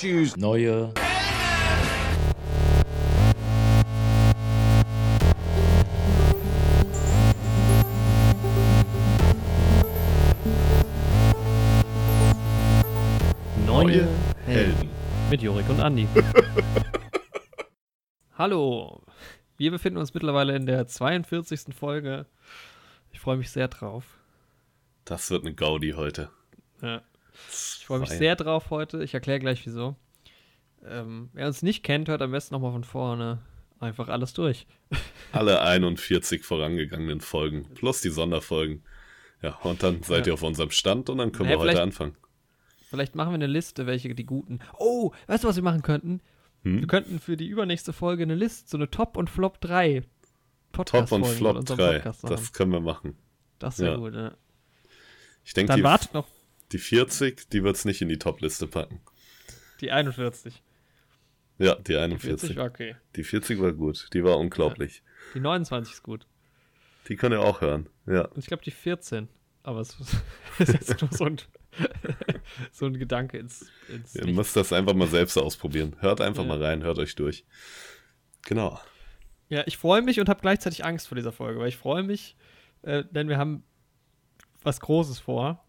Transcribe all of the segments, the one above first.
Choose neue Neue Helden. Mit Jorik und Andi. Hallo. Wir befinden uns mittlerweile in der 42. Folge. Ich freue mich sehr drauf. Das wird eine Gaudi heute. Ja. Ich freue mich sehr drauf heute. Ich erkläre gleich wieso. Ähm, wer uns nicht kennt, hört am besten nochmal von vorne. Einfach alles durch. Alle 41 vorangegangenen Folgen plus die Sonderfolgen. Ja, und dann seid Ja. ihr auf unserem Stand und dann können Naja, wir heute anfangen. Vielleicht machen wir eine Liste, welche die guten. Oh, weißt du, was wir machen könnten? Hm? Wir könnten für die übernächste Folge eine Liste, so eine Top und Flop 3 Podcast Top und Folgen Flop von unserem 3. Podcast machen. Das können wir machen. Das wäre ja. gut, ne? Ich denke, Dann wartet noch die 40, die wird es nicht in die Top-Liste packen. die 41. Ja, die 40 41. war okay. Die 40 war gut. Die war unglaublich. Die 29 ist gut. Die könnt ihr auch hören. Ja. Und ich glaube die 14. Aber es ist jetzt nur so ein, so ein Gedanke ins, ins Ihr Nichts. müsst das einfach mal selbst ausprobieren. Hört einfach Ja. mal rein, hört euch durch. Genau. Ja, ich freue mich und habe gleichzeitig Angst vor dieser Folge, weil ich freue mich, äh, denn wir haben was Großes vor.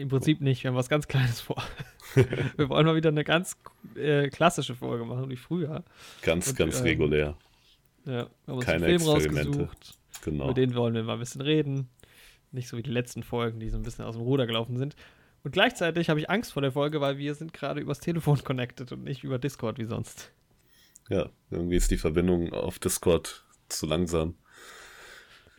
Im Prinzip nicht, wir haben was ganz Kleines vor. wir wollen mal wieder eine ganz äh, klassische Folge machen, wie früher. Ganz, Und, ganz ähm, regulär. Ja, wir haben uns Keine einen Film Experimente. rausgesucht. Genau. Über den wollen wir mal ein bisschen reden. Nicht so wie die letzten Folgen, die so ein bisschen aus dem Ruder gelaufen sind. Und gleichzeitig habe ich Angst vor der Folge, weil wir sind gerade übers Telefon connected und nicht über Discord wie sonst. Ja, irgendwie ist die Verbindung auf Discord zu langsam.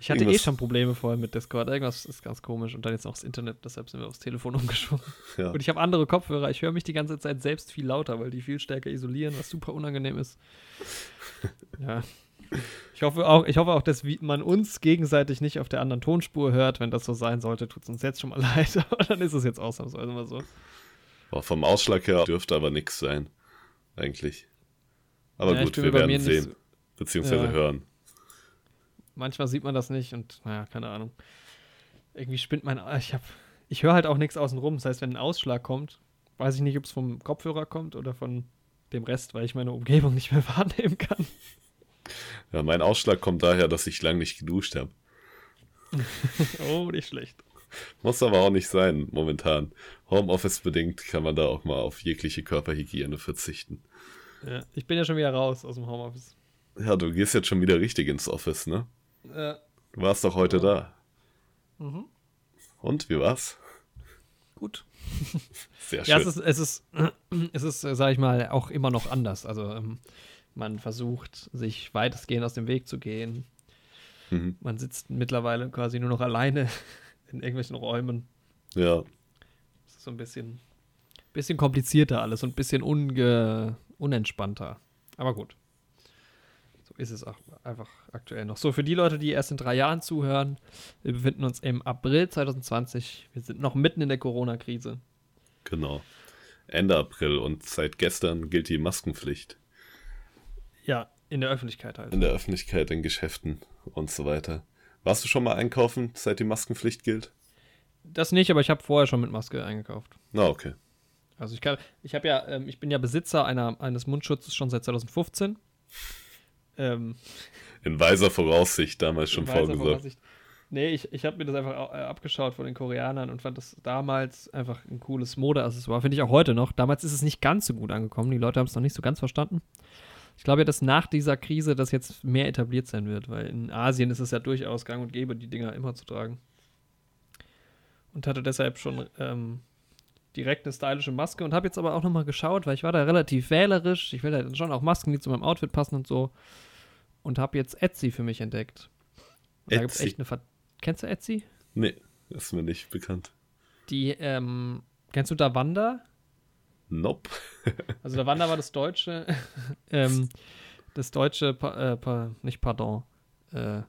Ich hatte eh Irgendwas- schon Probleme vorher mit Discord. Irgendwas ist ganz komisch und dann jetzt auch das Internet, deshalb sind wir aufs Telefon umgeschwungen. Ja. Und ich habe andere Kopfhörer. Ich höre mich die ganze Zeit selbst viel lauter, weil die viel stärker isolieren, was super unangenehm ist. Ja. Ich hoffe auch, ich hoffe auch, dass man uns gegenseitig nicht auf der anderen Tonspur hört. Wenn das so sein sollte, tut es uns jetzt schon mal leid. Aber dann ist es jetzt ausnahmsweise mal so. Boah, vom Ausschlag her dürfte aber nichts sein. Eigentlich. Aber Ja, gut, wir werden sehen. so- Beziehungsweise Ja. hören. Manchmal sieht man das nicht und naja, keine Ahnung. Irgendwie spinnt mein. Ich habe, ich höre halt auch nichts außenrum. Das heißt, wenn ein Ausschlag kommt, weiß ich nicht, ob es vom Kopfhörer kommt oder von dem Rest, weil ich meine Umgebung nicht mehr wahrnehmen kann. Ja, mein Ausschlag kommt daher, dass ich lang nicht geduscht habe. oh, nicht schlecht. Muss aber auch nicht sein, momentan. Homeoffice-bedingt kann man da auch mal auf jegliche Körperhygiene verzichten. Ja, ich bin ja schon wieder raus aus dem Homeoffice. Ja, du gehst jetzt schon wieder richtig ins Office, ne? Äh, Du warst doch heute da. Mhm. Und, wie war's? gut. Sehr Ja, schön. es ist, es ist, es ist, äh, sag ich mal, auch immer noch anders. Also ähm, man versucht, sich weitestgehend aus dem Weg zu gehen. Mhm. Man sitzt mittlerweile quasi nur noch alleine in irgendwelchen Räumen. Ja, Das ist so ein bisschen, bisschen komplizierter alles und ein bisschen unge, unentspannter. Aber gut. So ist es auch einfach aktuell noch. So, für die Leute, die erst in drei Jahren zuhören, wir befinden uns im April 2020. Wir sind noch mitten in der Corona-Krise. genau. Ende April und seit gestern gilt die Maskenpflicht. Ja, in der Öffentlichkeit halt. In der Öffentlichkeit, in Geschäften und so weiter. Warst du schon mal einkaufen, seit die Maskenpflicht gilt? Das nicht, aber ich habe vorher schon mit Maske eingekauft. Na, okay. Also ich kann, ich habe ja, ähm, ich bin ja Besitzer einer, eines Mundschutzes schon seit 2015. Ähm, In weiser Voraussicht damals schon. Voraussicht. Nee, ich, ich habe mir das einfach äh, abgeschaut von den Koreanern und fand das damals einfach ein cooles Modeaccessoire. Finde ich auch heute noch. Damals ist es nicht ganz so gut angekommen. Die Leute haben es noch nicht so ganz verstanden. Ich glaube ja, dass nach dieser Krise das jetzt mehr etabliert sein wird, weil in Asien ist es ja durchaus gang und gäbe, die Dinger immer zu tragen. Und hatte deshalb schon ähm, direkt eine stylische Maske und habe jetzt aber auch nochmal geschaut, weil ich war da relativ wählerisch. Ich will halt schon auch Masken, die zu meinem Outfit passen und so. Und habe jetzt Etsy für mich entdeckt. Da gibt es Etsy? echt eine Ver Kennst du Etsy? Nee, ist mir nicht bekannt. Die, ähm, kennst du Davanda? Nope. Also Davanda war das deutsche, ähm, das deutsche, pa äh, pa nicht Pardon, äh,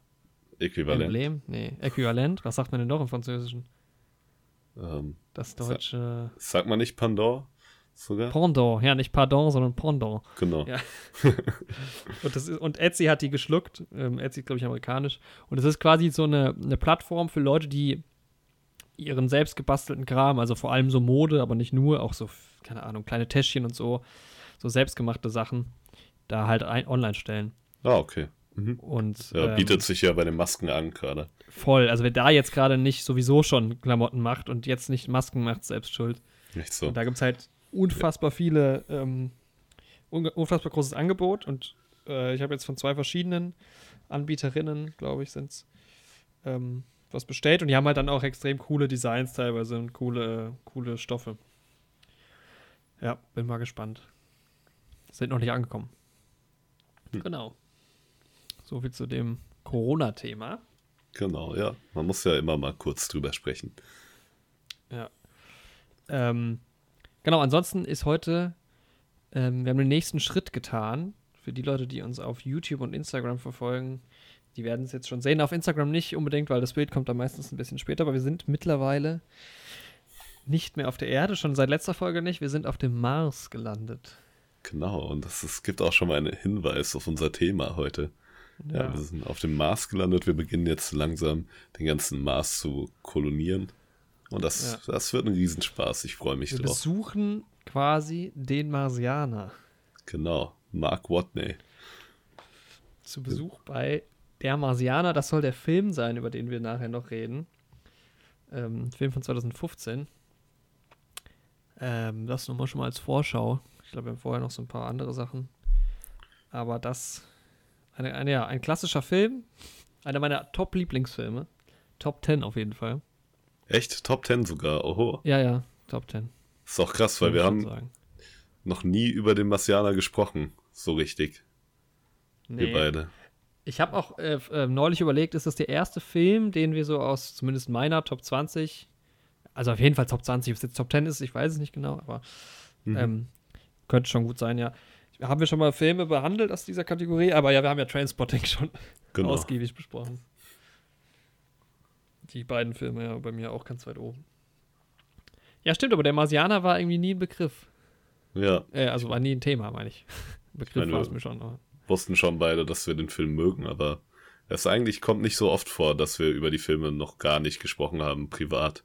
Äquivalent. Emblem? Nee, Äquivalent. Was sagt man denn noch im Französischen? Ähm, Das deutsche sagt man nicht Pandor sogar? Pendant. Ja, nicht Pardon, sondern Pendant. genau. Ja. Und, das ist, und Etsy hat die geschluckt. Ähm, Etsy ist, glaube ich, amerikanisch. Und es ist quasi so eine, eine Plattform für Leute, die ihren selbst gebastelten Kram, also vor allem so Mode, aber nicht nur, auch so, keine Ahnung, kleine Täschchen und so, so selbstgemachte Sachen, da halt ein, online stellen. Ah, okay. Mhm. Und, Ja, bietet sich ja bei den Masken an gerade. Voll. Also wer da jetzt gerade nicht sowieso schon Klamotten macht und jetzt nicht Masken macht, selbst schuld. Nicht so. Und da gibt es halt unfassbar viele, ähm, un unfassbar großes Angebot und äh, ich habe jetzt von zwei verschiedenen Anbieterinnen, glaube ich, sind es, ähm, was bestellt und die haben halt dann auch extrem coole Designs teilweise und coole, coole Stoffe. Ja, bin mal gespannt. Sind noch nicht angekommen. Hm. Genau. So viel zu dem Corona-Thema. Genau, ja. Man muss ja immer mal kurz drüber sprechen. Ja. Ähm, genau, ansonsten ist heute, ähm, wir haben den nächsten Schritt getan. Für die Leute, die uns auf YouTube und Instagram verfolgen, die werden es jetzt schon sehen. Auf Instagram nicht unbedingt, weil das Bild kommt dann meistens ein bisschen später, aber wir sind mittlerweile nicht mehr auf der Erde, schon seit letzter Folge nicht. Wir sind auf dem Mars gelandet. Genau, und das, es gibt auch schon mal einen Hinweis auf unser Thema heute. Ja. Ja. wir sind auf dem Mars gelandet. Wir beginnen jetzt langsam den ganzen Mars zu kolonieren. Und das, das wird ein Riesenspaß. Ich freue mich Wir drauf. besuchen quasi den Marsianer Genau. Mark Watney. zu Besuch bei Der Marsianer. Das soll der Film sein, über den wir nachher noch reden. Ähm, Film von 2015. Ähm, das nochmal schon mal als Vorschau. Ich glaube, wir haben vorher noch so ein paar andere Sachen. Aber das, eine, eine, ja, ein klassischer Film. Einer meiner Top-Lieblingsfilme. Top 10 auf jeden Fall. Echt? Top 10 sogar. Oho. Ja, ja, Top 10. Ist auch krass, weil wir haben sagen. noch nie über den Marsianer gesprochen. So richtig. Wir Nee. beide. Ich habe auch äh, äh, neulich überlegt, ist das der erste Film, den wir so aus zumindest meiner Top 20, also auf jeden Fall Top 20, ob es jetzt Top 10 ist, ich weiß es nicht genau, aber Mhm. ähm, könnte schon gut sein, ja. Haben wir schon mal Filme behandelt aus dieser Kategorie? Aber ja, wir haben ja Trainspotting schon Genau. ausgiebig besprochen. Die beiden Filme ja bei mir auch ganz weit oben. Ja, stimmt, aber der Marsianer war irgendwie nie ein Begriff. Ja, Äh, also war nie ein Thema, meine ich. Begriff war es mir schon. Aber. wussten schon beide, dass wir den Film mögen, aber es eigentlich kommt nicht so oft vor, dass wir über die Filme noch gar nicht gesprochen haben, privat.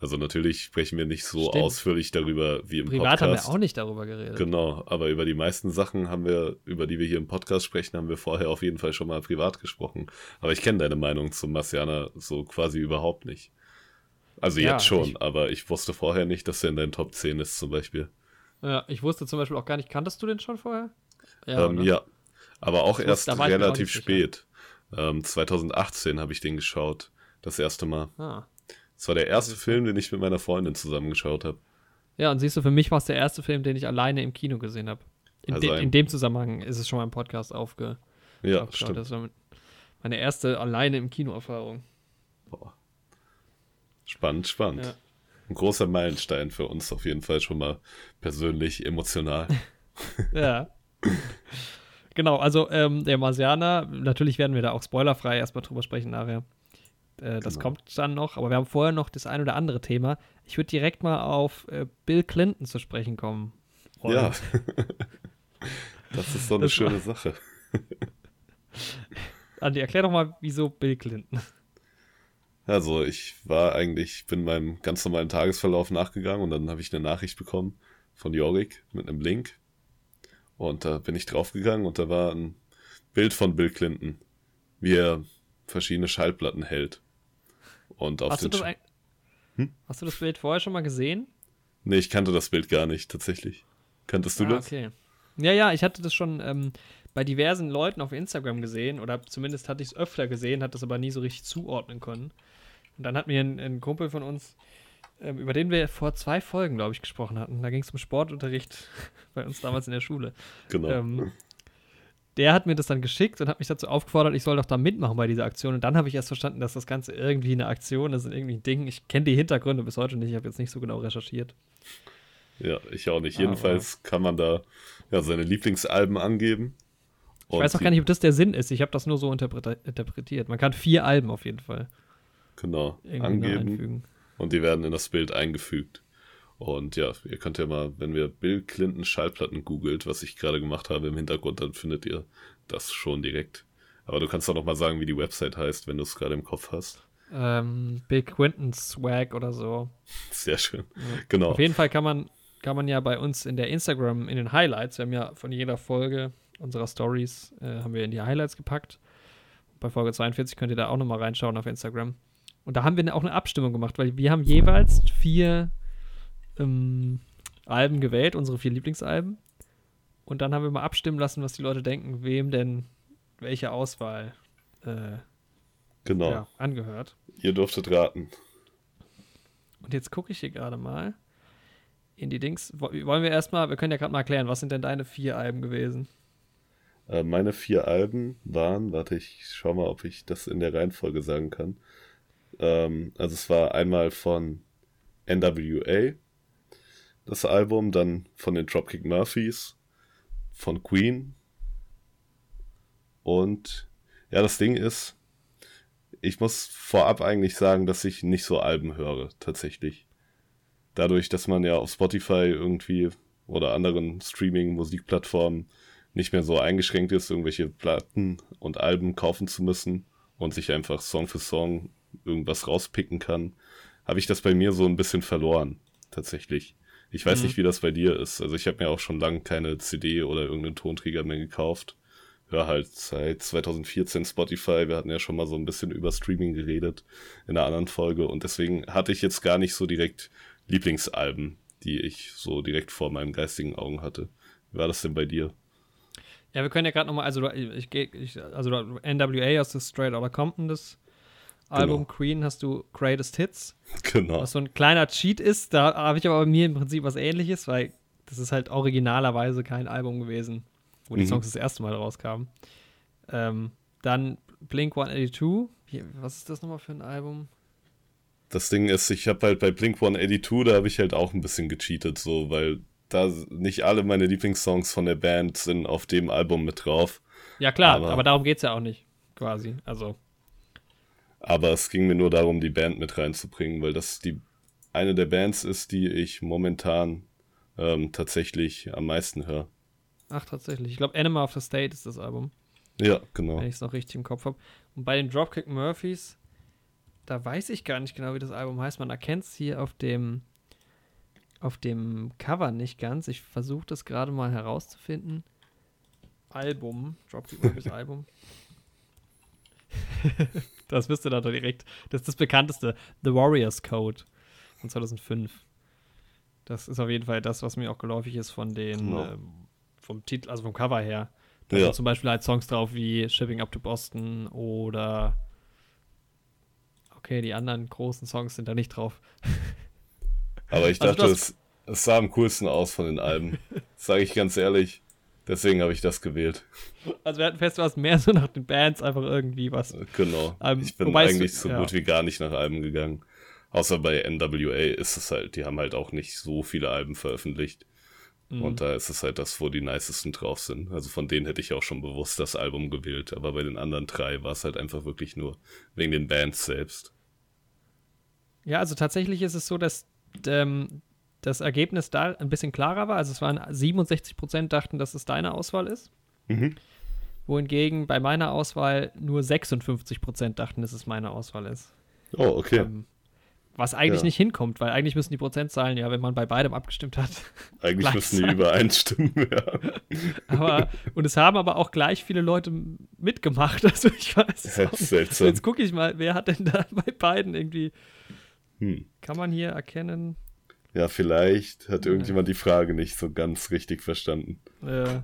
Also natürlich sprechen wir nicht so Stimmt. ausführlich darüber wie im Privat Podcast. haben wir auch nicht darüber geredet. Genau, aber über die meisten Sachen haben wir, über die wir hier im Podcast sprechen, haben wir vorher auf jeden Fall schon mal privat gesprochen. Aber ich kenne deine Meinung zum Marcianer so quasi überhaupt nicht. Also Ja, jetzt schon, ich- aber ich wusste vorher nicht, dass er in deinen Top 10 ist zum Beispiel. Ja, ich wusste zum Beispiel auch gar nicht, kanntest du den schon vorher? ähm, oder? ja. aber auch erst wusste- auch relativ sicher. spät. Ähm, 2018 habe ich den geschaut, das erste Mal. Ah. Es war der erste Film, den ich mit meiner Freundin zusammengeschaut habe. Ja, und siehst du, für mich war es der erste Film, den ich alleine im Kino gesehen habe. In, Also de in dem Zusammenhang ist es schon mal im Podcast aufge Ja, aufgeschaut. stimmt. Das war meine erste alleine im Kino-Erfahrung. Boah. Spannend, spannend. Ja. Ein großer Meilenstein für uns auf jeden Fall schon mal persönlich, emotional. Ja. genau, also ähm, der Marsianer, natürlich werden wir da auch spoilerfrei erstmal drüber sprechen nachher. Äh, das Genau. kommt dann noch, aber wir haben vorher noch das ein oder andere Thema. Ich würde direkt mal auf äh, Bill Clinton zu sprechen kommen. wollen. Ja. das ist so eine Das war- schöne Sache. Andi, erklär doch mal, wieso Bill Clinton. Also ich war eigentlich, bin meinem ganz normalen Tagesverlauf nachgegangen und dann habe ich eine Nachricht bekommen von Jorik mit einem Link. Und da bin ich draufgegangen und da war ein Bild von Bill Clinton, wie er verschiedene Schallplatten hält. Und auf Hast du, den das Sch- ein Hm? Hast du das Bild vorher schon mal gesehen? Nee, ich kannte das Bild gar nicht, tatsächlich. Kanntest du ah, das? okay. Ja, ja, ich hatte das schon ähm, bei diversen Leuten auf Instagram gesehen oder zumindest hatte ich es öfter gesehen, hat das aber nie so richtig zuordnen können. Und dann hat mir ein, ein Kumpel von uns, ähm, über den wir vor zwei Folgen, glaube ich, gesprochen hatten, da ging es um Sportunterricht bei uns damals in der Schule. Genau. Ähm, der hat mir das dann geschickt und hat mich dazu aufgefordert, ich soll doch da mitmachen bei dieser Aktion. Und dann habe ich erst verstanden, dass das Ganze irgendwie eine Aktion ist und irgendwie ein Ding. Ich kenne die Hintergründe bis heute nicht, ich habe jetzt nicht so genau recherchiert. Ja, ich auch nicht. Aber- Jedenfalls kann man da ja, seine Lieblingsalben angeben. Ich weiß auch gar nicht, ob das der Sinn ist. Ich habe das nur so interpretiert. Man kann vier Alben auf jeden Fall Genau, angeben. und die werden in das Bild eingefügt. Und ja, ihr könnt ja mal, wenn wir Bill Clinton Schallplatten googelt, was ich gerade gemacht habe im Hintergrund, dann findet ihr das schon direkt. Aber du kannst doch noch mal sagen, wie die Website heißt, wenn du es gerade im Kopf hast. ähm, Bill Quinton Swag oder so. Sehr schön. Ja. Genau. Auf jeden Fall kann man, kann man ja bei uns in der Instagram, in den Highlights, wir haben ja von jeder Folge unserer Stories, äh, haben wir in die Highlights gepackt. Bei Folge 42 könnt ihr da auch nochmal reinschauen auf Instagram. Und da haben wir auch eine Abstimmung gemacht, weil wir haben jeweils vier ähm, Alben gewählt, unsere vier Lieblingsalben. Und dann haben wir mal abstimmen lassen, was die Leute denken, wem denn welche Auswahl äh, Genau. ja, angehört. Ihr durftet raten. Und jetzt gucke ich hier gerade mal in die Dings. Wo- Wollen wir erstmal, wir können ja gerade mal erklären, was sind denn deine vier Alben gewesen? Äh, meine vier Alben waren, warte, ich schau mal, ob ich das in der Reihenfolge sagen kann. Ähm, also es war einmal von NWA, das Album, dann von den Dropkick Murphys, von Queen. Und ja, das Ding ist, ich muss vorab eigentlich sagen, dass ich nicht so Alben höre, tatsächlich. Dadurch, dass man ja auf Spotify irgendwie oder anderen Streaming-Musikplattformen nicht mehr so eingeschränkt ist, irgendwelche Platten und Alben kaufen zu müssen und sich einfach Song für Song irgendwas rauspicken kann, habe ich das bei mir so ein bisschen verloren, tatsächlich. Ich weiß Mhm. nicht, wie das bei dir ist. Also ich habe mir auch schon lange keine CD oder irgendeinen Tonträger mehr gekauft. Hör halt seit 2014 Spotify. Wir hatten ja schon mal so ein bisschen über Streaming geredet in einer anderen Folge und deswegen hatte ich jetzt gar nicht so direkt Lieblingsalben, die ich so direkt vor meinen geistigen Augen hatte. Wie war das denn bei dir? Ja, wir können ja gerade nochmal, also ich, ich, also NWA hast du Straight Outta Compton, das Album Queen hast du Greatest Hits, Genau. was so ein kleiner Cheat ist. Da habe ich aber bei mir im Prinzip was ähnliches, weil das ist halt originalerweise kein Album gewesen, wo die Mhm. Songs das erste Mal rauskamen. Ähm, dann Blink 182, Hier, was ist das nochmal für ein Album? Das Ding ist, ich habe halt bei Blink 182, da habe ich halt auch ein bisschen gecheatet, so, weil da nicht alle meine Lieblingssongs von der Band sind auf dem Album mit drauf. Ja, klar, aber, Aber- darum geht es ja auch nicht, quasi. Also, Aber es ging mir nur darum, die Band mit reinzubringen, weil das die eine der Bands ist, die ich momentan ähm, tatsächlich am meisten höre. ach, tatsächlich. Ich glaube, Animal of the State ist das Album. Ja, genau. wenn ich es noch richtig im Kopf habe. Und bei den Dropkick Murphys, da weiß ich gar nicht genau, wie das Album heißt. Man erkennt es hier auf dem, auf dem Cover nicht ganz. Ich versuche das gerade mal herauszufinden. Album, Dropkick Murphys Album. das wisst ihr da doch direkt. Das ist das bekannteste, The Warriors Code von 2005. Das ist auf jeden Fall das, was mir auch geläufig ist von den, Genau. ähm, vom Titel, also vom Cover her. Da Ja. sind zum Beispiel halt Songs drauf wie Shipping Up to Boston oder okay, die anderen großen Songs sind da nicht drauf. Aber ich Also dachte, du es, es sah am coolsten aus von den Alben. Sage ich ganz ehrlich. Deswegen habe ich das gewählt. Also wir hatten fest, du hast mehr so nach den Bands einfach irgendwie was. Genau. Ähm, ich bin eigentlich so ja. gut wie gar nicht nach Alben gegangen. Außer bei NWA ist es halt, die haben halt auch nicht so viele Alben veröffentlicht. Mhm. Und da ist es halt das, wo die nicesten drauf sind. Also von denen hätte ich auch schon bewusst das Album gewählt. Aber bei den anderen drei war es halt einfach wirklich nur wegen den Bands selbst. Ja, also tatsächlich ist es so, dass ähm, das Ergebnis da ein bisschen klarer war. Also es waren 67 Prozent dachten, dass es deine Auswahl ist. Mhm. Wohingegen bei meiner Auswahl nur 56 Prozent dachten, dass es meine Auswahl ist. Oh, okay. Ähm, was eigentlich Ja. nicht hinkommt, weil eigentlich müssen die Prozentzahlen ja, wenn man bei beidem abgestimmt hat. Eigentlich müssen die übereinstimmen, ja. Aber, und es haben aber auch gleich viele Leute mitgemacht. Also ich weiß es auch. Seltsam. Jetzt gucke ich mal, wer hat denn da bei beiden irgendwie, Hm. kann man hier erkennen? Ja, vielleicht hat irgendjemand die Frage nicht so ganz richtig verstanden. Äh,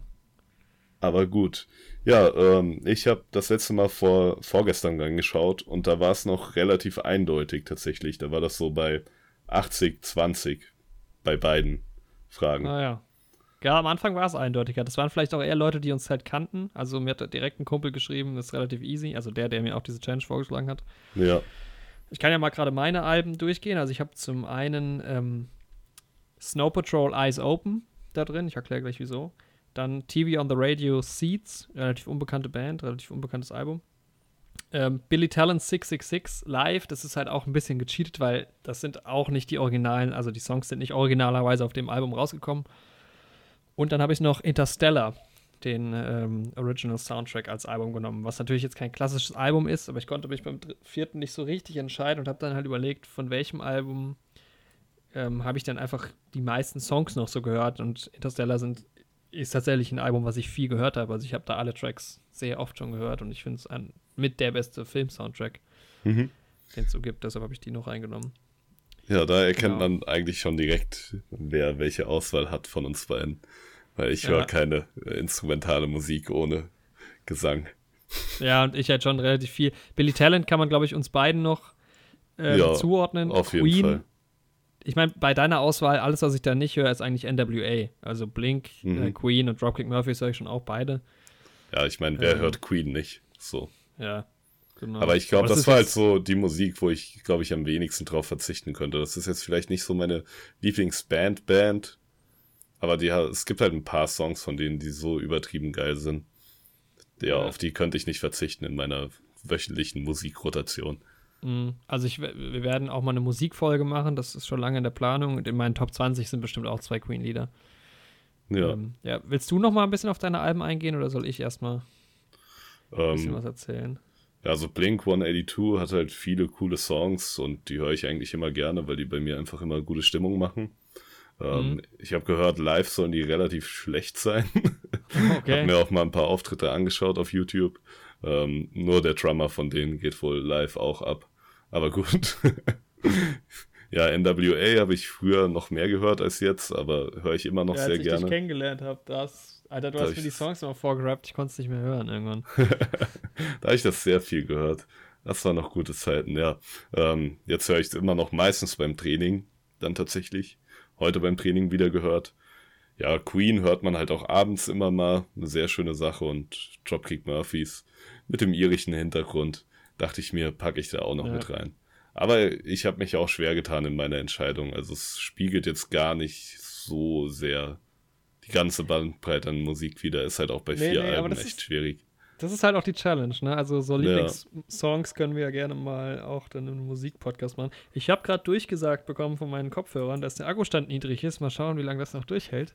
Aber gut. Ja, ähm, ich habe das letzte Mal vor vorgestern reingeschaut und da war es noch relativ eindeutig tatsächlich. Da war das so bei 80, 20 bei beiden Fragen. naja. Ja, am Anfang war es eindeutiger. Das waren vielleicht auch eher Leute, die uns halt kannten. Also mir hat direkt ein Kumpel geschrieben, das ist relativ easy. Also der, der mir auch diese Challenge vorgeschlagen hat. Ja, Ich kann ja mal gerade meine Alben durchgehen. Also ich habe zum einen ähm, Snow Patrol Eyes Open da drin. Ich erkläre gleich wieso. Dann TV on the Radio Seeds, relativ unbekannte Band, relativ unbekanntes Album. Ähm, Billy Talent 666 live, das ist halt auch ein bisschen gecheatet, weil das sind auch nicht die Originalen, also die Songs sind nicht originalerweise auf dem Album rausgekommen. Und dann habe ich noch Interstellar, den ähm, Original Soundtrack als Album genommen, was natürlich jetzt kein klassisches Album ist, aber ich konnte mich beim vierten nicht so richtig entscheiden und habe dann halt überlegt, von welchem Album ähm, habe ich dann einfach die meisten Songs noch so gehört und Interstellar sind, ist tatsächlich ein Album, was ich viel gehört habe. Also ich habe da alle Tracks sehr oft schon gehört und ich finde es mit der beste Film-Soundtrack, mhm. den es so gibt. Deshalb habe ich die noch reingenommen. Ja, da erkennt genau. man eigentlich schon direkt, wer welche Auswahl hat von uns beiden. Weil ich ja. höre keine äh, instrumentale Musik ohne Gesang. Ja, und ich halt schon relativ viel. Billy Talent kann man, glaube ich, uns beiden noch äh, ja, zuordnen. Auf jeden Queen. Fall. Ich meine, bei deiner Auswahl, alles, was ich da nicht höre, ist eigentlich NWA. Also Blink, äh, mhm. äh, Queen und Dropkick Murphys höre ich schon auch beide. Ja, ich meine, wer ähm, hört Queen nicht? So. Ja, Genau. Aber ich glaube, das, das war halt so die Musik, wo ich, glaube ich, am wenigsten drauf verzichten könnte. Das ist jetzt vielleicht nicht so meine Lieblingsband-Band, aber die, es gibt halt ein paar Songs von denen, die so übertrieben geil sind. Ja, ja. auf die könnte ich nicht verzichten in meiner wöchentlichen Musikrotation. Mhm. Also ich, wir werden auch mal eine Musikfolge machen, das ist schon lange in der Planung und in meinen Top 20 sind bestimmt auch zwei Queen-Lieder. Ja. Ähm, ja. Willst du noch mal ein bisschen auf deine Alben eingehen oder soll ich erstmal ein bisschen ähm, was erzählen? Ja, also Blink 182 hat halt viele coole Songs und die höre ich eigentlich immer gerne, weil die bei mir einfach immer gute Stimmung machen. Ähm, mhm. Ich habe gehört, live sollen die relativ schlecht sein. Okay. habe mir auch mal ein paar Auftritte angeschaut auf YouTube. Ähm, nur der Drummer von denen geht wohl live auch ab. Aber gut. ja, NWA habe ich früher noch mehr gehört als jetzt, aber höre ich immer noch ja, sehr gerne. Als ich dich kennengelernt habe, das Alter, du da hast mir die Songs immer vorgerappt, ich konnte es nicht mehr hören irgendwann. da habe ich das sehr viel gehört. Das waren noch gute Zeiten, ja. Ähm, jetzt höre ich es immer noch meistens beim Training, dann tatsächlich. Heute beim Training wieder gehört. Ja, Queen hört man halt auch abends immer mal. Eine sehr schöne Sache und Dropkick Murphys mit dem irischen Hintergrund. Dachte ich mir, packe ich da auch noch ja. mit rein. Aber ich habe mich auch schwer getan in meiner Entscheidung. Also es spiegelt jetzt gar nicht so sehr die ganze Bandbreite an Musik wieder. Ist halt auch bei nee, vier nee, Alben echt ist, schwierig. Das ist halt auch die Challenge, ne? Also so Lieblingssongs ja. können wir ja gerne mal auch dann im Musikpodcast machen. Ich habe gerade durchgesagt bekommen von meinen Kopfhörern, dass der Akkustand niedrig ist. Mal schauen, wie lange das noch durchhält.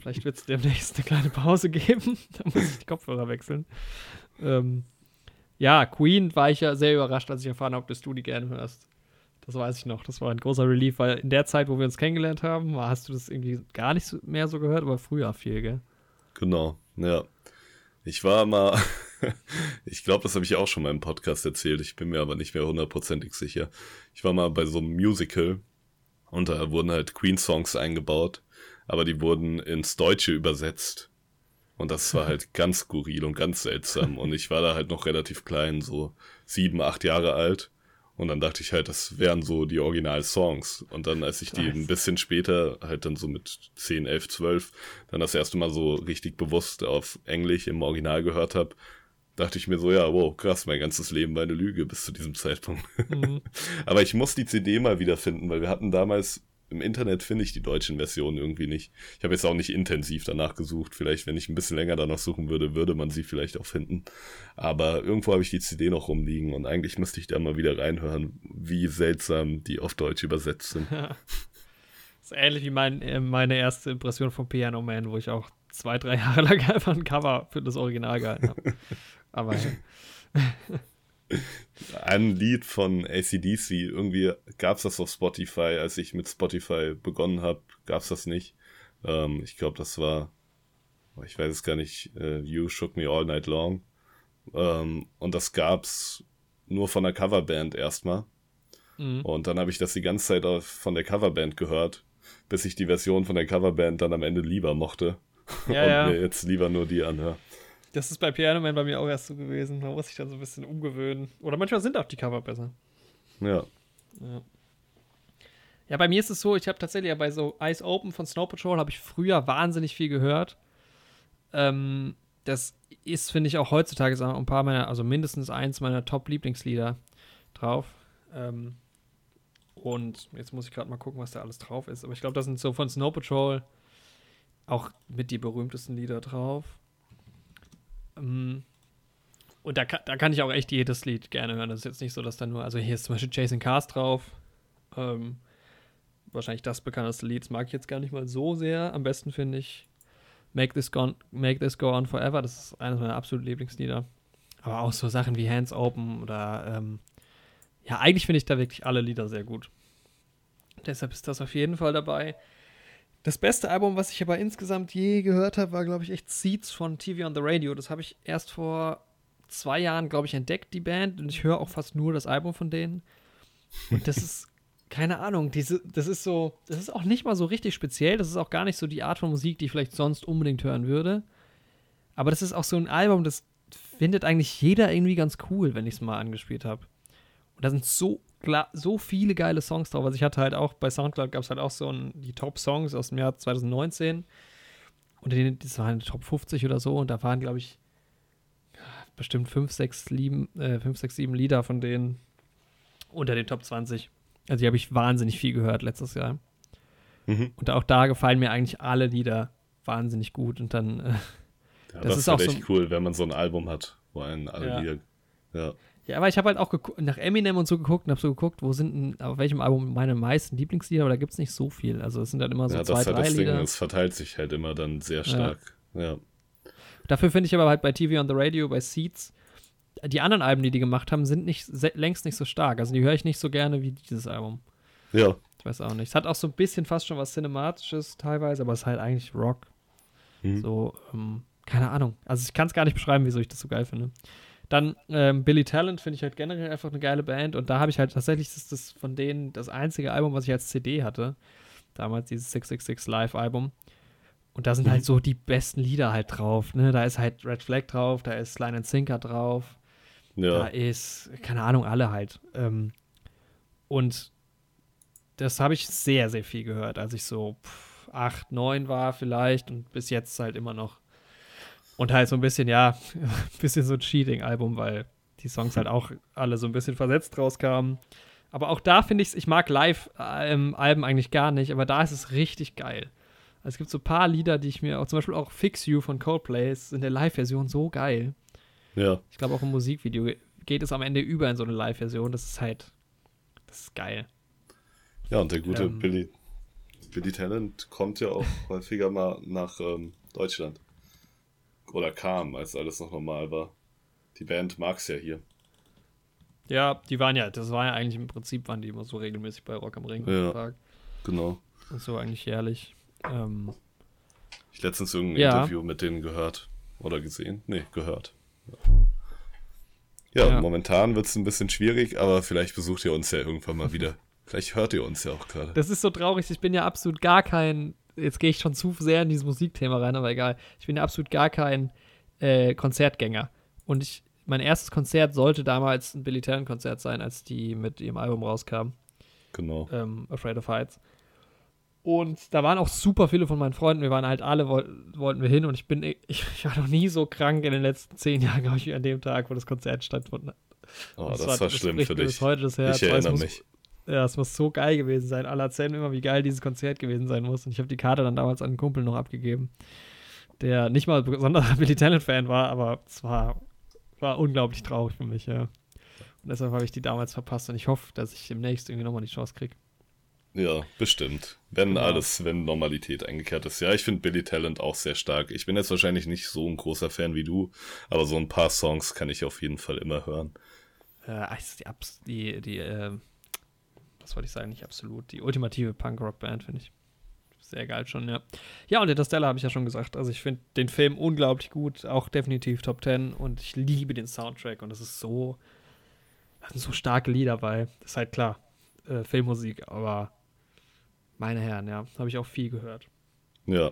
Vielleicht wird es demnächst eine kleine Pause geben. da muss ich die Kopfhörer wechseln. Ähm, ja, Queen war ich ja sehr überrascht, als ich erfahren habe, dass du die gerne hörst. Das weiß ich noch. Das war ein großer Relief, weil in der Zeit, wo wir uns kennengelernt haben, hast du das irgendwie gar nicht mehr so gehört, aber früher viel, gell? Genau, ja. Ich war mal, ich glaube, das habe ich auch schon mal im Podcast erzählt, ich bin mir aber nicht mehr hundertprozentig sicher. Ich war mal bei so einem Musical und da wurden halt Queen-Songs eingebaut, aber die wurden ins Deutsche übersetzt. Und das war halt ganz skurril und ganz seltsam. Und ich war da halt noch relativ klein, so sieben, acht Jahre alt. Und dann dachte ich halt, das wären so die Original-Songs. Und dann, als ich die ein bisschen später, halt dann so mit 10, 11, 12, dann das erste Mal so richtig bewusst auf Englisch im Original gehört habe, dachte ich mir so, ja, wow, krass, mein ganzes Leben war eine Lüge bis zu diesem Zeitpunkt. Mhm. Aber ich muss die CD mal wiederfinden, weil wir hatten damals im Internet finde ich die deutschen Versionen irgendwie nicht. Ich habe jetzt auch nicht intensiv danach gesucht. Vielleicht, wenn ich ein bisschen länger danach suchen würde, würde man sie vielleicht auch finden. Aber irgendwo habe ich die CD noch rumliegen und eigentlich müsste ich da mal wieder reinhören, wie seltsam die auf Deutsch übersetzt sind. das ist ähnlich wie mein, äh, meine erste Impression von Piano Man, wo ich auch zwei, drei Jahre lang einfach ein Cover für das Original gehalten habe. Aber ein Lied von ACDC. Irgendwie gab es das auf Spotify, als ich mit Spotify begonnen habe, gab es das nicht. Ähm, ich glaube, das war, ich weiß es gar nicht, uh, You Shook Me All Night Long. Ähm, und das gab's nur von der Coverband erstmal. Mhm. Und dann habe ich das die ganze Zeit auch von der Coverband gehört, bis ich die Version von der Coverband dann am Ende lieber mochte. Ja, und ja. mir jetzt lieber nur die anhöre. Das ist bei Piano Man bei mir auch erst so gewesen. Man muss sich dann so ein bisschen umgewöhnen. Oder manchmal sind auch die Cover besser. Ja. Ja, ja bei mir ist es so, ich habe tatsächlich ja bei so Ice Open von Snow Patrol habe ich früher wahnsinnig viel gehört. Ähm, das ist, finde ich, auch heutzutage ein paar meiner, also mindestens eins meiner Top-Lieblingslieder drauf. Ähm, und jetzt muss ich gerade mal gucken, was da alles drauf ist. Aber ich glaube, da sind so von Snow Patrol auch mit die berühmtesten Lieder drauf. Ähm, und da kann, da kann ich auch echt jedes Lied gerne hören. Das ist jetzt nicht so, dass da nur, also hier ist zum Beispiel Jason Cars drauf. Ähm, wahrscheinlich das bekannteste Lied, das mag ich jetzt gar nicht mal so sehr. Am besten finde ich Make This, Gone, Make This Go On Forever, das ist eines meiner absoluten Lieblingslieder. Aber auch so Sachen wie Hands Open oder ähm, ja, eigentlich finde ich da wirklich alle Lieder sehr gut. Deshalb ist das auf jeden Fall dabei. Das beste Album, was ich aber insgesamt je gehört habe, war, glaube ich, echt Seeds von TV on the Radio. Das habe ich erst vor zwei Jahren, glaube ich, entdeckt, die Band. Und ich höre auch fast nur das Album von denen. Und das ist, keine Ahnung, diese, das ist so, das ist auch nicht mal so richtig speziell. Das ist auch gar nicht so die Art von Musik, die ich vielleicht sonst unbedingt hören würde. Aber das ist auch so ein Album, das findet eigentlich jeder irgendwie ganz cool, wenn ich es mal angespielt habe. Und da sind so, so viele geile Songs drauf. Also ich hatte halt auch, bei Soundcloud gab es halt auch so ein, die Top-Songs aus dem Jahr 2019. Und die, das waren die Top 50 oder so. Und da waren, glaube ich, bestimmt 5, 6, 7, äh, 5, 6, 7 Lieder von denen unter den Top 20. Also die habe ich wahnsinnig viel gehört letztes Jahr. Mhm. Und auch da gefallen mir eigentlich alle Lieder wahnsinnig gut. Und dann, äh, ja, das, das, ist halt auch echt so, cool, wenn man so ein Album hat, wo einen alle ja. Lieder, ja. Ja, aber ich habe halt auch nach Eminem und so geguckt und habe so geguckt, wo sind denn, auf welchem Album meine meisten Lieblingslieder, aber da gibt es nicht so viel. Also es sind dann immer so ja, zwei, das drei das Lieder. Ding, es verteilt sich halt immer dann sehr stark. Ja. ja. Dafür finde ich aber halt bei TV on the Radio, bei Seeds, die anderen Alben, die die gemacht haben, sind nicht längst nicht so stark. Also die höre ich nicht so gerne wie dieses Album. Ja. Ich weiß auch nicht. Es hat auch so ein bisschen fast schon was Cinematisches teilweise, aber es ist halt eigentlich Rock. Mhm. So, ähm, keine Ahnung. Also ich kann es gar nicht beschreiben, wieso ich das so geil finde. Dann ähm, Billy Talent finde ich halt generell einfach eine geile Band und da habe ich halt tatsächlich, das ist das von denen das einzige Album, was ich als CD hatte. Damals dieses 666 Live-Album. Und da sind halt mhm. so die besten Lieder halt drauf. Ne? Da ist halt Red Flag drauf, da ist Line and Sinker drauf. Ja. Da ist, keine Ahnung, alle halt. Ähm, und das habe ich sehr, sehr viel gehört, als ich so pff, 8, 9 war vielleicht und bis jetzt halt immer noch und halt so ein bisschen, ja, ein bisschen so ein Cheating-Album, weil die Songs halt auch alle so ein bisschen versetzt rauskamen. Aber auch da finde ich es, ich mag Live-Alben eigentlich gar nicht, aber da ist es richtig geil. Also es gibt so ein paar Lieder, die ich mir auch, zum Beispiel auch Fix You von Coldplay, ist in der Live-Version so geil. Ja. Ich glaube auch im Musikvideo geht es am Ende über in so eine Live-Version. Das ist halt, das ist geil. Ja, und der gute ähm, Billy, Billy Talent kommt ja auch häufiger mal nach ähm, Deutschland oder kam, als alles noch normal war. Die Band mag es ja hier. Ja, die waren ja, das war ja eigentlich im Prinzip, waren die immer so regelmäßig bei Rock am Ring. Ja, genau. Und so eigentlich jährlich. Ähm, ich letztens irgendein ja. Interview mit denen gehört oder gesehen. Nee, gehört. Ja, ja. momentan wird es ein bisschen schwierig, aber vielleicht besucht ihr uns ja irgendwann mal wieder. vielleicht hört ihr uns ja auch gerade. Das ist so traurig. Ich bin ja absolut gar kein jetzt gehe ich schon zu sehr in dieses Musikthema rein, aber egal. Ich bin absolut gar kein äh, Konzertgänger. Und ich, mein erstes Konzert sollte damals ein Billy Talent Konzert sein, als die mit ihrem Album rauskamen. Genau. Ähm, Afraid of Heights. Und da waren auch super viele von meinen Freunden. Wir waren halt alle, wollten wir hin. Und ich bin, ich, ich, war noch nie so krank in den letzten zehn Jahren, glaube ich, wie an dem Tag, wo das Konzert stattgefunden hat. Oh, das, das, war, das schlimm für dich. Bis heute das Herz. Ich erinnere mich. Ja, es muss so geil gewesen sein. Alle erzählen immer, wie geil dieses Konzert gewesen sein muss. Und ich habe die Karte dann damals an einen Kumpel noch abgegeben, der nicht mal besonderer Billy Talent-Fan war, aber es war, war unglaublich traurig für mich, ja. Und deshalb habe ich die damals verpasst und ich hoffe, dass ich demnächst irgendwie nochmal die Chance kriege. Ja, bestimmt. Wenn ja. alles, wenn Normalität eingekehrt ist. Ja, ich finde Billy Talent auch sehr stark. Ich bin jetzt wahrscheinlich nicht so ein großer Fan wie du, aber so ein paar Songs kann ich auf jeden Fall immer hören. Äh, die, die, die äh, was wollte ich sagen, nicht absolut, die ultimative Punk-Rock-Band, finde ich. Sehr geil schon, ja. Ja, und Interstellar habe ich ja schon gesagt. Also ich finde den Film unglaublich gut, auch definitiv Top 10 und ich liebe den Soundtrack und das ist so, das sind so starke Lieder bei. Das ist halt klar, äh, Filmmusik, aber meine Herren, ja, habe ich auch viel gehört. Ja.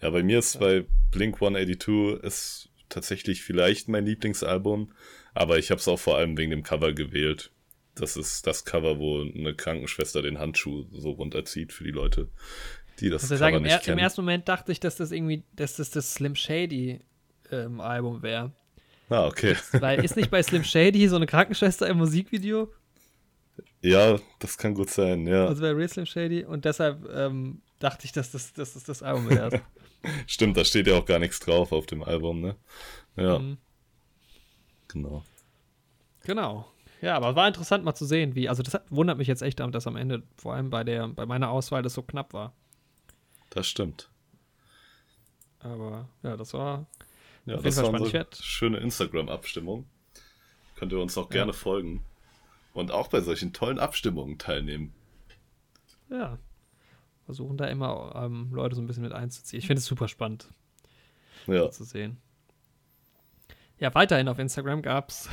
Ja, bei mir ist bei Blink 182 ist tatsächlich vielleicht mein Lieblingsalbum, aber ich habe es auch vor allem wegen dem Cover gewählt. Das ist das Cover, wo eine Krankenschwester den Handschuh so runterzieht für die Leute, die das also Cover sagen, nicht im, kennen. Im ersten Moment dachte ich, dass das irgendwie, dass das das Slim Shady ähm, Album wäre. Ah, okay. Weil ist nicht bei Slim Shady so eine Krankenschwester im Musikvideo? Ja, das kann gut sein, ja. Also bei Real Slim Shady und deshalb ähm, dachte ich, dass das, dass das das Album wäre. Stimmt, da steht ja auch gar nichts drauf auf dem Album, ne? Ja. Mhm. Genau. Genau. Ja, aber war interessant mal zu sehen, wie, also das wundert mich jetzt echt, dass am Ende, vor allem bei der, bei meiner Auswahl, das so knapp war. Das stimmt. Aber ja, das war Ja, das war werd- schöne Instagram-Abstimmung. Könnt ihr uns auch gerne folgen. Und auch bei solchen tollen Abstimmungen teilnehmen. ja. Versuchen da immer ähm, Leute so ein bisschen mit einzuziehen. Ich finde es super spannend Ja, zu sehen. Ja, weiterhin auf Instagram gab's.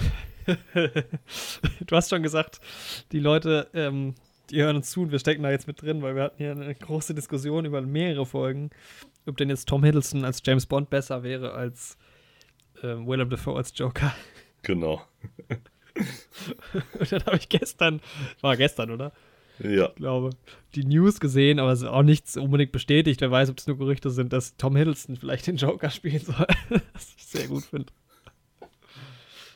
du hast schon gesagt, die Leute, ähm, die hören uns zu und wir stecken da jetzt mit drin, weil wir hatten hier eine große Diskussion über mehrere Folgen, ob denn jetzt Tom Hiddleston als James Bond besser wäre als ähm, Willem Dafoe als Joker. genau. Und dann habe ich gestern, war gestern, oder? Ja, glaube, die News gesehen, aber es ist auch nichts unbedingt bestätigt. Wer weiß, ob es nur Gerüchte sind, dass Tom Hiddleston vielleicht den Joker spielen soll. Was ich sehr gut finde.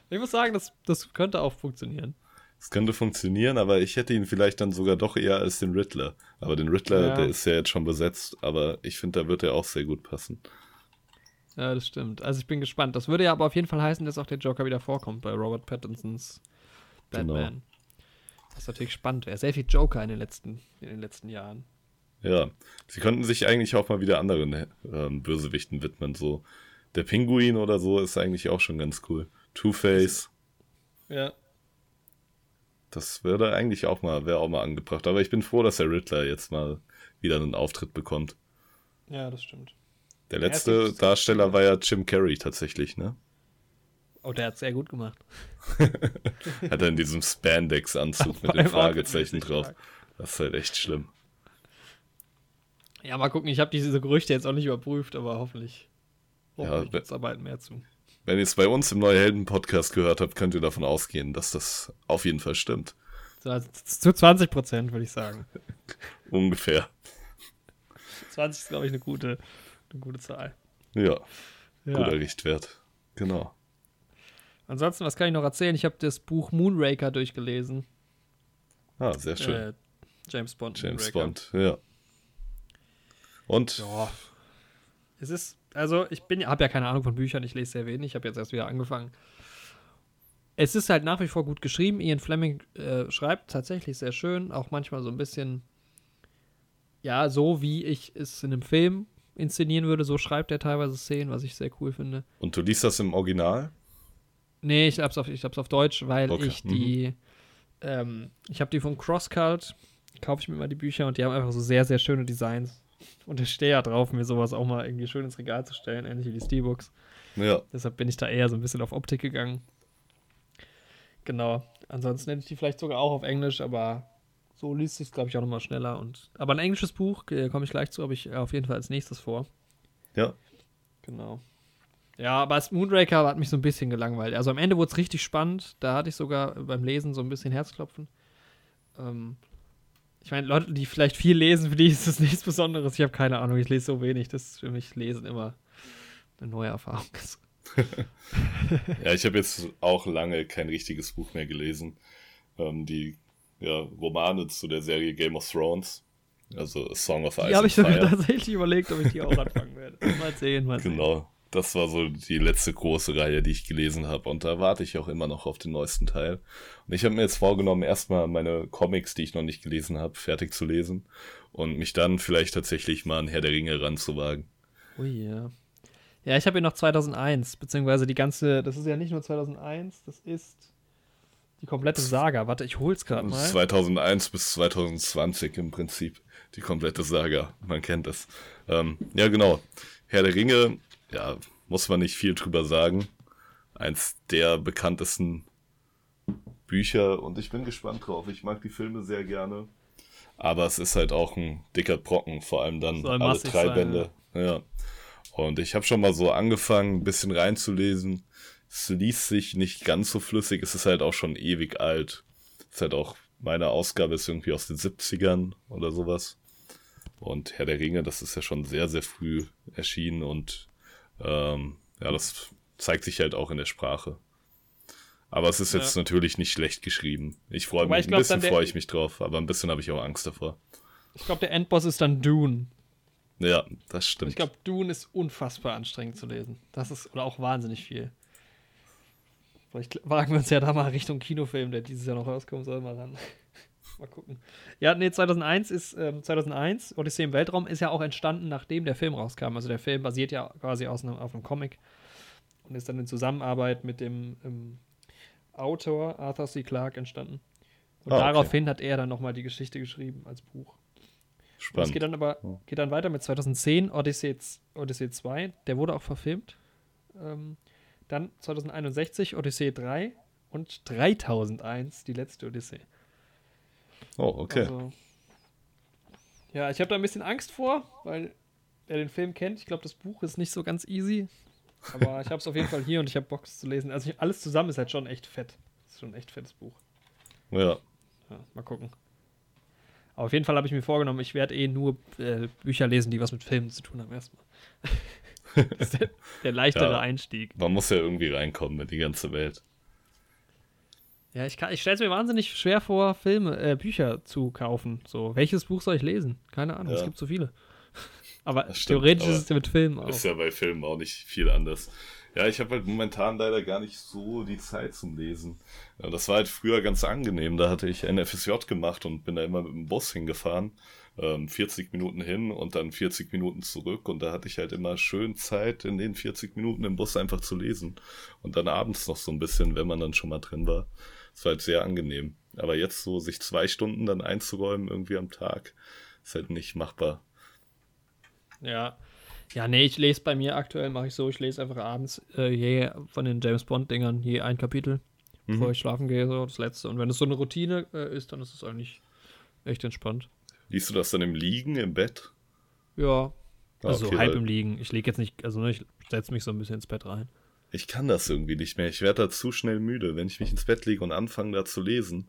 Ich muss sagen, das, das könnte auch funktionieren. es könnte funktionieren, aber ich hätte ihn vielleicht dann sogar doch eher als den Riddler. Aber den Riddler, Ja. der ist ja jetzt schon besetzt, aber ich finde, da wird er auch sehr gut passen. Ja, das stimmt. Also ich bin gespannt. Das würde ja aber auf jeden Fall heißen, dass auch der Joker wieder vorkommt bei Robert Pattinsons Batman. Genau. Das ist natürlich spannend. wäre. sehr viel Joker in den letzten, in den letzten Jahren. Ja, sie könnten sich eigentlich auch mal wieder anderen ähm, Bösewichten widmen. So der Pinguin oder so ist eigentlich auch schon ganz cool. Two-Face, Ja. das würde eigentlich auch mal, wäre auch mal angebracht. Aber ich bin froh, dass der Riddler jetzt mal wieder einen Auftritt bekommt. Ja, das stimmt. Der letzte es gibt- Darsteller war ja Jim Carrey tatsächlich, ne? Oh, der hat sehr gut gemacht. Hat er in diesem Spandex-Anzug mit den Fragezeichen drauf. Das ist halt echt schlimm. Ja, mal gucken. Ich habe diese Gerüchte jetzt auch nicht überprüft, aber hoffentlich, hoffentlich Ja, gibt's da bald mehr zu. Wenn ihr es bei uns im Neue Helden-Podcast gehört habt, könnt ihr davon ausgehen, dass das auf jeden Fall stimmt. Also zu 20 Prozent würde ich sagen. Ungefähr. 20 ist, glaube ich, eine gute, eine gute Zahl. Ja, Ja. guter Richtwert. Genau. Ansonsten, was kann ich noch erzählen? Ich habe das Buch Moonraker durchgelesen. Ah, sehr schön. Äh, James Bond. James Moonraker. Bond, ja. Und Ja. Es ist, also ich bin, habe ja keine Ahnung von Büchern, ich lese sehr wenig, ich habe jetzt erst wieder angefangen. Es ist halt nach wie vor gut geschrieben. Ian Fleming äh, schreibt tatsächlich sehr schön, auch manchmal so ein bisschen, ja, so wie ich es in einem Film inszenieren würde, so schreibt er teilweise Szenen, was ich sehr cool finde. Und du liest das im Original? Nee, ich hab's auf, ich hab's auf Deutsch, weil Okay, ich die, ähm, ich habe die von CrossCult, kaufe ich mir immer die Bücher und die haben einfach so sehr, sehr schöne Designs. Und ich stehe ja drauf, mir sowas auch mal irgendwie schön ins Regal zu stellen, ähnlich wie die Steelbooks. Ja. Deshalb bin ich da eher so ein bisschen auf Optik gegangen. Genau. Ansonsten hätte ich die vielleicht sogar auch auf Englisch, aber so liest sich glaube ich, auch nochmal schneller. Und, aber ein englisches Buch, äh, komme ich gleich zu, habe ich äh, auf jeden Fall als nächstes vor. Ja. Genau. Ja, aber das Moonraker hat mich so ein bisschen gelangweilt. Also am Ende wurde es richtig spannend. Da hatte ich sogar beim Lesen so ein bisschen Herzklopfen. Ähm, ich meine, Leute, die vielleicht viel lesen, für die ist das nichts Besonderes. Ich habe keine Ahnung, ich lese so wenig. Das ist für mich Lesen immer eine neue Erfahrung. Ja, ich habe jetzt auch lange kein richtiges Buch mehr gelesen. Ähm, die ja, Romane zu der Serie Game of Thrones. Also A Song of Ice Die habe ich sogar tatsächlich überlegt, ob ich die auch anfangen werde. Mal sehen, mal sehen. Genau. Das war so die letzte große Reihe, die ich gelesen habe. Und da warte ich auch immer noch auf den neuesten Teil. Und ich habe mir jetzt vorgenommen, erstmal meine Comics, die ich noch nicht gelesen habe, fertig zu lesen. Und mich dann vielleicht tatsächlich mal an Herr der Ringe ranzuwagen. Ui, ja. Ja, ich habe hier noch 2001, beziehungsweise die ganze, das ist ja nicht nur 2001, das ist die komplette Saga. Warte, ich hol's gerade mal. 2001 bis 2020 im Prinzip. Die komplette Saga. Man kennt es. Ähm, ja, genau. Herr der Ringe, ja, muss man nicht viel drüber sagen. Eins der bekanntesten Bücher und ich bin gespannt drauf. Ich mag die Filme sehr gerne. Aber es ist halt auch ein dicker Brocken, vor allem dann alle drei sein, Bände. Ja. Und ich habe schon mal so angefangen, ein bisschen reinzulesen. Es liest sich nicht ganz so flüssig, es ist halt auch schon ewig alt. Es ist halt auch, meine Ausgabe ist irgendwie aus den 70ern oder sowas. Und Herr der Ringe, das ist ja schon sehr, sehr früh erschienen und ähm, ja, das zeigt sich halt auch in der Sprache. Aber es ist jetzt Ja. natürlich nicht schlecht geschrieben. Ich freue mich, ich ein glaub, bisschen freue ich mich drauf, aber ein bisschen habe ich auch Angst davor. Ich glaube, der Endboss ist dann Dune. Ja, das stimmt. Ich glaube, Dune ist unfassbar anstrengend zu lesen. Das ist, oder auch wahnsinnig viel. Vielleicht wagen wir uns ja da mal Richtung Kinofilm, der dieses Jahr noch rauskommen soll, mal ran. Mal gucken. Ja, nee, 2001 ist, ähm, 2001, Odyssee im Weltraum, ist ja auch entstanden, nachdem der Film rauskam. Also der Film basiert ja quasi aus einem, auf einem Comic und ist dann in Zusammenarbeit mit dem ähm, Autor Arthur C. Clarke entstanden. Und Ah, okay. daraufhin hat er dann nochmal die Geschichte geschrieben als Buch. Und es Spannend. geht dann aber geht dann weiter mit 2010 Odyssey, Odyssey 2. Der wurde auch verfilmt. Ähm, dann 2061 Odyssey 3 und 3001 die letzte Odyssee. Oh, okay. Also, ja, ich habe da ein bisschen Angst vor, weil wer den Film kennt, ich glaube, das Buch ist nicht so ganz easy. Aber ich habe es auf jeden Fall hier und ich habe Bock es zu lesen. Also alles zusammen ist halt schon echt fett. Das ist schon ein echt fettes Buch. ja. Ja, mal gucken. Aber auf jeden Fall habe ich mir vorgenommen, ich werde eh nur äh, Bücher lesen, die was mit Filmen zu tun haben erstmal. das ist der, der leichtere Ja. Einstieg. Man muss ja irgendwie reinkommen in die ganze Welt. Ja, ich, kann- ich stelle es mir wahnsinnig schwer vor, Filme, äh, Bücher zu kaufen. So, welches Buch soll ich lesen? Keine Ahnung, Ja. es gibt so viele. Aber stimmt, theoretisch aber ist es ja mit Filmen auch. Ist ja bei Filmen auch nicht viel anders. Ja, ich habe halt momentan leider gar nicht so die Zeit zum Lesen. Das war halt früher ganz angenehm. Da hatte ich NFSJ gemacht und bin da immer mit dem Bus hingefahren. Ähm, 40 Minuten hin und dann 40 Minuten zurück. Und da hatte ich halt immer schön Zeit, in den 40 Minuten im Bus einfach zu lesen. Und dann abends noch so ein bisschen, wenn man dann schon mal drin war. War halt sehr angenehm. Aber jetzt so sich zwei Stunden dann einzuräumen irgendwie am Tag, ist halt nicht machbar. Ja. Ja, nee, ich lese bei mir aktuell, mache ich so, ich lese einfach abends äh, je von den James Bond-Dingern je ein Kapitel, bevor ich schlafen gehe, so das letzte. Und wenn es so eine Routine äh, ist, dann ist es eigentlich echt entspannt. Liest du das dann im Liegen, im Bett? Ja. Ah, Also okay, halb weil- im Liegen. Ich lege jetzt nicht, also ne, ich setze mich so ein bisschen ins Bett rein. Ich kann das irgendwie nicht mehr. Ich werde da zu schnell müde, wenn ich mich ins Bett lege und anfange da zu lesen.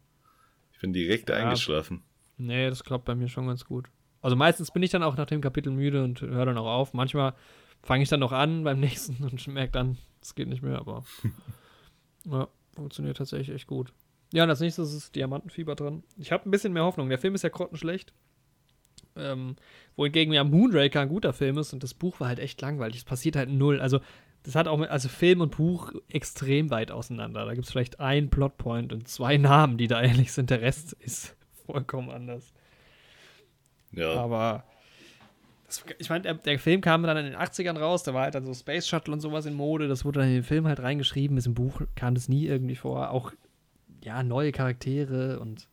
Ich bin direkt Ja. eingeschlafen. Nee, das klappt bei mir schon ganz gut. Also meistens bin ich dann auch nach dem Kapitel müde und höre dann auch auf. Manchmal fange ich dann noch an beim nächsten und merke dann, es geht nicht mehr, aber ja, funktioniert tatsächlich echt gut. Ja, und als nächstes ist Diamantenfieber dran. Ich habe ein bisschen mehr Hoffnung. Der Film ist ja grottenschlecht. Ähm, wohingegen ja Moonraker ein guter Film ist und das Buch war halt echt langweilig. Es passiert halt null. Also, das hat auch mit, also Film und Buch extrem weit auseinander. Da gibt es vielleicht einen Plotpoint und zwei Namen, die da ähnlich sind. Der Rest ist vollkommen anders. Ja, Aber das, ich meine, der, der Film kam dann in den 80ern raus, da war halt dann so Space Shuttle und sowas in Mode, das wurde dann in den Film halt reingeschrieben, ist im Buch kam das nie irgendwie vor, auch ja, neue Charaktere und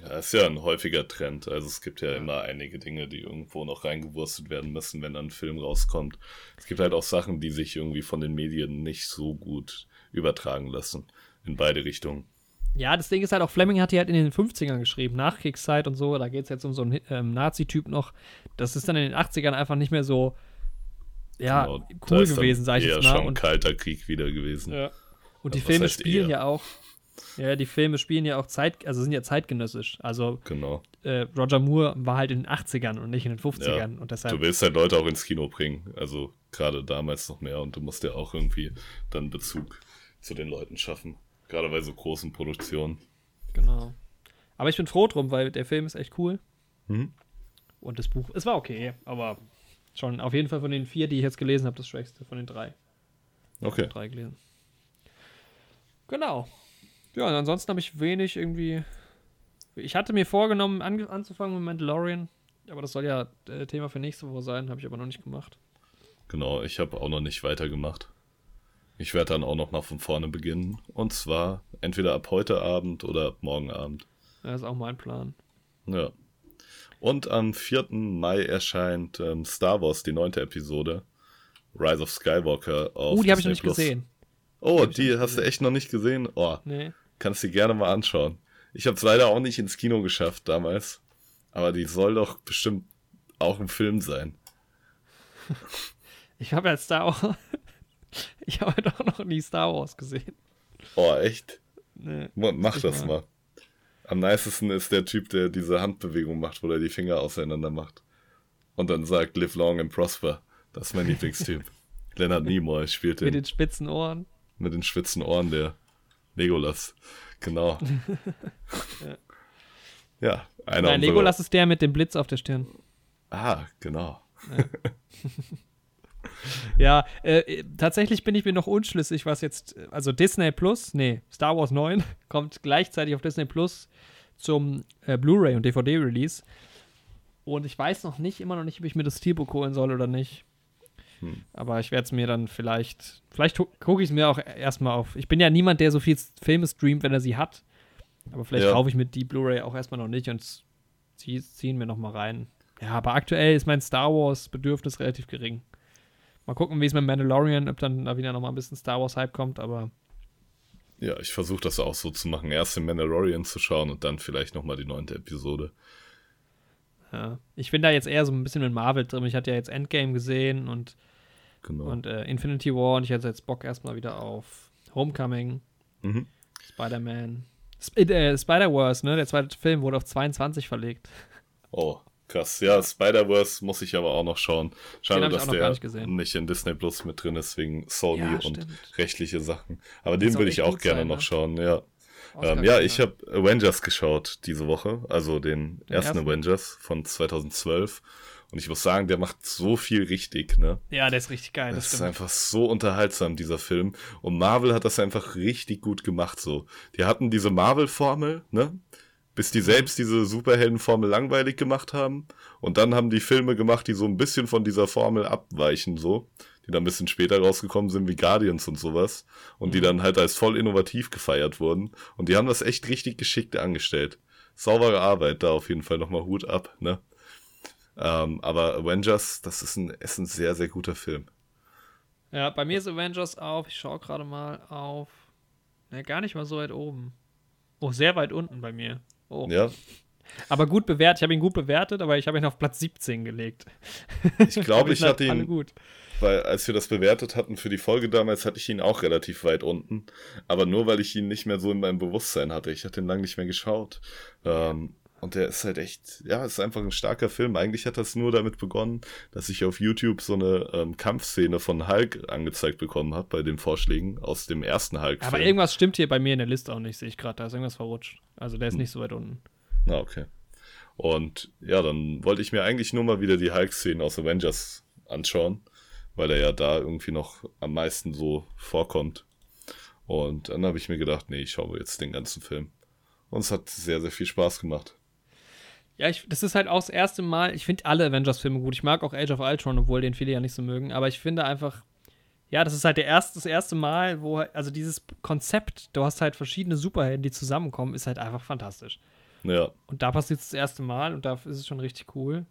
ja, ist ja ein häufiger Trend. Also es gibt ja immer einige Dinge, die irgendwo noch reingewurstet werden müssen, wenn dann ein Film rauskommt. Es gibt halt auch Sachen, die sich irgendwie von den Medien nicht so gut übertragen lassen. In beide Richtungen. ja, das Ding ist halt auch, Fleming hat die halt in den 50ern geschrieben, Nachkriegszeit und so, da geht es jetzt um so einen ähm, Nazi-Typ noch, das ist dann in den 80ern einfach nicht mehr so ja, Genau, cool gewesen, sag ich jetzt mal. schon Und kalter Krieg wieder gewesen. Ja. Und die Was Filme spielen eher? ja auch, ja, die Filme spielen ja auch Zeit, also sind ja zeitgenössisch. Also Genau. äh, Roger Moore war halt in den 80ern und nicht in den 50ern. Und Du deshalb, willst halt Leute auch ins Kino bringen. Also gerade damals noch mehr und du musst ja auch irgendwie dann Bezug zu den Leuten schaffen. Gerade bei so großen Produktionen. genau. Aber ich bin froh drum, weil der Film ist echt cool. Mhm. Und das Buch, es war okay, aber schon auf jeden Fall von den vier, die ich jetzt gelesen habe, das schwächste von den drei. Okay. Drei gelesen. Genau. Ja, und ansonsten habe ich wenig irgendwie. Ich hatte mir vorgenommen, ange anzufangen mit Mandalorian, aber das soll ja äh, Thema für nächste Woche sein, habe ich aber noch nicht gemacht. Genau, ich habe auch noch nicht weitergemacht. Ich werde dann auch noch mal von vorne beginnen. Und zwar entweder ab heute Abend oder ab morgen Abend. Das ist auch mein Plan. Ja. Und am 4. Mai erscheint ähm, Star Wars, die neunte Episode. Rise of Skywalker auf Oh, die habe ich noch nicht gesehen. Oh, die nicht hast du gesehen. echt noch nicht gesehen? Oh, Nee. Kannst du gerne mal anschauen. Ich habe es leider auch nicht ins Kino geschafft damals. Aber die soll doch bestimmt auch ein Film sein. Ich habe jetzt Star Wars. ich habe doch noch nie Star Wars gesehen. Oh, echt? Nee. Mach das mal. mal. Am nicesten ist der Typ, der diese Handbewegung macht, wo er die Finger auseinander macht. Und dann sagt, live long and prosper. Das ist mein Lieblingstyp. Leonard Nimoy spielt Mit den den spitzen Ohren. mit den spitzen Ohren, der Legolas. Genau. ja, einer Nein, Legolas ist der mit dem Blitz auf der Stirn. Ah, genau. Ja, äh, äh, tatsächlich bin ich mir noch unschlüssig, was jetzt, also Disney Plus, nee, Star Wars 9 kommt gleichzeitig auf Disney Plus zum äh, Blu-ray und DVD-Release. Und ich weiß noch nicht, immer noch nicht, ob ich mir das Steelbook holen soll oder nicht. Hm. Aber ich werde es mir dann vielleicht, vielleicht gucke ich es mir auch erstmal auf. Ich bin ja niemand, der so viel Filme streamt, wenn er sie hat. Aber vielleicht Ja. kaufe ich mir die Blu-ray auch erstmal noch nicht und zieh, ziehen wir noch mal rein. Ja, aber aktuell ist mein Star Wars-Bedürfnis relativ gering. Mal gucken, wie es mit Mandalorian, ob dann da wieder noch mal ein bisschen Star Wars-Hype kommt, aber Ja, ich versuche das auch so zu machen. Erst den Mandalorian zu schauen und dann vielleicht nochmal die neunte Episode. ja. Ich bin da jetzt eher so ein bisschen mit Marvel drin. Ich hatte ja jetzt Endgame gesehen und, Genau. und äh, Infinity War und ich hatte jetzt Bock erstmal wieder auf Homecoming, mhm. Spider-Man. Sp äh, Spider-Verse, ne? Der zweite Film wurde auf 22 verlegt. Oh, krass. Ja, Spider-Verse muss ich aber auch noch schauen. Schade, dass der gar nicht gesehen. nicht in Disney Plus mit drin ist, wegen Sony Ja, und rechtliche Sachen. Aber den würde ich auch gerne sein, noch ne? schauen, ja. Ähm, ja, ich habe Avengers geschaut diese Woche, also den, Den ersten, ersten? Avengers von 2012. Und ich muss sagen, der macht so viel richtig, ne? Ja, der ist richtig geil, Das das ist einfach so unterhaltsam, dieser Film. Und Marvel hat das einfach richtig gut gemacht, so. Die hatten diese Marvel-Formel, ne? Bis die selbst diese Superhelden-Formel langweilig gemacht haben. Und dann haben die Filme gemacht, die so ein bisschen von dieser Formel abweichen, so. Die dann ein bisschen später rausgekommen sind, wie Guardians und sowas. Und die dann halt als voll innovativ gefeiert wurden. Und die haben das echt richtig geschickt angestellt. Saubere Arbeit, da auf jeden Fall nochmal Hut ab, ne? Ähm, aber Avengers, das ist ein, ist ein sehr, sehr guter Film. Ja, bei mir ist Avengers auf, ich schaue gerade mal auf. Ne, gar nicht mal so weit oben. Oh, sehr weit unten bei mir. Oh. Ja, Aber gut bewertet, ich habe ihn gut bewertet, aber ich habe ihn auf Platz 17 gelegt. Ich glaube, ich hatte ihn, gut. weil als wir das bewertet hatten für die Folge damals, hatte ich ihn auch relativ weit unten. Aber nur weil ich ihn nicht mehr so in meinem Bewusstsein hatte. Ich hatte ihn lange nicht mehr geschaut. Ähm, und der ist halt echt, ja, ist einfach ein starker Film. Eigentlich hat das nur damit begonnen, dass ich auf YouTube so eine ähm, Kampfszene von Hulk angezeigt bekommen habe bei den Vorschlägen aus dem ersten Hulk-Film. Aber irgendwas stimmt hier bei mir in der Liste auch nicht, sehe ich gerade. Da ist irgendwas verrutscht. Also der ist Hm. nicht so weit unten. Na, okay. Und ja, dann wollte ich mir eigentlich nur mal wieder die Hulk-Szenen aus Avengers anschauen, weil er ja da irgendwie noch am meisten so vorkommt. Und dann habe ich mir gedacht, nee, ich schaue jetzt den ganzen Film. Und es hat sehr, sehr viel Spaß gemacht. Ja, ich, das ist halt auch das erste Mal. Ich finde alle Avengers-Filme gut. Ich mag auch Age of Ultron, obwohl den viele ja nicht so mögen. Aber ich finde einfach, ja, das ist halt der erste, das erste Mal, wo, also dieses Konzept, du hast halt verschiedene Superhelden, die zusammenkommen, ist halt einfach fantastisch. Ja, Und da passiert es das erste Mal und da ist es schon richtig cool.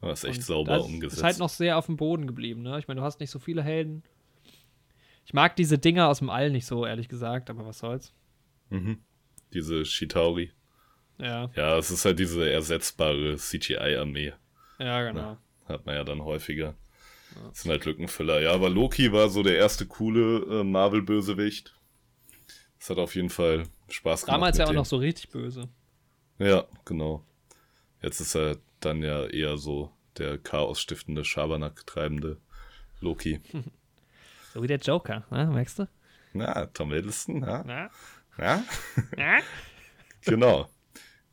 das ist echt Und sauber das umgesetzt. Ist halt noch sehr auf dem Boden geblieben, ne? Ich meine, du hast nicht so viele Helden. Ich mag diese Dinger aus dem All nicht so, ehrlich gesagt, aber was soll's. mhm. Diese Shitauri. Ja, Ja, es ist halt diese ersetzbare CGI-Armee. ja, genau. Hat man ja dann häufiger. Das sind halt Lückenfüller. Ja, aber Loki war so der erste coole äh, Marvel-Bösewicht. Das hat auf jeden Fall Spaß gemacht. Damals ja auch noch so richtig böse. Ja, genau. Jetzt ist er dann ja eher so der chaosstiftende, Schabernack treibende Loki. So wie der Joker, ne? Merkst du? Na, Tom Hiddleston, ja. Na? ja? Na? Genau.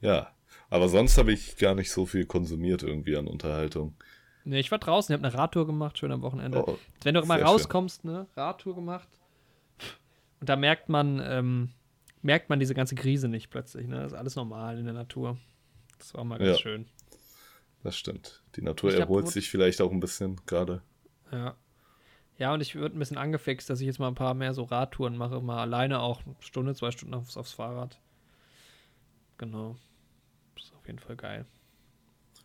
Ja. Aber sonst habe ich gar nicht so viel konsumiert irgendwie an Unterhaltung. Ne, ich war draußen, ich habe eine Radtour gemacht, schön am Wochenende. Oh, Wenn du mal rauskommst, ne, Radtour gemacht. Und da merkt man, ähm, merkt man diese ganze Krise nicht plötzlich, ne? Das ist alles normal in der Natur. Das war mal ganz Ja. schön. Das stimmt. Die Natur Ich erholt gut- sich vielleicht auch ein bisschen gerade. Ja. Ja, und ich würde ein bisschen angefixt, dass ich jetzt mal ein paar mehr so Radtouren mache, mal alleine auch eine Stunde, zwei Stunden aufs, aufs Fahrrad. Genau. Jeden Fall geil.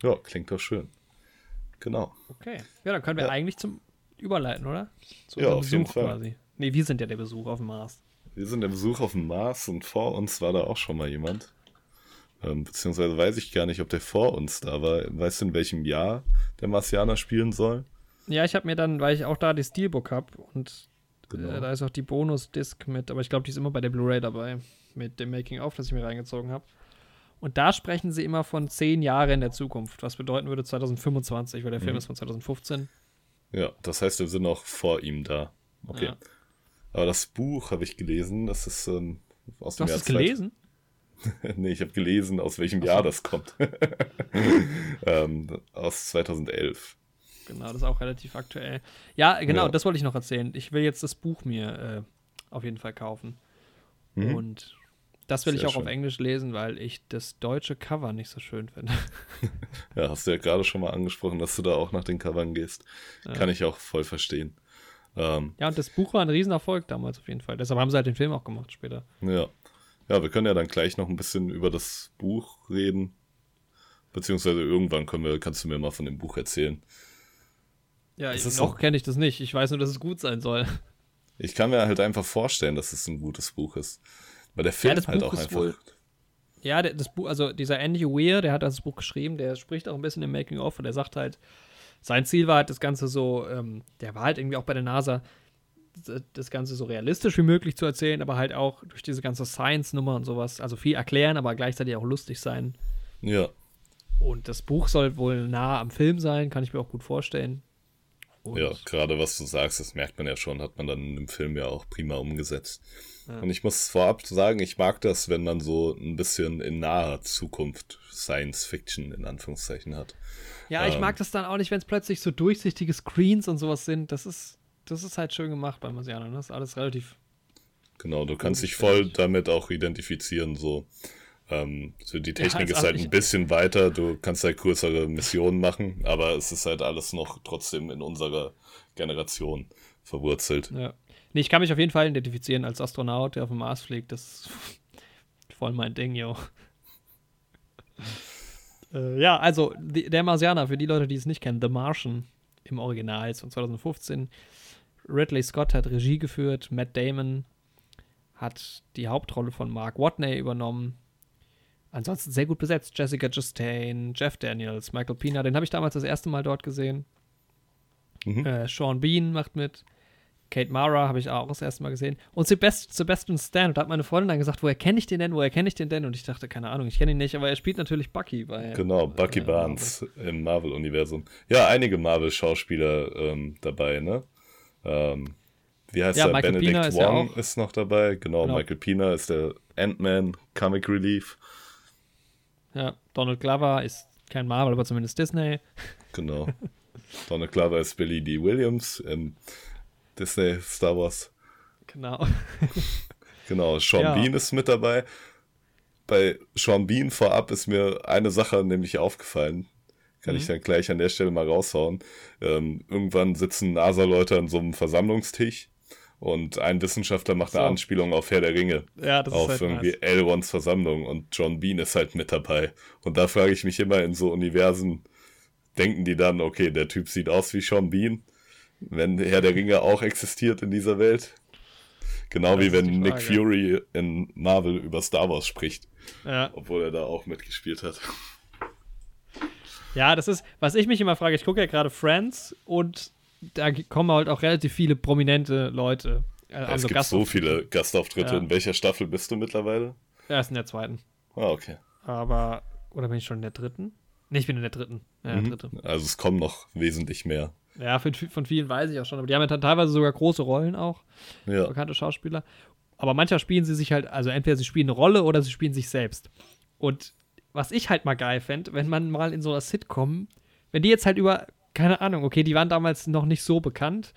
Ja, klingt doch schön. Genau. Okay. Ja, dann können wir Ja. eigentlich zum Überleiten, oder? Zu Ja, auf jeden Besuch Fall. quasi. Nee, wir sind ja der Besuch auf dem Mars. Wir sind der Besuch auf dem Mars und vor uns war da auch schon mal jemand. Ähm, beziehungsweise weiß ich gar nicht, ob der vor uns da war. Weißt du, in welchem Jahr der Marsianer spielen soll? Ja, ich habe mir dann, weil ich auch da die Steelbook habe und Genau. äh, da ist auch die Bonus-Disc mit, aber ich glaube, die ist immer bei der Blu-ray dabei, mit dem Making-of, das ich mir reingezogen habe. Und da sprechen sie immer von zehn Jahren in der Zukunft, was bedeuten würde 2025, weil der Film Mhm. ist von 2015. Ja, das heißt, wir sind noch vor ihm da. Okay. Ja. Aber das Buch habe ich gelesen, das ist ähm, aus Du dem hast Jahr es gelesen? Nee, ich habe gelesen, aus welchem Ach. Jahr das kommt. ähm, aus 2011. Genau, das ist auch relativ aktuell. Ja, genau, Ja. das wollte ich noch erzählen. Ich will jetzt das Buch mir äh, auf jeden Fall kaufen. Mhm. Und Das will Sehr ich auch schön. auf Englisch lesen, weil ich das deutsche Cover nicht so schön finde. Ja, hast du ja gerade schon mal angesprochen, dass du da auch nach den Covern gehst. Ja. Kann ich auch voll verstehen. Ähm, Ja, und das Buch war ein Riesenerfolg damals auf jeden Fall. Deshalb haben sie halt den Film auch gemacht später. ja. Ja, wir können ja dann gleich noch ein bisschen über das Buch reden. Beziehungsweise irgendwann können wir, kannst du mir mal von dem Buch erzählen. Ja, Es ist noch auch- kenne ich das nicht. Ich weiß nur, dass es gut sein soll. Ich kann mir halt einfach vorstellen, dass es ein gutes Buch ist. Weil der Film das halt Buch auch einfach. wohl- Ja, das Buch, also dieser Andy Weir, der hat das Buch geschrieben, der spricht auch ein bisschen im Making of und der sagt halt, sein Ziel war halt das Ganze so, ähm, der war halt irgendwie auch bei der NASA, das Ganze so realistisch wie möglich zu erzählen, aber halt auch durch diese ganze Science-Nummer und sowas, also viel erklären, aber gleichzeitig auch lustig sein. Ja, Und das Buch soll wohl nah am Film sein, kann ich mir auch gut vorstellen. Und ja, gerade was du sagst, das merkt man ja schon, hat man dann im Film ja auch prima umgesetzt. Ja. Und ich muss vorab sagen, ich mag das, wenn man so ein bisschen in naher Zukunft Science Fiction in Anführungszeichen hat. Ja, ich Ähm. mag das dann auch nicht, wenn es plötzlich so durchsichtige Screens und sowas sind. Das ist, das ist halt schön gemacht bei Marsianern. Das ist alles relativ. Genau, du kannst dich voll damit auch identifizieren, so. Ähm, so die Technik Ja, ist halt ein bisschen weiter, du kannst halt größere Missionen machen, aber es ist halt alles noch trotzdem in unserer Generation verwurzelt. Ja. Nee, ich kann mich auf jeden Fall identifizieren als Astronaut, der auf dem Mars fliegt. Das ist voll mein Ding, yo. äh, ja, also die, der Marsianer, für die Leute, die es nicht kennen, The Martian im Original ist von 2015. Ridley Scott hat Regie geführt, Matt Damon hat die Hauptrolle von Mark Watney übernommen. Ansonsten sehr gut besetzt. Jessica Chastain, Jeff Daniels, Michael Pina, den habe ich damals das erste Mal dort gesehen. Mhm. Äh, Sean Bean macht mit. Kate Mara habe ich auch das erste Mal gesehen. Und Sebast Sebastian Stan. Und da hat meine Freundin dann gesagt, woher kenne ich den denn? Woher kenne ich den denn? Und ich dachte, keine Ahnung, ich kenne ihn nicht, aber er spielt natürlich Bucky bei. Genau, Bucky äh, Barnes im Marvel-Universum. Ja, einige Marvel-Schauspieler ähm, dabei, ne? Ähm, wie heißt Ja, er? Michael Benedict Pina ist ja Wong ist noch dabei. Genau, Genau. Michael Pina ist der Ant-Man, Comic Relief. Ja, Donald Glover ist kein Marvel, aber zumindest Disney. Genau. Donald Glover ist Billy D. Williams im Disney Star Wars. Genau. Genau, Sean Ja. Bean ist mit dabei. Bei Sean Bean vorab ist mir eine Sache nämlich aufgefallen. Kann Mhm. ich dann gleich an der Stelle mal raushauen. Ähm, irgendwann sitzen NASA-Leute an so einem Versammlungstisch und ein Wissenschaftler macht eine So. Anspielung auf Herr der Ringe. Ja, das auf ist halt irgendwie nice. Elrons Versammlung und John Bean ist halt mit dabei. Und da frage ich mich immer in so Universen, denken die dann, okay, der Typ sieht aus wie Sean Bean, wenn Herr der Ringe auch existiert in dieser Welt? Genau Das wie wenn Nick. Fury in Marvel über Star Wars spricht, Ja. obwohl er da auch mitgespielt hat. ja, das ist, was ich mich immer frage, ich gucke ja gerade Friends und da kommen halt auch relativ viele prominente Leute. Äh, es also gibt so viele Gastauftritte. Ja. In welcher Staffel bist du mittlerweile? Ja, ist in der zweiten. Ah, okay. Aber, oder bin ich schon in der dritten? Nee, ich bin in der dritten. Ja, Mhm. dritte. Also es kommen noch wesentlich mehr. Ja, von, von vielen weiß ich auch schon. Aber die haben ja dann teilweise sogar große Rollen auch, Ja, bekannte Schauspieler. Aber manchmal spielen sie sich halt, also entweder sie spielen eine Rolle oder sie spielen sich selbst. Und was ich halt mal geil fände, wenn man mal in so einer Sitcom, wenn die jetzt halt über, keine Ahnung, okay, die waren damals noch nicht so bekannt,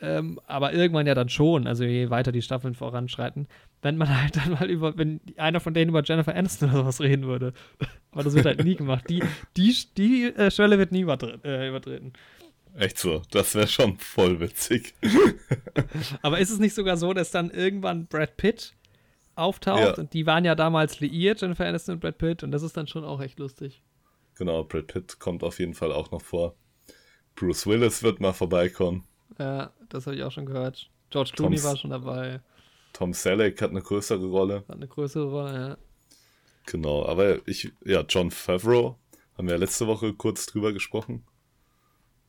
ähm, aber irgendwann ja dann schon, also je weiter die Staffeln voranschreiten, wenn man halt dann mal über, wenn einer von denen über Jennifer Aniston oder sowas reden würde. Aber das wird halt nie gemacht. Die, die, die äh, Schwelle wird nie übertreten. Äh, übertreten. echt so. Das wäre schon voll witzig. Aber ist es nicht sogar so, dass dann irgendwann Brad Pitt auftaucht Ja. und die waren ja damals liiert, Jennifer Aniston und Brad Pitt, und das ist dann schon auch echt lustig. Genau, Brad Pitt kommt auf jeden Fall auch noch vor. Bruce Willis wird mal vorbeikommen. Ja, das habe ich auch schon gehört. George Tom Clooney S- war schon dabei, Tom Selleck hat eine größere Rolle. hat eine größere Rolle, ja. Genau, aber ich, ja, John Favreau, haben wir ja letzte Woche kurz drüber gesprochen.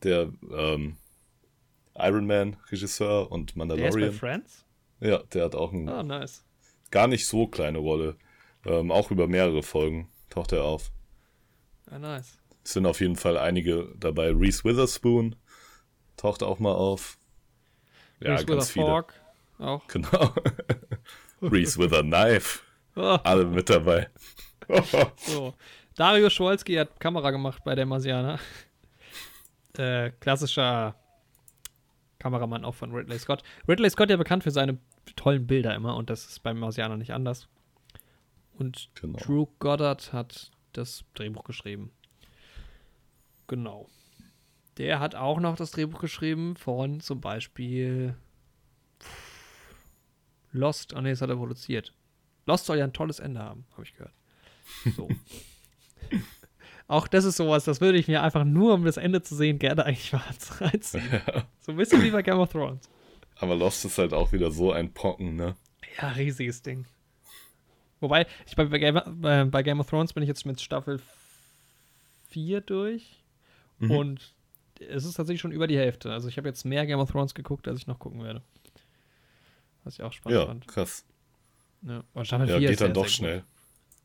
Der ähm, Iron Man Regisseur und Der ist bei Mandalorian. Friends? Ja, der hat auch eine Ah, nice. gar nicht so kleine Rolle. Ähm, auch über mehrere Folgen taucht er auf. Ja, nice. Es sind auf jeden Fall einige dabei. Reese Witherspoon taucht auch mal auf. Ja, Reese ganz viele. Witherspoon Auch. Genau. Reese with a Knife. Oh, Alle mit dabei. so. Dario Schwolski hat Kamera gemacht bei der Marsianer. äh, klassischer Kameramann auch von Ridley Scott. Ridley Scott ja bekannt für seine tollen Bilder immer und das ist beim Marsianer nicht anders. Und Genau. Drew Goddard hat das Drehbuch geschrieben. Genau. Der hat auch noch das Drehbuch geschrieben von zum Beispiel Lost. Ah, ne, das hat er produziert. Lost soll ja ein tolles Ende haben, habe ich gehört. So. auch das ist sowas, das würde ich mir einfach nur, um das Ende zu sehen, gerne eigentlich mal reinziehen. So ein bisschen wie bei Game of Thrones. Aber Lost ist halt auch wieder so ein Pocken, ne? Ja, riesiges Ding. Wobei, ich bei, bei, Game, äh, bei Game of Thrones bin ich jetzt mit Staffel 4 durch. Mhm. Und es ist tatsächlich schon über die Hälfte. Also ich habe jetzt mehr Game of Thrones geguckt, als ich noch gucken werde. Was ich auch spannend Ja, fand. krass. Ja, aber Staffel Ja, 4 geht ist dann sehr, doch schnell.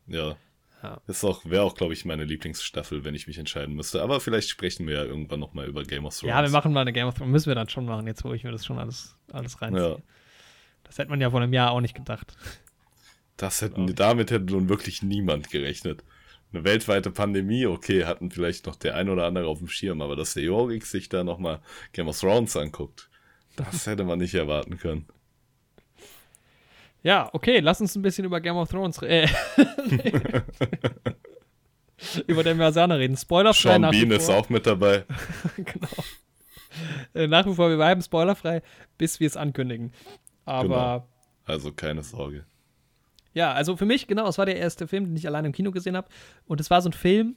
Ja. Ja. Ist auch, wäre auch, glaube ich, meine Lieblingsstaffel, wenn ich mich entscheiden müsste. Aber vielleicht sprechen wir ja irgendwann nochmal über Game of Thrones. ja, wir machen mal eine Game of Thrones. Müssen wir dann schon machen, jetzt wo ich mir das schon alles, alles reinziehe. Ja. Das hätte man ja vor einem Jahr auch nicht gedacht. Das hätten, damit hätte nun wirklich niemand gerechnet. Eine weltweite Pandemie, okay, hatten vielleicht noch der ein oder andere auf dem Schirm, aber dass der Jorik sich da nochmal Game of Thrones anguckt, das hätte man nicht erwarten können. Ja, okay, lass uns ein bisschen über Game of Thrones reden. über den Mersaner reden. Spoilerfrei Sean nach Bean ist auch mit dabei. genau. Äh, Nach wie vor, wir bleiben spoilerfrei, bis wir es ankündigen. Aber Genau. Also keine Sorge. Ja, also für mich, genau, es war der erste Film, den ich alleine im Kino gesehen habe. Und es war so ein Film,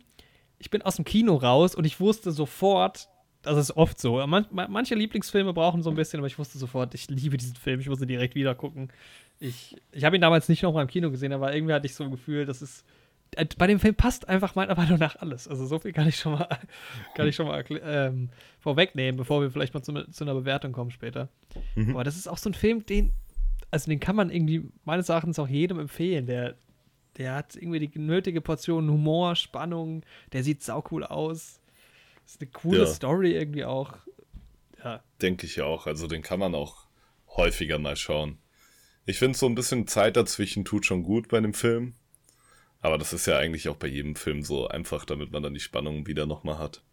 ich bin aus dem Kino raus und ich wusste sofort, das ist oft so. Man, man, manche Lieblingsfilme brauchen so ein bisschen, aber ich wusste sofort, ich liebe diesen Film, ich musste direkt wieder gucken. Ich, ich habe ihn damals nicht noch mal im Kino gesehen, aber irgendwie hatte ich so ein Gefühl, das ist. äh, Bei dem Film passt einfach meiner Meinung nach alles. Also so viel kann ich schon mal, kann ich schon mal ähm, vorwegnehmen, bevor wir vielleicht mal zu, zu einer Bewertung kommen später. Mhm. Aber das ist auch so ein Film, den, also den kann man irgendwie meines Erachtens auch jedem empfehlen. Der, der hat irgendwie die nötige Portion Humor, Spannung, der sieht saucool aus. Ist eine coole Ja. Story irgendwie auch. Ja, Denke ich auch. Also den kann man auch häufiger mal schauen. Ich finde so ein bisschen Zeit dazwischen tut schon gut bei dem Film. Aber das ist ja eigentlich auch bei jedem Film so einfach, damit man dann die Spannung wieder nochmal hat.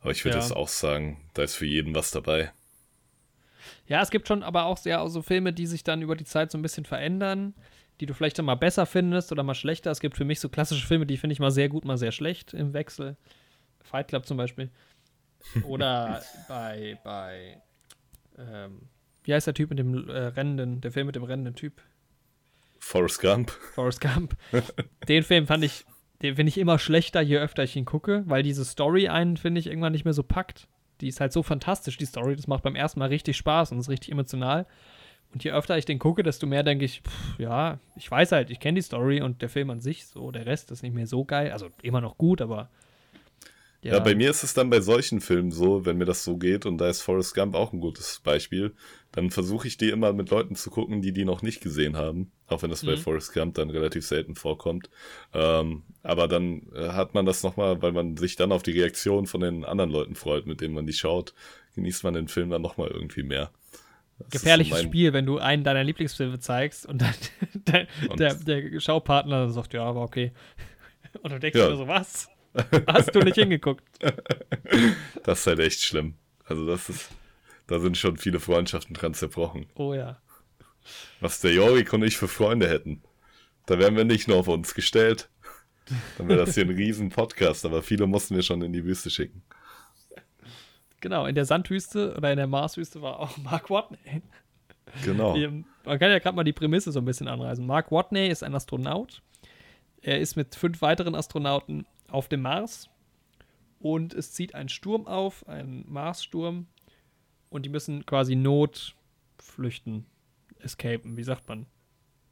Aber ich würde Ja. jetzt auch sagen, da ist für jeden was dabei. Ja, es gibt schon aber auch sehr so Filme, die sich dann über die Zeit so ein bisschen verändern, die du vielleicht dann mal besser findest oder mal schlechter. Es gibt für mich so klassische Filme, die finde ich mal sehr gut, mal sehr schlecht im Wechsel. Fight Club zum Beispiel. Oder bei, bei ähm, wie heißt der Typ mit dem äh, rennenden, der Film mit dem rennenden Typ? Forrest Gump. Forrest Gump. den Film fand ich, den finde ich immer schlechter, je öfter ich ihn gucke, weil diese Story einen, finde ich, irgendwann nicht mehr so packt. Die ist halt so fantastisch, die Story. Das macht beim ersten Mal richtig Spaß und ist richtig emotional. Und je öfter ich den gucke, desto mehr denke ich, pff, ja, ich weiß halt, ich kenne die Story und der Film an sich, so, der Rest ist nicht mehr so geil. Also immer noch gut, aber. Ja. bei mir ist es dann bei solchen Filmen so, wenn mir das so geht, und da ist Forrest Gump auch ein gutes Beispiel, dann versuche ich die immer mit Leuten zu gucken, die die noch nicht gesehen haben, auch wenn das bei Mhm. Forrest Gump dann relativ selten vorkommt. Ähm, aber dann äh, hat man das nochmal, weil man sich dann auf die Reaktion von den anderen Leuten freut, mit denen man die schaut, genießt man den Film dann nochmal irgendwie mehr. Das so Gefährliches mein- Spiel, wenn du einen deiner Lieblingsfilme zeigst und dann der, Und- der, der Schaupartner sagt, ja, aber okay. Und du denkst Ja. dir so, was? Hast du nicht hingeguckt? Das ist halt echt schlimm. Also das ist, da sind schon viele Freundschaften dran zerbrochen. Oh ja. Was der Jorik und ich für Freunde hätten. Da wären wir nicht nur auf uns gestellt. Dann wäre das hier ein riesen Podcast, aber viele mussten wir schon in die Wüste schicken. Genau, in der Sandwüste oder in der Marswüste war auch Mark Watney. Genau. Man kann ja gerade mal die Prämisse so ein bisschen anreißen. Mark Watney ist ein Astronaut. Er ist mit fünf weiteren Astronauten auf dem Mars und es zieht ein Sturm auf, ein Marssturm und die müssen quasi Not flüchten, escapen, wie sagt man?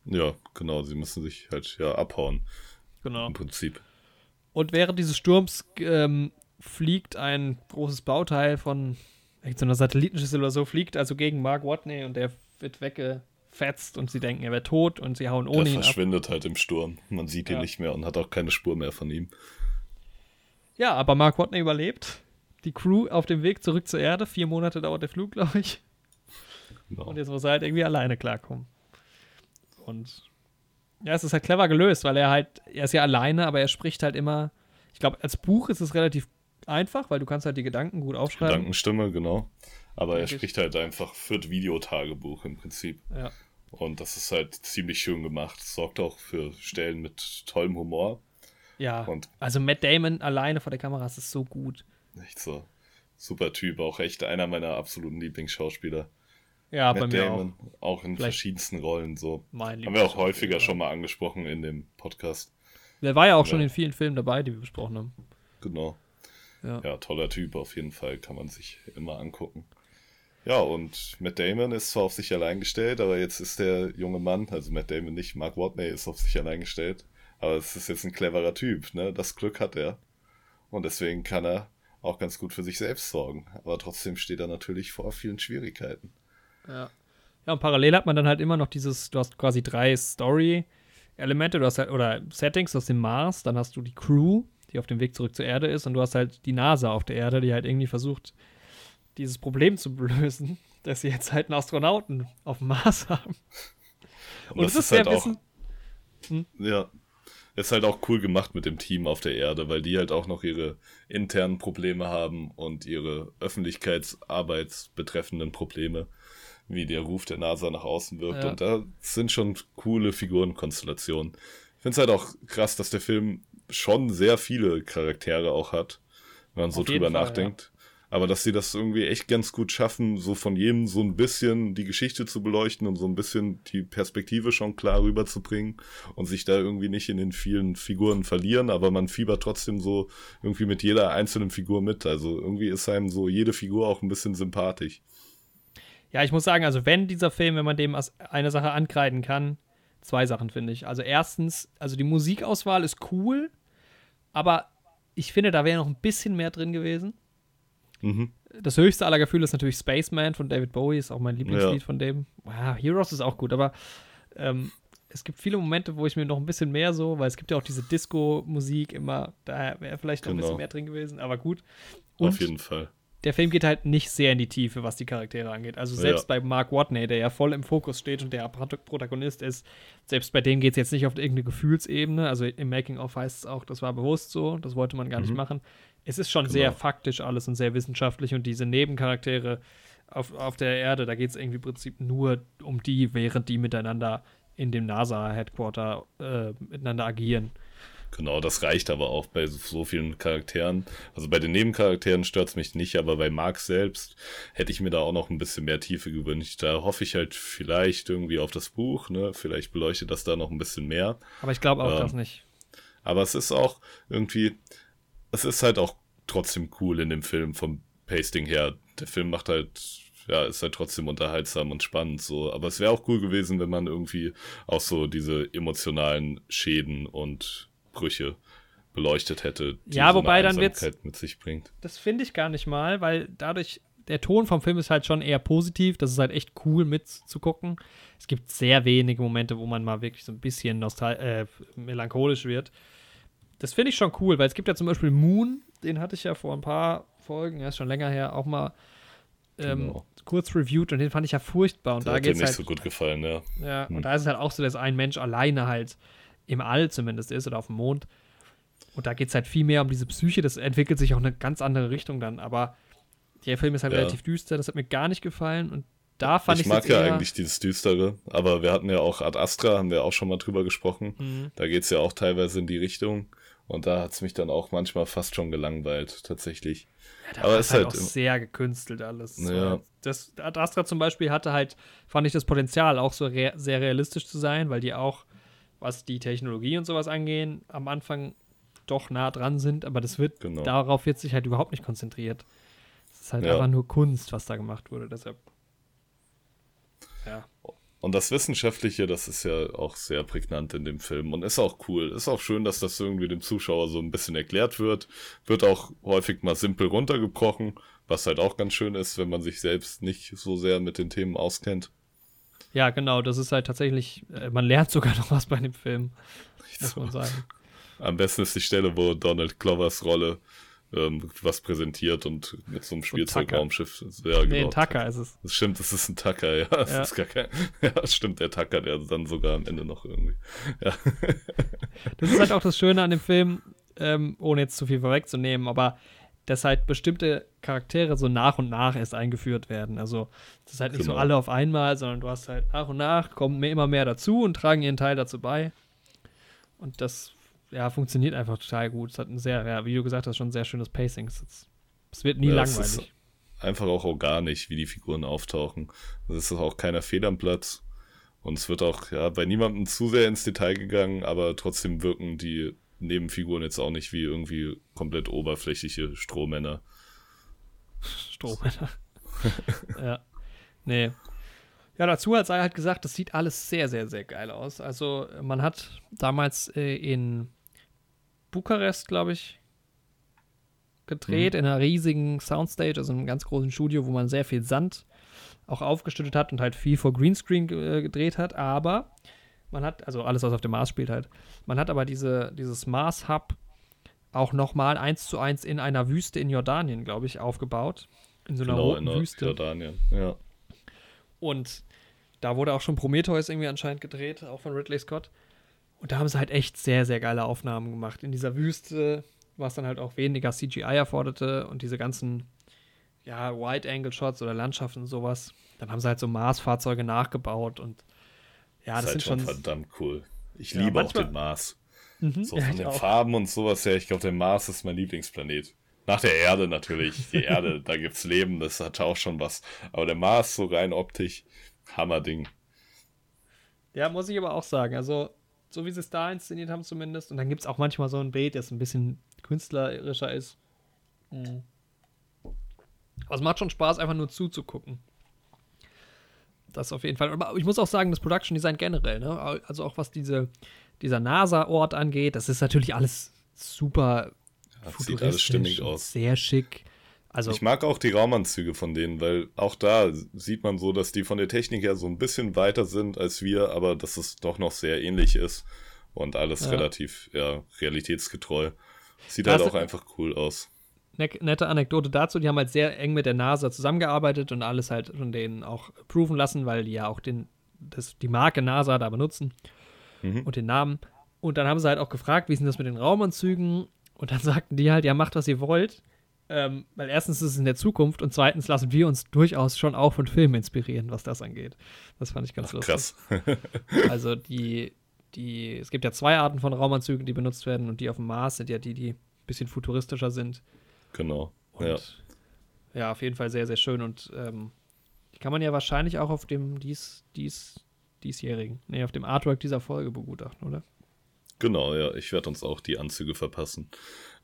Ja, genau. Sie müssen sich halt ja abhauen, Genau. im Prinzip. Und während dieses Sturms ähm, fliegt ein großes Bauteil von irgendeiner Satellitenschüssel oder so, fliegt also gegen Mark Watney und der wird weggefetzt und sie denken, er wäre tot und sie hauen ohne ihn ab. verschwindet halt im Sturm. Man sieht ihn Ja. nicht mehr und hat auch keine Spur mehr von ihm. Ja, aber Mark Watney überlebt. Die Crew auf dem Weg zurück zur Erde. Vier Monate dauert der Flug, glaube ich. Genau. Und jetzt muss er halt irgendwie alleine klarkommen. Und ja, es ist halt clever gelöst, weil er halt, er ist ja alleine, aber er spricht halt immer. Ich glaube, als Buch ist es relativ einfach, weil du kannst halt die Gedanken gut aufschreiben. Gedankenstimme, genau. Aber er spricht halt einfach, führt Videotagebuch im Prinzip. Ja. Und das ist halt ziemlich schön gemacht. Sorgt auch für Stellen mit tollem Humor. Ja. Und also Matt Damon alleine vor der Kamera ist so gut. Echt so. Super Typ, auch echt einer meiner absoluten Lieblingsschauspieler. Ja, Matt bei mir Damon, auch. auch in Vielleicht verschiedensten Rollen so. Mein haben wir auch häufiger schon mal angesprochen in dem Podcast. Der war ja auch ja. schon in vielen Filmen dabei, die wir besprochen haben. Genau. Ja. ja, toller Typ auf jeden Fall, kann man sich immer angucken. Ja, und Matt Damon ist zwar auf sich allein gestellt, aber jetzt ist der junge Mann, also Matt Damon nicht, Mark Watney ist auf sich allein gestellt. Aber es ist jetzt ein cleverer Typ, ne? Das Glück hat er. Und deswegen kann er auch ganz gut für sich selbst sorgen. Aber trotzdem steht er natürlich vor vielen Schwierigkeiten. Ja. Ja, und parallel hat man dann halt immer noch dieses, du hast quasi drei Story-Elemente, du hast halt, oder Settings aus dem Mars, dann hast du die Crew, die auf dem Weg zurück zur Erde ist, und du hast halt die NASA auf der Erde, die halt irgendwie versucht, dieses Problem zu lösen, dass sie jetzt halt einen Astronauten auf dem Mars haben. Und, und das, das ist, ist halt auch, hm? Ja, ist halt auch cool gemacht mit dem Team auf der Erde, weil die halt auch noch ihre internen Probleme haben und ihre öffentlichkeitsarbeitsbetreffenden Probleme, wie der Ruf der NASA nach außen wirkt. Ja. Und da sind schon coole Figurenkonstellationen. Ich finde es halt auch krass, dass der Film schon sehr viele Charaktere auch hat, wenn man so drüber Fall, nachdenkt. Ja. Aber dass sie das irgendwie echt ganz gut schaffen, so von jedem so ein bisschen die Geschichte zu beleuchten und so ein bisschen die Perspektive schon klar rüberzubringen und sich da irgendwie nicht in den vielen Figuren verlieren, aber man fiebert trotzdem so irgendwie mit jeder einzelnen Figur mit. Also irgendwie ist einem so jede Figur auch ein bisschen sympathisch. Ja, ich muss sagen, also wenn dieser Film, wenn man dem eine Sache ankreiden kann, zwei Sachen finde ich. Also erstens, also die Musikauswahl ist cool, aber ich finde, da wäre noch ein bisschen mehr drin gewesen. Mhm. Das höchste aller Gefühle ist natürlich Spaceman von David Bowie, ist auch mein Lieblingslied ja. von dem. Wow, Heroes ist auch gut, aber ähm, es gibt viele Momente, wo ich mir noch ein bisschen mehr so, weil es gibt ja auch diese Disco-Musik immer, da wäre vielleicht noch genau. ein bisschen genau. mehr drin gewesen, aber gut. Und Auf jeden Fall. Der Film geht halt nicht sehr in die Tiefe, was die Charaktere angeht. Also selbst ja. bei Mark Watney, der ja voll im Fokus steht und der Protagonist ist, selbst bei dem geht es jetzt nicht auf irgendeine Gefühlsebene. Also im Making-of heißt es auch, das war bewusst so, das wollte man gar mhm. nicht machen es ist schon genau. sehr faktisch alles und sehr wissenschaftlich und diese Nebencharaktere auf, auf der Erde, da geht es irgendwie im Prinzip nur um die, während die miteinander in dem NASA-Headquarter äh, miteinander agieren. Genau, das reicht aber auch bei so vielen Charakteren. Also bei den Nebencharakteren stört es mich nicht, aber bei Mark selbst hätte ich mir da auch noch ein bisschen mehr Tiefe gewünscht. Da hoffe ich halt vielleicht irgendwie auf das Buch, ne? Vielleicht beleuchtet das da noch ein bisschen mehr. Aber ich glaube auch ähm, das nicht. Aber es ist auch irgendwie, es ist halt auch trotzdem cool in dem Film vom Pasting her. Der Film macht halt, ja, ist halt trotzdem unterhaltsam und spannend so. Aber es wäre auch cool gewesen, wenn man irgendwie auch so diese emotionalen Schäden und Brüche beleuchtet hätte, die ja, so wobei dann wird's, mit sich bringt. Das finde ich gar nicht mal, weil dadurch der Ton vom Film ist halt schon eher positiv. Das ist halt echt cool mitzugucken. Es gibt sehr wenige Momente, wo man mal wirklich so ein bisschen nostal äh, melancholisch wird das finde ich schon cool, weil es gibt ja zum Beispiel Moon, den hatte ich ja vor ein paar Folgen, er ist schon länger her, auch mal ähm, genau. kurz reviewed und den fand ich ja furchtbar. Und der da hat dir nicht halt, so gut gefallen, ja. Ja, hm. und da ist es halt auch so, dass ein Mensch alleine halt im All zumindest ist oder auf dem Mond. Und da geht es halt viel mehr um diese Psyche, das entwickelt sich auch eine ganz andere Richtung dann, aber der Film ist halt ja. relativ düster, das hat mir gar nicht gefallen und da fand ich Ich mag ja eigentlich dieses Düstere, aber wir hatten ja auch Ad Astra, haben wir auch schon mal drüber gesprochen. Mhm. Da geht es ja auch teilweise in die Richtung. Und da hat es mich dann auch manchmal fast schon gelangweilt, tatsächlich. Ja, Aber es ist halt, halt auch sehr gekünstelt alles. Ja. Das, das Astra zum Beispiel hatte halt, fand ich das Potenzial, auch so rea sehr realistisch zu sein, weil die auch, was die Technologie und sowas angehen, am Anfang doch nah dran sind, aber das wird, genau. darauf wird sich halt überhaupt nicht konzentriert. Es ist halt ja. einfach nur Kunst, was da gemacht wurde, deshalb. Ja. Und das Wissenschaftliche, das ist ja auch sehr prägnant in dem Film und ist auch cool. Ist auch schön, dass das irgendwie dem Zuschauer so ein bisschen erklärt wird. Wird auch häufig mal simpel runtergebrochen, was halt auch ganz schön ist, wenn man sich selbst nicht so sehr mit den Themen auskennt. Ja, genau, das ist halt tatsächlich, äh, man lernt sogar noch was bei dem Film, muss man sagen. Am besten ist die Stelle, wo Donald Clovers Rolle ähm, was präsentiert und mit so einem Spielzeugraumschiff. Ja, nee, genau. ein Tucker ist es. Das stimmt, das ist ein Tucker, ja. Das ja. ist gar kein, ja, das stimmt, der Tucker, der dann sogar am Ende noch irgendwie. Ja. Das ist halt auch das Schöne an dem Film, ähm, ohne jetzt zu viel vorwegzunehmen, aber dass halt bestimmte Charaktere so nach und nach erst eingeführt werden. Also, das ist halt nicht genau. so alle auf einmal, sondern du hast halt nach und nach, kommen mehr, immer mehr dazu und tragen ihren Teil dazu bei. Und das, ja, funktioniert einfach total gut. Es hat ein sehr, ja, wie du gesagt hast, schon ein sehr schönes Pacing. Es, wird nie ja, langweilig. einfach auch organisch, wie die Figuren auftauchen. Es ist auch keiner Fehl am Platz. Und es wird auch, ja, bei niemandem zu sehr ins Detail gegangen, aber trotzdem wirken die Nebenfiguren jetzt auch nicht wie irgendwie komplett oberflächliche Strohmänner. Strohmänner. ja. Nee. Ja, dazu hat sei halt gesagt, das sieht alles sehr, sehr, sehr geil aus. Also, man hat damals äh, in Bukarest, glaube ich, gedreht, mhm. in einer riesigen Soundstage, also in einem ganz großen Studio, wo man sehr viel Sand auch aufgeschüttet hat und halt viel vor Greenscreen äh, gedreht hat. Aber man hat, also alles, was auf dem Mars spielt halt. Man hat aber diese, dieses Mars-Hub auch nochmal eins zu eins in einer Wüste in Jordanien, glaube ich, aufgebaut. In so einer genau, roten in Wüste. Jordanien, ja. Und da wurde auch schon Prometheus irgendwie anscheinend gedreht, auch von Ridley Scott. Und da haben sie halt echt sehr, sehr geile Aufnahmen gemacht. In dieser Wüste, was dann halt auch weniger CGI erforderte und diese ganzen, ja, Wide-Angle-Shots oder Landschaften und sowas. Dann haben sie halt so Mars-Fahrzeuge nachgebaut und ja, das, das ist halt schon verdammt cool. Ich ja, liebe auch den Mars. Mhm, so von den auch. Farben und sowas her. Ich glaube, der Mars ist mein Lieblingsplanet. Nach der Erde natürlich. Die Erde, da gibt's Leben, das hat auch schon was. Aber der Mars, so rein optisch, Hammerding. Ja, muss ich aber auch sagen. Also, so wie sie es da inszeniert haben, zumindest. Und dann gibt es auch manchmal so ein Bild, das ein bisschen künstlerischer ist. Mhm. Aber es macht schon Spaß, einfach nur zuzugucken. Das auf jeden Fall. Aber ich muss auch sagen, das Production Design generell, ne? Also auch was diese, dieser NASA-Ort angeht, das ist natürlich alles super ja, sieht alles stimmig aus. Sehr schick. Also, ich mag auch die Raumanzüge von denen, weil auch da sieht man so, dass die von der Technik her so ein bisschen weiter sind als wir, aber dass es doch noch sehr ähnlich ist und alles ja. relativ ja, realitätsgetreu. Sieht das halt auch einfach cool aus. Ne-, nette Anekdote dazu, die haben halt sehr eng mit der NASA zusammengearbeitet und alles halt von denen auch proven lassen, weil die ja auch den, das, die Marke NASA da benutzen mhm. und den Namen. Und dann haben sie halt auch gefragt, wie ist denn das mit den Raumanzügen? Und dann sagten die halt, ja, macht, was ihr wollt. Ähm, weil erstens ist es in der Zukunft und zweitens lassen wir uns durchaus schon auch von Filmen inspirieren, was das angeht. Das fand ich ganz Ach, lustig. Krass. also die, die, es gibt ja zwei Arten von Raumanzügen, die benutzt werden und die auf dem Mars sind ja die, die ein bisschen futuristischer sind. Genau. Und, ja. ja, auf jeden Fall sehr, sehr schön und ähm, die kann man ja wahrscheinlich auch auf dem dies, dies, diesjährigen, nee, auf dem Artwork dieser Folge begutachten, oder? Genau, ja, ich werde uns auch die Anzüge verpassen,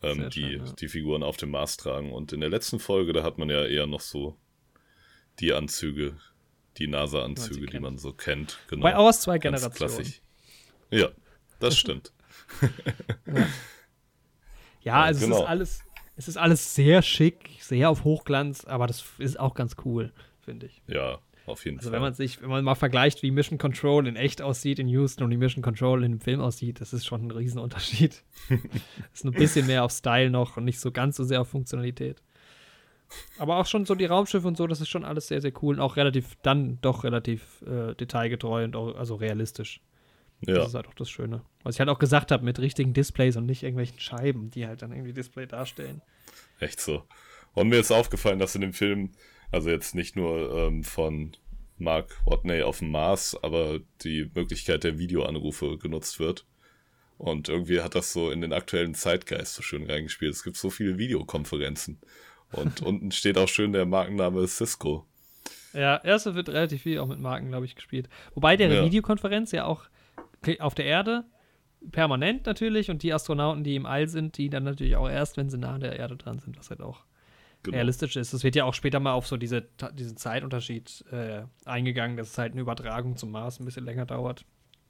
ähm, die schön, ja. die Figuren auf dem Mars tragen. Und in der letzten Folge, da hat man ja eher noch so die Anzüge, die NASA-Anzüge, die man so kennt. Genau. Bei aus zwei Generationen. Klassisch. Ja, das stimmt. ja. ja, also genau. es ist alles, es ist alles sehr schick, sehr auf Hochglanz, aber das ist auch ganz cool, finde ich. Ja, auf jeden also Fall. wenn man sich, wenn man mal vergleicht, wie Mission Control in echt aussieht in Houston und wie Mission Control in dem Film aussieht, das ist schon ein Riesenunterschied. ist ein bisschen mehr auf Style noch und nicht so ganz so sehr auf Funktionalität. Aber auch schon so die Raumschiffe und so, das ist schon alles sehr, sehr cool und auch relativ, dann doch relativ äh, detailgetreu und auch, also realistisch. Ja. Das ist halt auch das Schöne. Was ich halt auch gesagt habe, mit richtigen Displays und nicht irgendwelchen Scheiben, die halt dann irgendwie Display darstellen. Echt so. Und mir ist aufgefallen, dass in dem Film also jetzt nicht nur ähm, von Mark Watney auf dem Mars, aber die Möglichkeit der Videoanrufe genutzt wird. Und irgendwie hat das so in den aktuellen Zeitgeist so schön reingespielt. Es gibt so viele Videokonferenzen. Und unten steht auch schön der Markenname Cisco. Ja, erste wird relativ viel auch mit Marken, glaube ich, gespielt. Wobei der ja. Videokonferenz ja auch auf der Erde permanent natürlich und die Astronauten, die im All sind, die dann natürlich auch erst, wenn sie nah an der Erde dran sind, was halt auch genau. realistisch ist. Es wird ja auch später mal auf so diese, diesen Zeitunterschied äh, eingegangen, dass es halt eine Übertragung zum Mars ein bisschen länger dauert.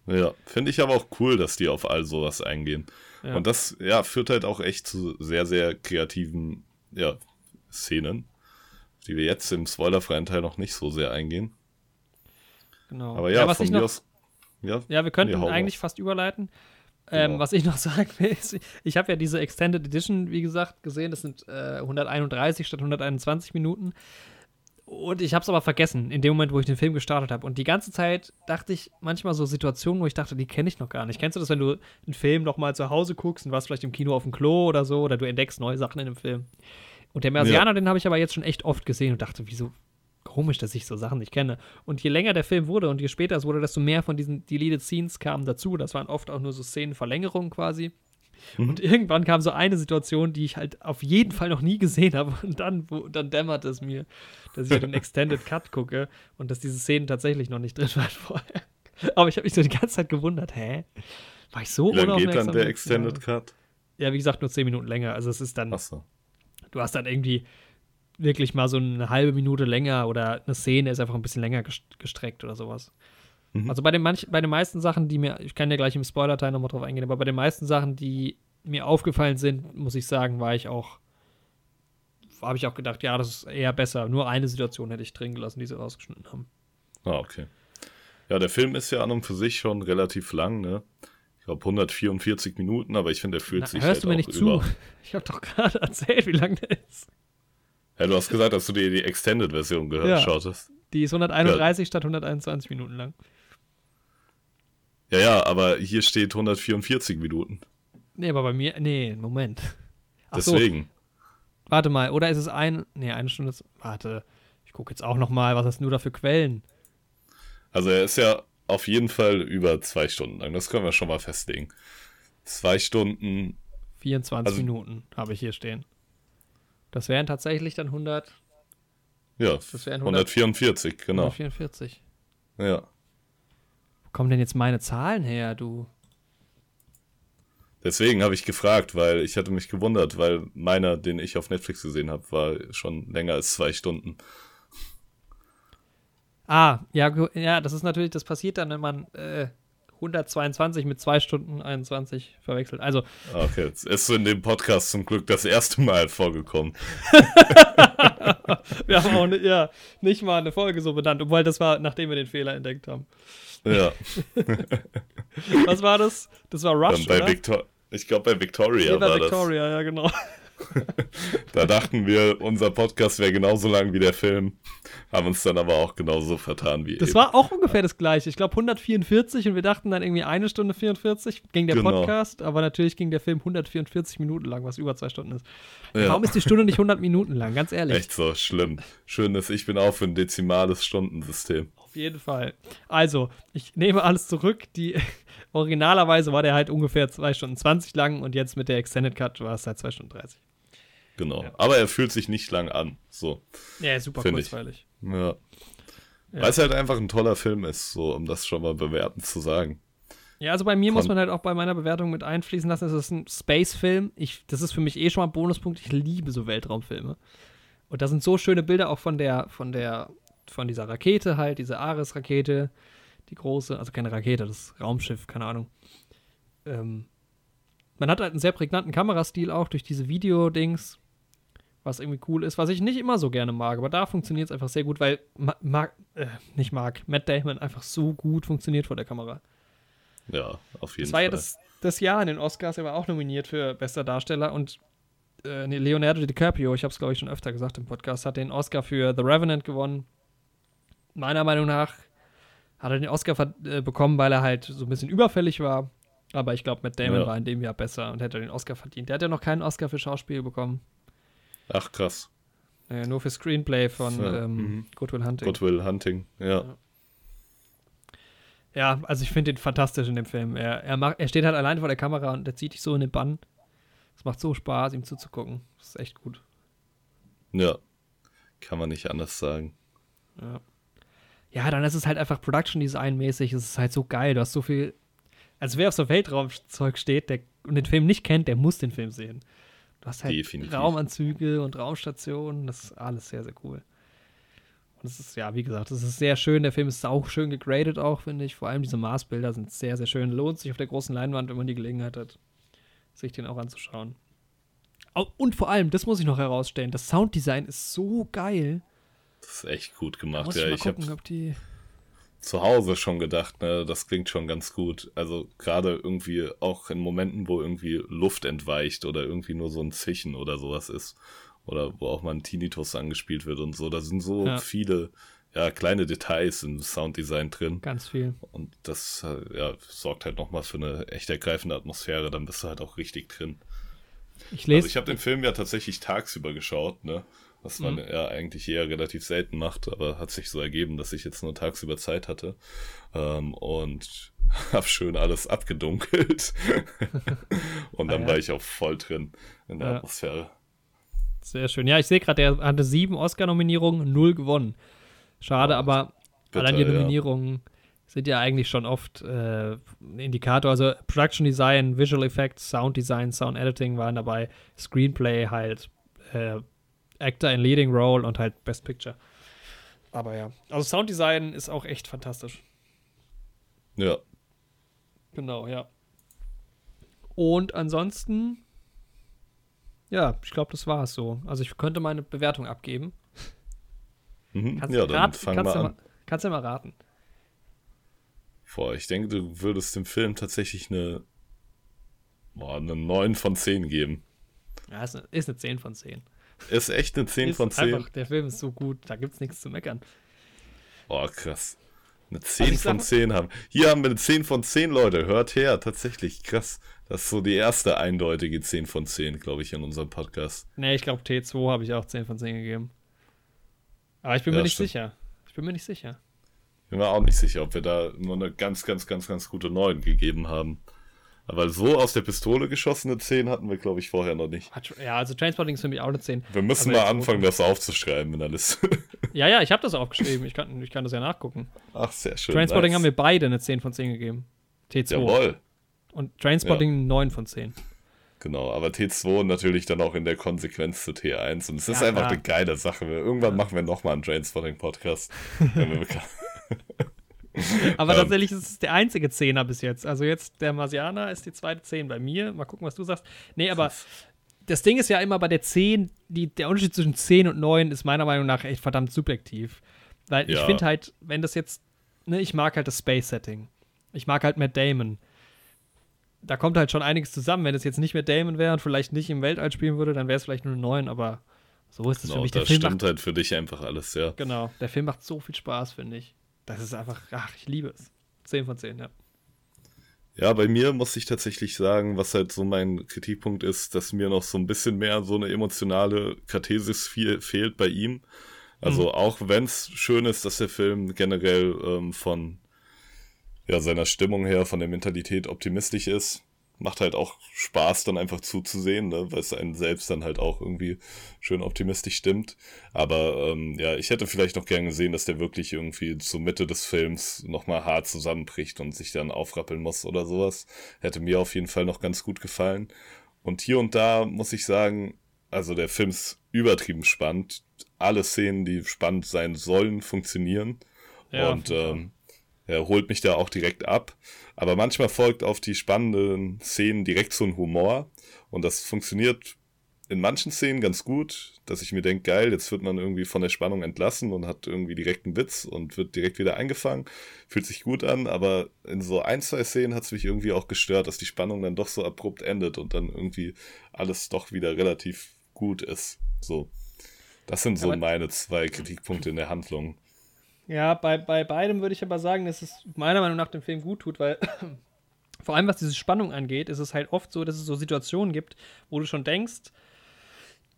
Ja, finde ich aber auch cool, dass die auf all sowas eingehen. Ja. Und das, ja, führt halt auch echt zu sehr, sehr kreativen, ja, Szenen, die wir jetzt im spoilerfreien Teil noch nicht so sehr eingehen. Genau. Aber ja, ja von mir aus. Ja, ja wir könnten nee, eigentlich fast überleiten. Ähm, genau. Was ich noch sagen will, ist, ich habe ja diese Extended Edition, wie gesagt, gesehen. Das sind äh, 131 statt 121 Minuten. Und ich habe es aber vergessen, in dem Moment, wo ich den Film gestartet habe. Und die ganze Zeit dachte ich manchmal so Situationen, wo ich dachte, die kenne ich noch gar nicht. Kennst du das, wenn du einen Film noch mal zu Hause guckst und warst vielleicht im Kino auf dem Klo oder so, oder du entdeckst neue Sachen in dem Film? Und der Marsianer, ja. den habe ich aber jetzt schon echt oft gesehen und dachte, wieso komisch, dass ich so Sachen nicht kenne. Und je länger der Film wurde und je später es wurde, desto mehr von diesen Deleted Scenes kamen dazu. Das waren oft auch nur so Szenenverlängerungen quasi. Mhm. Und irgendwann kam so eine Situation, die ich halt auf jeden Fall noch nie gesehen habe. Und dann, wo, dann dämmert es mir, dass ich den Extended Cut gucke und dass diese Szenen tatsächlich noch nicht drin waren vorher. Aber ich habe mich so die ganze Zeit gewundert, hä? War ich so Wie lange geht dann der Extended Cut? Ja, wie gesagt, nur zehn Minuten länger. Also es ist dann. Ach so. Du hast dann irgendwie wirklich mal so eine halbe Minute länger oder eine Szene ist einfach ein bisschen länger gestreckt oder sowas. Mhm. Also bei den, manch, bei den meisten Sachen, die mir, ich kann ja gleich im Spoiler-Teil nochmal drauf eingehen, aber bei den meisten Sachen, die mir aufgefallen sind, muss ich sagen, war ich auch, habe ich auch gedacht, ja, das ist eher besser. Nur eine Situation hätte ich drin gelassen, die sie rausgeschnitten haben. Ah, okay. Ja, der Film ist ja an und für sich schon relativ lang, ne? Ich glaube 144 Minuten, aber ich finde, der fühlt Na, sich. Hörst halt du mir nicht zu? Ich habe doch gerade erzählt, wie lang der ist. Ja, du hast gesagt, dass du dir die Extended-Version gehört ja, schautest. Die ist 131 ja. statt 121 Minuten lang. Ja, ja, aber hier steht 144 Minuten. Nee, aber bei mir, nee, Moment. Ach Deswegen. So. Warte mal, oder ist es ein, nee, eine Stunde, warte, ich gucke jetzt auch noch mal, was hast du da für Quellen? Also er ist ja auf jeden Fall über zwei Stunden lang, das können wir schon mal festlegen. Zwei Stunden. 24 also, Minuten habe ich hier stehen. Das wären tatsächlich dann 100. Ja, das wären 100, 144, genau. 144. Ja. Wo kommen denn jetzt meine Zahlen her, du? Deswegen habe ich gefragt, weil ich hatte mich gewundert, weil meiner, den ich auf Netflix gesehen habe, war schon länger als zwei Stunden. Ah, ja, ja, das ist natürlich, das passiert dann, wenn man äh, 122 mit 2 Stunden 21 verwechselt. Also. Okay, jetzt ist in dem Podcast zum Glück das erste Mal vorgekommen. wir haben auch ne, ja, nicht mal eine Folge so benannt, obwohl das war, nachdem wir den Fehler entdeckt haben. Ja. Was war das? Das war Rush, bei oder? Victor ich glaube, bei Victoria nee, bei war Victoria, das. ja, genau. da dachten wir, unser Podcast wäre genauso lang wie der Film, haben uns dann aber auch genauso vertan wie Das eben. war auch ungefähr das gleiche. Ich glaube 144 und wir dachten dann irgendwie eine Stunde 44 ging der genau. Podcast, aber natürlich ging der Film 144 Minuten lang, was über zwei Stunden ist. Ja. Warum ist die Stunde nicht 100 Minuten lang, ganz ehrlich? Echt so, schlimm. Schön, dass ich bin auch für ein dezimales Stundensystem. Auf jeden Fall. Also, ich nehme alles zurück. Die originalerweise war der halt ungefähr 2 Stunden 20 lang und jetzt mit der Extended Cut war es halt 2 Stunden 30. Genau. Ja. Aber er fühlt sich nicht lang an. So. Ja, super kurzweilig. Ich. Ja. ja. Weil es halt einfach ein toller Film ist, so um das schon mal bewertend zu sagen. Ja, also bei mir Kon muss man halt auch bei meiner Bewertung mit einfließen lassen, es ist ein Space-Film. Das ist für mich eh schon mal ein Bonuspunkt. Ich liebe so Weltraumfilme. Und da sind so schöne Bilder auch von der, von der, von dieser Rakete halt, diese Ares-Rakete, die große, also keine Rakete, das Raumschiff, keine Ahnung. Ähm, man hat halt einen sehr prägnanten Kamerastil auch durch diese Video-Dings was irgendwie cool ist, was ich nicht immer so gerne mag, aber da funktioniert es einfach sehr gut, weil mag, äh, nicht mag, Matt Damon einfach so gut funktioniert vor der Kamera. Ja, auf jeden Fall. Das war ja das, das Jahr in den Oscars, er war auch nominiert für bester Darsteller und äh, Leonardo DiCaprio, ich habe es glaube ich schon öfter gesagt im Podcast, hat den Oscar für The Revenant gewonnen. Meiner Meinung nach hat er den Oscar äh, bekommen, weil er halt so ein bisschen überfällig war. Aber ich glaube, Matt Damon ja. war in dem Jahr besser und hätte den Oscar verdient. Der hat ja noch keinen Oscar für Schauspiel bekommen. Ach, krass. Äh, nur für Screenplay von ja, ähm, mhm. Good Will Hunting. Good Will Hunting, ja. Ja, also ich finde ihn fantastisch in dem Film. Er, er, macht, er steht halt alleine vor der Kamera und der zieht dich so in den Bann. Es macht so Spaß, ihm zuzugucken. Das ist echt gut. Ja, kann man nicht anders sagen. Ja. Ja, dann ist es halt einfach Production Design mäßig. Es ist halt so geil. Du hast so viel. Also wer auf so Weltraumzeug steht der, und den Film nicht kennt, der muss den Film sehen. Hast halt Definitiv. Raumanzüge und Raumstationen, das ist alles sehr, sehr cool. Und es ist, ja, wie gesagt, es ist sehr schön. Der Film ist auch schön gegradet, auch, finde ich. Vor allem diese Marsbilder sind sehr, sehr schön. Lohnt sich auf der großen Leinwand, wenn man die Gelegenheit hat, sich den auch anzuschauen. Und vor allem, das muss ich noch herausstellen, das Sounddesign ist so geil. Das ist echt gut gemacht, ja. Ich, ich habe zu Hause schon gedacht, ne, das klingt schon ganz gut. Also gerade irgendwie auch in Momenten, wo irgendwie Luft entweicht oder irgendwie nur so ein Zischen oder sowas ist. Oder wo auch mal ein Tinnitus angespielt wird und so. Da sind so ja. viele ja, kleine Details im Sounddesign drin. Ganz viel. Und das ja, sorgt halt nochmal für eine echt ergreifende Atmosphäre. Dann bist du halt auch richtig drin. Ich lese. Also ich habe den Film ja tatsächlich tagsüber geschaut, ne? Was man Mhm. ja eigentlich eher relativ selten macht, aber hat sich so ergeben, dass ich jetzt nur tagsüber Zeit hatte. Ähm, und habe schön alles abgedunkelt. und dann Ah, ja. war ich auch voll drin in der Ja. Atmosphäre. Sehr schön. Ja, ich sehe gerade, er hatte sieben Oscar-Nominierungen, null gewonnen. Schade, Ja, aber bitter, allein die. Nominierungen sind ja eigentlich schon oft äh, ein Indikator. Also Production Design, Visual Effects, Sound Design, Sound Editing waren dabei, Screenplay halt, äh, Actor in Leading Role und halt Best Picture. Aber ja, also Sound Design ist auch echt fantastisch. Ja. Genau, ja. Und ansonsten, ja, ich glaube, das war es so. Also ich könnte meine Bewertung abgeben. Mhm. Kannst, ja, du dann raten- fang kannst mal du an. mal, kannst du mal raten. Boah, ich denke, du würdest dem Film tatsächlich eine, boah, eine 9 von 10 geben. Ja, ist eine, ist eine 10 von 10. Ist echt eine 10 ist von 10. Einfach, der Film ist so gut, da gibt es nichts zu meckern. Boah, krass. Eine 10 Also ich von sag- 10 haben. Hier haben wir eine 10 von 10, Leute. Hört her, tatsächlich. Krass. Das ist so die erste eindeutige 10 von 10, glaube ich, in unserem Podcast. Nee, ich glaube, T2 habe ich auch 10 von 10 gegeben. Aber ich bin Ja, mir nicht stimmt. sicher. Ich bin mir nicht sicher. Bin mir auch nicht sicher, ob wir da nur eine ganz, ganz, ganz, ganz gute 9 gegeben haben. Aber so aus der Pistole geschossene 10 hatten wir, glaube ich, vorher noch nicht. Ja, also Transporting ist für mich auch eine 10. Wir müssen Aber mal anfangen, das aufzuschreiben in der Liste. Ja, ja, ich habe das aufgeschrieben. Ich kann, ich kann das ja nachgucken. Ach, sehr schön. Transporting nice. haben wir beide eine 10 von 10 gegeben. T2. Jawohl. Und Trainspotting 9 von 10. Genau, aber T2 natürlich dann auch in der Konsequenz zu T1. Und es ist Ja, einfach klar. eine geile Sache. Irgendwann machen wir nochmal einen Trainspotting-Podcast. wenn wir bekannt- Aber Ähm. tatsächlich ist es der einzige Zehner bis jetzt. Also jetzt der Marsianer ist die zweite 10 bei mir. Mal gucken, was du sagst. Nee, aber das Ding ist ja immer bei der 10, die, der Unterschied zwischen 10 und 9 ist meiner Meinung nach echt verdammt subjektiv. Weil ich Ja. finde halt, wenn das jetzt, ne, ich mag halt das Space-Setting. Ich mag halt Matt Damon. Da kommt halt schon einiges zusammen. Wenn es jetzt nicht Matt Damon wäre und vielleicht nicht im Weltall spielen würde, dann wäre es vielleicht nur eine 9, aber so ist es für Genau, mich. da Der Film stimmt macht, halt für dich einfach alles, ja. genau, der Film macht so viel Spaß, finde ich. Das ist einfach, ach, ich liebe es. 10 von 10, ja. Ja, bei mir muss ich tatsächlich sagen, was halt so mein Kritikpunkt ist, dass mir noch so ein bisschen mehr so eine emotionale Kathesis viel, fehlt bei ihm. Also Mhm. auch wenn es schön ist, dass der Film generell ähm, von ja, seiner Stimmung her, von der Mentalität optimistisch ist, macht halt auch Spaß, dann einfach zuzusehen, ne? weil es einen selbst dann halt auch irgendwie schön optimistisch stimmt. Aber ähm, ja, ich hätte vielleicht noch gern gesehen, dass der wirklich irgendwie zur Mitte des Films nochmal hart zusammenbricht und sich dann aufrappeln muss oder sowas. Hätte mir auf jeden Fall noch ganz gut gefallen. Und hier und da muss ich sagen, also der Film ist übertrieben spannend. Alle Szenen, die spannend sein sollen, funktionieren. Ja, und ähm, er holt mich da auch direkt ab. Aber manchmal folgt auf die spannenden Szenen direkt so ein Humor. Und das funktioniert in manchen Szenen ganz gut, dass ich mir denke, geil, jetzt wird man irgendwie von der Spannung entlassen und hat irgendwie direkt einen Witz und wird direkt wieder eingefangen. Fühlt sich gut an, aber in so ein, zwei Szenen hat es mich irgendwie auch gestört, dass die Spannung dann doch so abrupt endet und dann irgendwie alles doch wieder relativ gut ist. So. Das sind so Aber- meine zwei Kritikpunkte in der Handlung. Ja, bei, bei beidem würde ich aber sagen, dass es meiner Meinung nach dem Film gut tut, weil vor allem was diese Spannung angeht, ist es halt oft so, dass es so Situationen gibt, wo du schon denkst,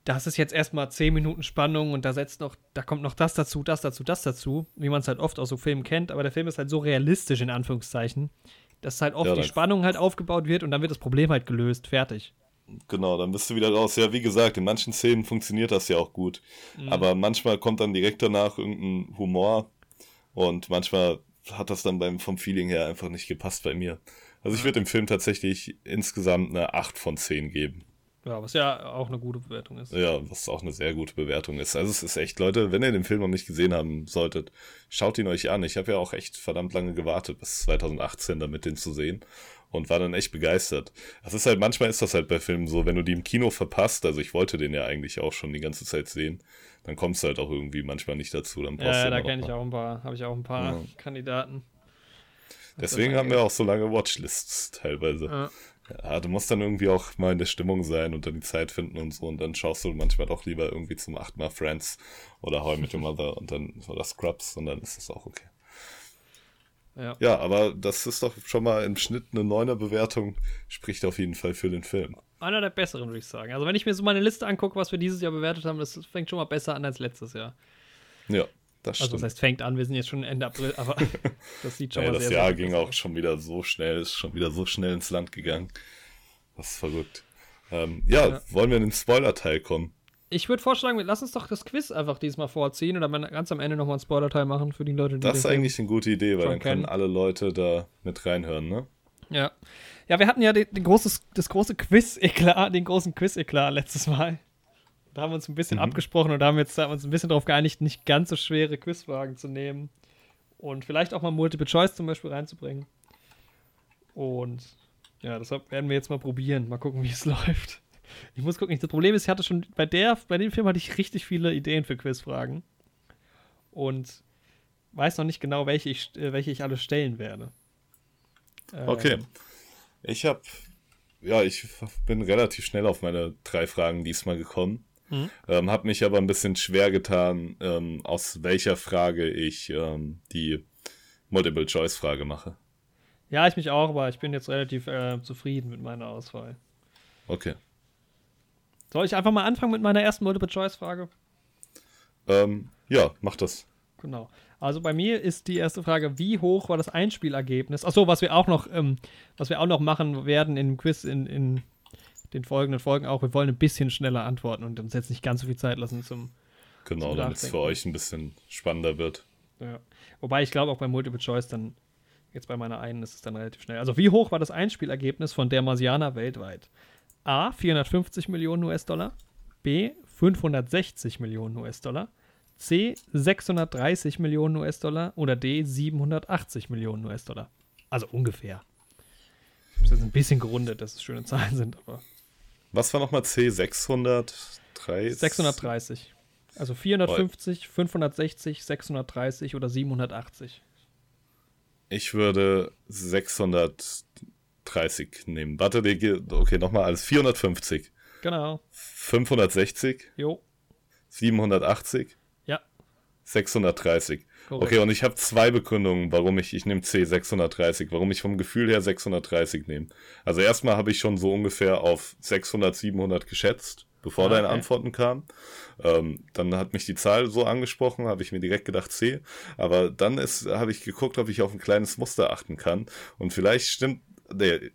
das ist jetzt erstmal 10 Minuten Spannung und da setzt noch, da kommt noch das dazu, das dazu, das dazu, wie man es halt oft aus so Filmen kennt, aber der Film ist halt so realistisch in Anführungszeichen, dass halt oft Ja, die Spannung halt aufgebaut wird und dann wird das Problem halt gelöst, fertig. Genau, dann bist du wieder raus. Ja, wie gesagt, in manchen Szenen funktioniert das ja auch gut. Aber manchmal kommt dann direkt danach irgendein Humor und manchmal hat das dann beim, vom Feeling her einfach nicht gepasst bei mir. Also ich würde dem Film tatsächlich insgesamt eine 8 von 10 geben. Ja, was ja auch eine gute Bewertung ist. Ja, was auch eine sehr gute Bewertung ist. Also es ist echt, Leute, wenn ihr den Film noch nicht gesehen haben solltet, schaut ihn euch an. Ich habe ja auch echt verdammt lange gewartet, bis 2018, damit den zu sehen. Und war dann echt begeistert. Das ist halt, manchmal ist das halt bei Filmen so, wenn du die im Kino verpasst, also ich wollte den ja eigentlich auch schon die ganze Zeit sehen, dann kommst du halt auch irgendwie manchmal nicht dazu. Dann Ja, da kenne ich auch ein paar, habe ich auch ein paar Ja. Kandidaten. Deswegen haben wir auch so lange Watchlists teilweise. Ja. Ja, du musst dann irgendwie auch mal in der Stimmung sein und dann die Zeit finden und so. Und dann schaust du manchmal doch lieber irgendwie zum achten Mal Friends oder How I Met Your Mother und dann oder Scrubs und dann ist das auch okay. Ja. Ja, aber das ist doch schon mal im Schnitt eine neuner Bewertung, spricht auf jeden Fall für den Film. Einer der besseren, würde ich sagen. Also wenn ich mir so meine Liste angucke, was wir dieses Jahr bewertet haben, das fängt schon mal besser an als letztes Jahr. Ja, das Also stimmt. das heißt, fängt an, wir sind jetzt schon Ende April, aber das sieht schon Ey, mal das sehr, Jahr sehr ging auch schon wieder so schnell, ist schon wieder so schnell ins Land gegangen. Das ist verrückt. Ähm, ja, Ja. wollen wir in den Spoiler-Teil kommen? Ich würde vorschlagen, lass uns doch das Quiz einfach diesmal vorziehen oder ganz am Ende nochmal einen Spoiler-Teil machen für die Leute, die Das ist eigentlich eine gute Idee, weil dann können alle Leute da mit reinhören, ne? Ja. Ja, wir hatten ja den, den großes, das große Quiz-Eklat, den großen Quiz-Eklat letztes Mal. Da haben wir uns ein bisschen Mhm. abgesprochen und da haben wir jetzt haben uns ein bisschen darauf geeinigt, nicht ganz so schwere Quizfragen zu nehmen. Und vielleicht auch mal Multiple Choice zum Beispiel reinzubringen. Und ja, deshalb werden wir jetzt mal probieren. Mal gucken, wie es läuft. Ich muss gucken. Das Problem ist, ich hatte schon bei der, bei dem Film hatte ich richtig viele Ideen für Quizfragen. Und weiß noch nicht genau, welche ich, äh, welche ich alle stellen werde. Okay. Ähm, Ich habe, ja, ich bin relativ schnell auf meine drei Fragen diesmal gekommen. Mhm. Ähm, habe mich aber ein bisschen schwer getan, ähm, aus welcher Frage ich ähm, die Multiple-Choice-Frage mache. Ja, ich mich auch, aber ich bin jetzt relativ äh, zufrieden mit meiner Auswahl. Okay. Soll ich einfach mal anfangen mit meiner ersten Multiple-Choice-Frage? Ähm, ja, mach das. Genau. Also bei mir ist die erste Frage, wie hoch war das Einspielergebnis? Achso, was wir auch noch, ähm, was wir auch noch machen werden im Quiz in, in den folgenden Folgen auch. Wir wollen ein bisschen schneller antworten und uns jetzt nicht ganz so viel Zeit lassen zum. Genau, damit es für euch ein bisschen spannender wird. Ja. Wobei ich glaube auch bei Multiple Choice dann, jetzt bei meiner einen ist es dann relativ schnell. Also wie hoch war das Einspielergebnis von Der Marsianer weltweit? A. 450 Millionen US-Dollar. B. 560 Millionen US-Dollar. C. 630 Millionen US-Dollar. Oder D. 780 Millionen US-Dollar. Also ungefähr. Ich habe es jetzt ein bisschen gerundet, dass es schöne Zahlen sind, aber Was war nochmal C? 603? 630. Also 450, 560, 630 oder 780. Ich würde 630 nehmen. Warte, okay, nochmal alles. 450, Genau. 560, Jo. 780, Ja. 630. Korrekt. Okay, und ich habe zwei Begründungen, warum ich, ich nehme C 630, warum ich vom Gefühl her 630 nehme. Also erstmal habe ich schon so ungefähr auf 600, 700 geschätzt, bevor Ah, deine okay. Antworten kamen. Ähm, dann hat mich die Zahl so angesprochen, habe ich mir direkt gedacht C. Aber dann ist, habe ich geguckt, ob ich auf ein kleines Muster achten kann. Und vielleicht stimmt, nee,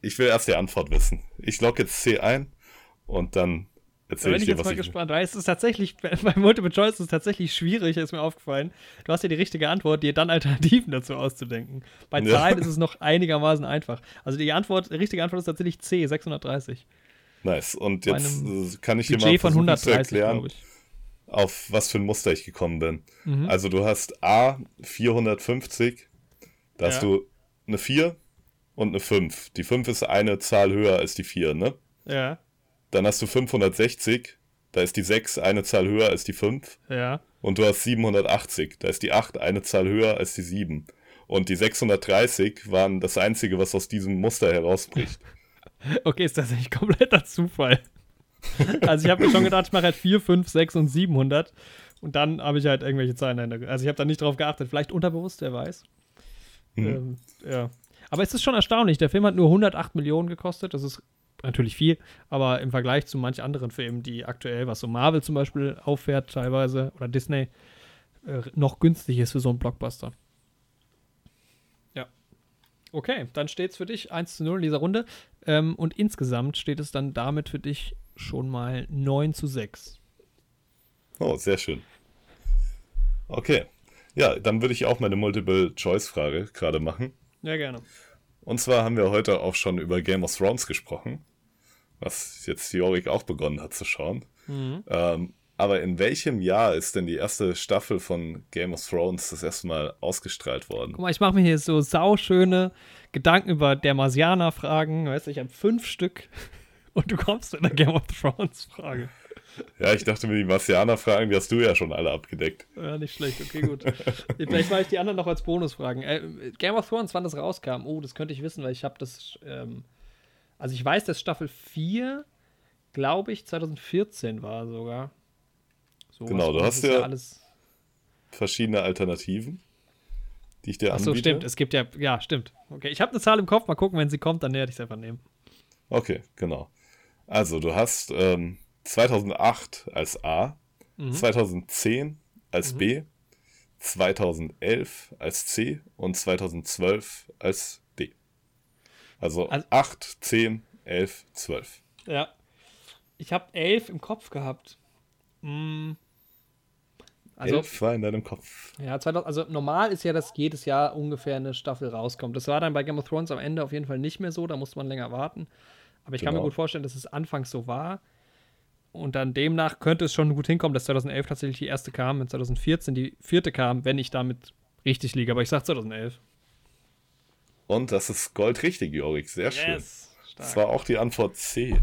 ich will erst die Antwort wissen. Ich logge jetzt C ein und dann Da erzähle bin ich ich dir, jetzt mal gespannt, weil es ist tatsächlich, bei Multiple Choice ist es tatsächlich schwierig, ist mir aufgefallen. Du hast ja die richtige Antwort, dir dann Alternativen dazu auszudenken. Bei Ja. Zahlen ist es noch einigermaßen einfach. Also die Antwort, die richtige Antwort ist tatsächlich C, 630. Nice. Und jetzt äh, kann ich dir mal versuchen zu 130, erklären, glaube ich. auf was für ein Muster ich gekommen bin. Mhm. Also du hast A 450, da hast Ja. du eine 4 und eine 5. Die 5 ist eine Zahl höher als die 4, ne? Ja, Dann hast du 560, da ist die 6 eine Zahl höher als die 5. ja. Und du hast 780, da ist die 8 eine Zahl höher als die 7. Und die 630 waren das Einzige, was aus diesem Muster herausbricht. Okay, ist tatsächlich kompletter Zufall. Also ich habe mir schon gedacht, ich mache halt 4, 5, 6 und 700. Und dann habe ich halt irgendwelche Zahlen dahinter. Also ich habe da nicht drauf geachtet. Vielleicht unterbewusst, wer weiß. Mhm. Ähm, ja. Aber es ist schon erstaunlich. Der Film hat nur 108 Millionen gekostet. Das ist natürlich viel. Aber im Vergleich zu manch anderen Filmen, die aktuell, was so Marvel zum Beispiel auffährt teilweise oder Disney, äh, noch günstig ist für so einen Blockbuster. Ja. Okay, dann steht es für dich 1 zu 0 in dieser Runde. Ähm, und insgesamt steht es dann damit für dich schon mal 9 zu 6. Oh, sehr schön. Okay. Ja, dann würde ich auch meine Multiple-Choice-Frage gerade machen. Ja, gerne. Und zwar haben wir heute auch schon über Game of Thrones gesprochen, was jetzt Jorik auch begonnen hat zu schauen. Mhm. Ähm, aber in welchem Jahr ist denn die erste Staffel von Game of Thrones das erste Mal ausgestrahlt worden? Guck mal, ich mache mir hier so sauschöne Gedanken über der Marsianer-Fragen. Weißt du, ich habe fünf Stück und du kommst mit einer Game of Thrones-Frage. Ja, ich dachte mir, die Marcianer-Fragen, die hast du ja schon alle abgedeckt. Ja, nicht schlecht, okay, gut. Vielleicht mache ich die anderen noch als Bonusfragen. Äh, Game of Thrones, wann das rauskam? Oh, das könnte ich wissen, weil ich habe das. Ähm, also, ich weiß, dass Staffel 4, glaube ich, 2014 war sogar. So Genau, du hast ja- alles. Verschiedene Alternativen, die ich dir Achso, anbiete. stimmt. Es gibt ja. Ja, stimmt. Okay, ich habe eine Zahl im Kopf. Mal gucken, wenn sie kommt, dann werde ich es einfach nehmen. Okay, genau. Also, du hast ähm, 2008 als A, Mhm. 2010 als Mhm. B, 2011 als C und 2012 als. Also, Also- 8, 10, 11, 12. Ja. Ich habe elf im Kopf gehabt. Mm. Also, 11 war in deinem Kopf. ja, 2000, also normal ist ja, dass jedes Jahr ungefähr eine Staffel rauskommt. Das war dann bei Game of Thrones am Ende auf jeden Fall nicht mehr so, da musste man länger warten. Aber ich kann mir Genau. gut vorstellen, dass es anfangs so war. Und dann demnach könnte es schon gut hinkommen, dass 2011 tatsächlich die erste kam, wenn 2014 die vierte kam, wenn ich damit richtig liege. Aber ich sag 2011. Und das ist goldrichtig, Jorik. Sehr schön. Yes. Das Stark. war auch die Antwort C.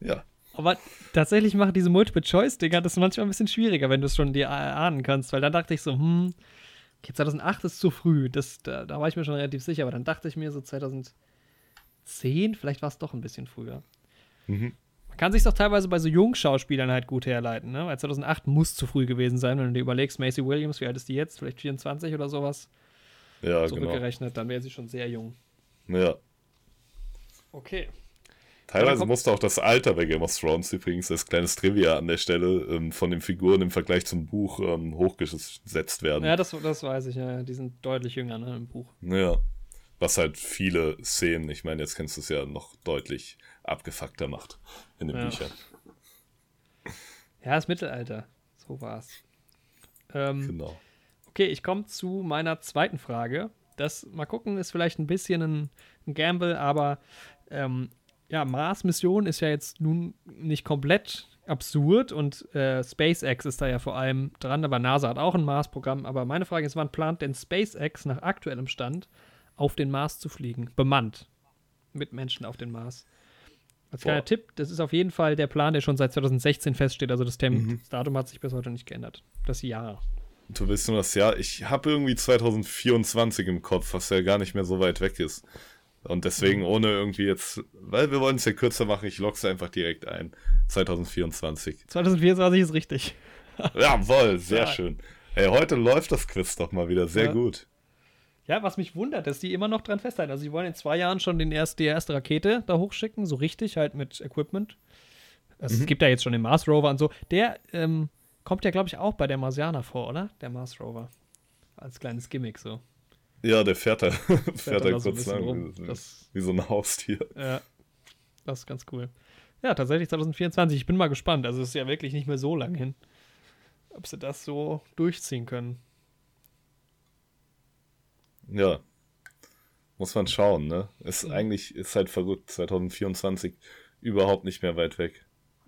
Ja. Aber tatsächlich machen diese Multiple-Choice-Dinger das manchmal ein bisschen schwieriger, wenn du es schon dir ahnen kannst, weil dann dachte ich so, hm, okay, 2008 ist zu früh, das, da, da war ich mir schon relativ sicher, aber dann dachte ich mir so 2010, vielleicht war es doch ein bisschen früher. Mhm. Man kann sich doch teilweise bei so jungen Schauspielern halt gut herleiten, ne? Weil 2008 muss zu früh gewesen sein, wenn du dir überlegst, Macy Williams, wie alt ist die jetzt? Vielleicht 24 oder sowas? Ja, genau. Zurückgerechnet, dann wäre sie schon sehr jung. Ja. Okay. Teilweise musste auch das Alter bei Game of Thrones übrigens als kleines Trivia an der Stelle ähm, von den Figuren im Vergleich zum Buch ähm, hochgesetzt werden. Ja, das, das weiß ich, ja. Die sind deutlich jünger, ne, im Buch. Ja. Was halt viele Szenen, ich meine, jetzt kennst du es ja noch deutlich abgefuckter macht in den Ja. Büchern. Ja, das Mittelalter. So war's. Ähm, Genau. Okay, ich komme zu meiner zweiten Frage. Das, mal gucken, ist vielleicht ein bisschen ein, ein Gamble, aber ähm, ja, Mars-Mission ist ja jetzt nun nicht komplett absurd und äh, SpaceX ist da ja vor allem dran, aber NASA hat auch ein Mars-Programm. Aber meine Frage ist, wann plant denn SpaceX nach aktuellem Stand auf den Mars zu fliegen? Bemannt. Mit Menschen auf den Mars. Als kleiner Boah. Tipp, das ist auf jeden Fall der Plan, der schon seit 2016 feststeht. Also das, Tem Mhm. das Datum hat sich bis heute nicht geändert. Das Jahr. Du willst nur das Jahr. Ich habe irgendwie 2024 im Kopf, was ja gar nicht mehr so weit weg ist. Und Mhm. deswegen ohne irgendwie jetzt, weil wir wollen es ja kürzer machen, ich log's einfach direkt ein. 2024. 2024 ist richtig. Jawohl, sehr Ja. schön. Ey, heute läuft das Quiz doch mal wieder sehr Ja. gut. Ja, was mich wundert, dass die immer noch dran festhalten. Also, sie wollen in zwei Jahren schon den erst, die erste Rakete da hochschicken, so richtig, halt mit Equipment. Es Mhm. gibt ja jetzt schon den Mars Rover und so. Der ähm, kommt ja, glaube ich, auch bei der Marsianer vor, oder? Der Mars Rover. Als kleines Gimmick so. Ja, der fährt da, fährt Fährt da so kurz bisschen lang, rum. wie, Das, wie so ein Haustier. ja, das ist ganz cool. Ja, tatsächlich 2024. Ich bin mal gespannt. Also, es ist ja wirklich nicht mehr so lang hin. Ob sie das so durchziehen können. Ja. Muss man schauen, ne? Ist Mhm. eigentlich, ist halt verrückt. 2024 überhaupt nicht mehr weit weg.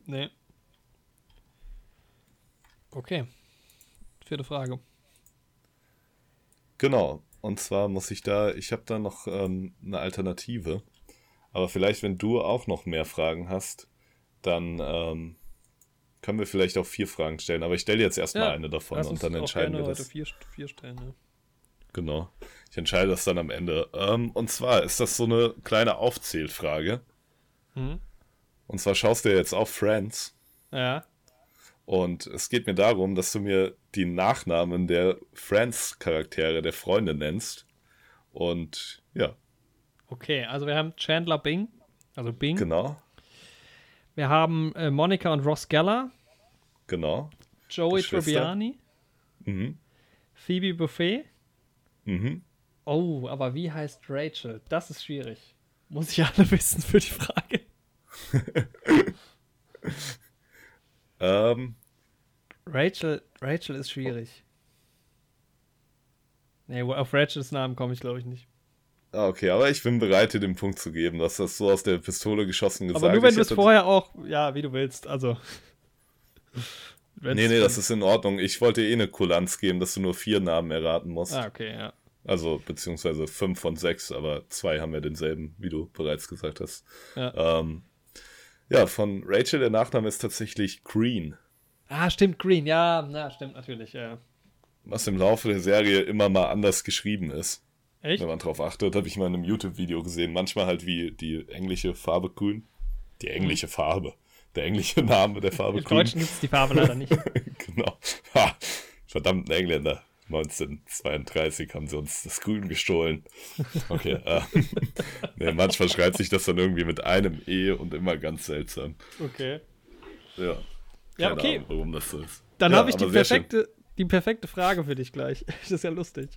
Nee. Okay. Vierte Frage. Genau. Und zwar muss ich da, ich habe da noch ähm, eine Alternative. Aber vielleicht, wenn du auch noch mehr Fragen hast, dann ähm, können wir vielleicht auch vier Fragen stellen. Aber ich stelle jetzt erstmal eine davon und dann entscheiden wir das. Vier, vier stellen, ne? Genau. Ich entscheide das dann am Ende. Ähm, und zwar ist das so eine kleine Aufzählfrage. Mhm. Und zwar schaust du ja jetzt auf Friends. Ja. Und es geht mir darum, dass du mir die Nachnamen der Friends-Charaktere, der Freunde nennst. Und ja, Okay, also wir haben Chandler Bing, also Bing. genau, Wir haben äh, Monica und Ross Geller, genau. Joey. Tribbiani, Mhm. Phoebe Buffet. Mhm. Oh, aber wie heißt Rachel? Das ist schwierig. Muss ich alle wissen für die Frage. Ähm, Rachel, Rachel ist schwierig. Nee, auf Rachels Namen komme ich glaube ich nicht. ah, okay, aber ich bin bereit, dir den Punkt zu geben. Du hast das so aus der Pistole geschossen gesagt. aber nur wenn du es vorher auch, ja, wie du willst, also. Nee, nee, das ist in Ordnung. Ich wollte eh eine Kulanz geben, dass du nur vier Namen erraten musst. Ah, okay, ja. Also, beziehungsweise fünf von sechs, aber zwei haben ja denselben, wie du bereits gesagt hast. Ja. Ähm, ja, von Rachel, der Nachname ist tatsächlich Green. Ah, stimmt, Green, ja, na, stimmt natürlich, ja. Was im Laufe der Serie immer mal anders geschrieben ist. Echt? Wenn man drauf achtet, habe ich mal in einem YouTube-Video gesehen. Manchmal halt wie die englische Farbe grün. Die englische Farbe. Der englische Name der Farbe Im grün. Deutschen gibt es die Farbe leider nicht. genau. Ha, verdammten Engländer. 1932 haben sie uns das Grün gestohlen. Okay. äh, nee, manchmal schreibt sich das dann irgendwie mit einem E und immer ganz seltsam. Okay. Ja. Ja, okay. Ahnung, warum das so ist. Dann Ja, habe ich die perfekte, die perfekte Frage für dich gleich. Das ist ja lustig.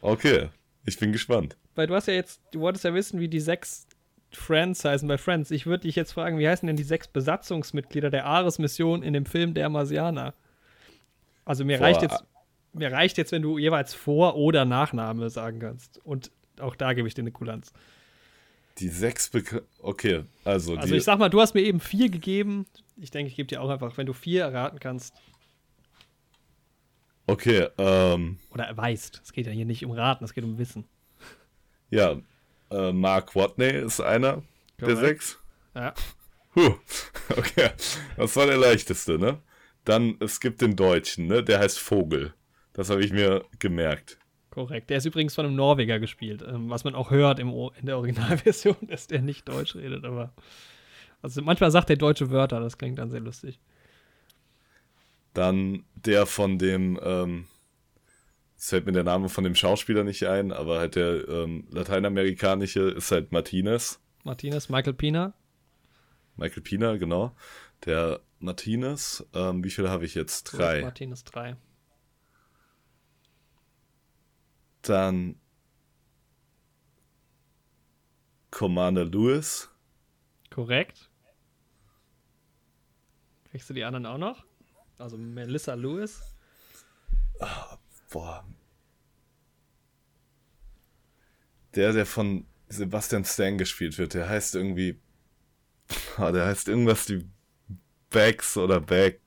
Okay, ich bin gespannt. Weil du hast ja jetzt, du wolltest ja wissen, wie die sechs Friends heißen bei Friends. Ich würde dich jetzt fragen, wie heißen denn die sechs Besatzungsmitglieder der Ares-Mission in dem Film Der Marsianer? Also mir Boah. reicht jetzt, mir reicht jetzt, wenn du jeweils Vor- oder Nachname sagen kannst. Und auch da gebe ich dir eine Kulanz. Die sechs Beka Okay, also, Also ich sag mal, du hast mir eben vier gegeben. Ich denke, ich gebe dir auch einfach, wenn du vier erraten kannst okay, ähm. oder weißt. Es geht ja hier nicht um Raten, es geht um Wissen. Ja, äh, Mark Watney ist einer der Korrekt. sechs. Ja. Huh. Okay, das war der leichteste, ne? Dann, es gibt den Deutschen, ne? Der heißt Vogel. Das habe ich mir gemerkt. Korrekt. Der ist übrigens von einem Norweger gespielt, ähm, was man auch hört im, in der Originalversion, dass der nicht Deutsch redet, aber. Also manchmal sagt er deutsche Wörter, das klingt dann sehr lustig. Dann der von dem, ähm, es fällt mir der Name von dem Schauspieler nicht ein, aber halt der ähm, lateinamerikanische ist halt Martinez. Martinez, Michael Pina. Michael Pina, genau. Der Martinez, ähm, wie viele habe ich jetzt? Drei. Martinez 3. Dann Commander Lewis. Korrekt. Kriegst du die anderen auch noch? Also Melissa Lewis. Boah. Der, der von Sebastian Stan gespielt wird, der heißt irgendwie. Ah, der heißt irgendwas wie Bags oder Bag.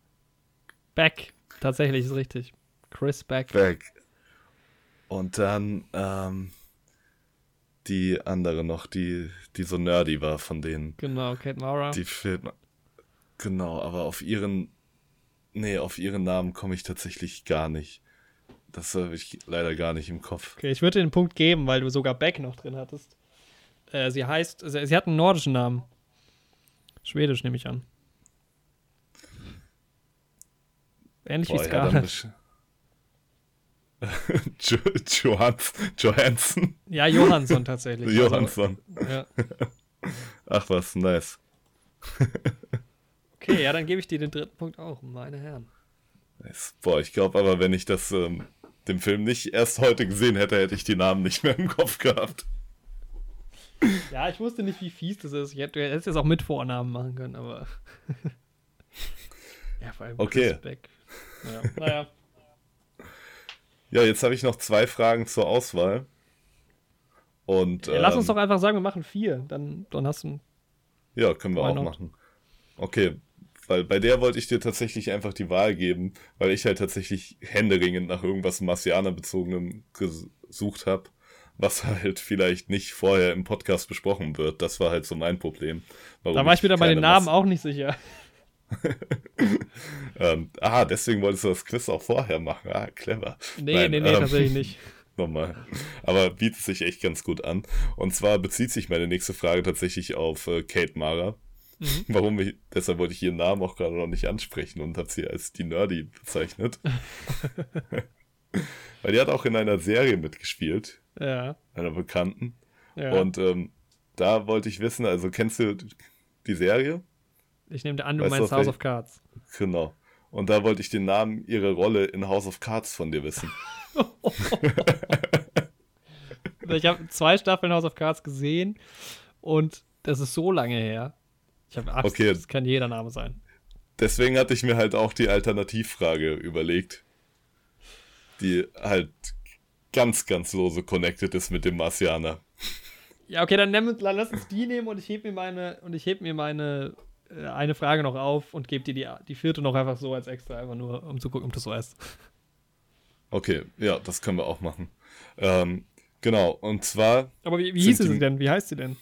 Beck. Tatsächlich ist richtig. Chris Beck. Bag. Und dann ähm, die andere noch, die, die so nerdy war von denen. Genau, Kate Mara. Die fehlt mir. Genau, aber auf ihren. Nee, auf ihren Namen komme ich tatsächlich gar nicht. Das habe ich leider gar nicht im Kopf. Okay, ich würde dir den Punkt geben, weil du sogar Beck noch drin hattest. Äh, sie heißt, sie, sie hat einen nordischen Namen. Schwedisch nehme ich an. Ähnlich wie Boah, dann Scarlett. jo Johans Johansson. Ja, Johansson tatsächlich. Johansson. Also, ja. Ach was, nice. Okay, ja, dann gebe ich dir den dritten Punkt auch, meine Herren. nice. Boah, ich glaube aber, wenn ich das ähm, den Film nicht erst heute gesehen hätte, hätte ich die Namen nicht mehr im Kopf gehabt. Ja, ich wusste nicht, wie fies das ist. Ich hätte, du hättest jetzt auch mit Vornamen machen können, aber. ja, vor allem Okay. Chris Beck. Ja, naja. Ja, jetzt habe ich noch zwei Fragen zur Auswahl. Und Ja, lass uns ähm, doch einfach sagen, wir machen vier. Dann, dann hast du. Ja, können wir auch not? machen. Okay, weil bei der wollte ich dir tatsächlich einfach die Wahl geben, weil ich halt tatsächlich händeringend nach irgendwas Marsianerbezogenem gesucht habe, was halt vielleicht nicht vorher im Podcast besprochen wird. Das war halt so mein Problem. Da war ich wieder bei den Namen Mas- auch nicht sicher. Ähm, ah, deswegen wolltest du das Quiz auch vorher machen. Ah, clever. Nee, Nein, nee, nee, ähm, tatsächlich nicht. Nochmal. Aber bietet sich echt ganz gut an. Und zwar bezieht sich meine nächste Frage tatsächlich auf äh, Kate Mara. Mhm. Warum ich, deshalb wollte ich ihren Namen auch gerade noch nicht ansprechen und habe sie als die Nerdy bezeichnet. Weil die hat auch in einer Serie mitgespielt, Ja, einer Bekannten. ja. Und ähm, da wollte ich wissen, also kennst du die Serie? Ich nehme an, du weißt meinst House of Cards. Genau. Und da wollte ich den Namen ihrer Rolle in House of Cards von dir wissen. Ich habe zwei Staffeln House of Cards gesehen und das ist so lange her. Ich habe Angst, Okay. das kann jeder Name sein. Deswegen hatte ich mir halt auch die Alternativfrage überlegt, die halt ganz, ganz lose connected ist mit dem Marsianer. Ja, okay, dann, dann lass uns die nehmen und ich heb mir meine und ich heb mir meine eine Frage noch auf und gebe dir die, die vierte noch einfach so als extra, einfach nur um zu gucken, ob du so weißt. Okay, ja, das können wir auch machen. Ähm, genau, und zwar Aber wie, wie hieß die- sie denn? Wie heißt sie denn?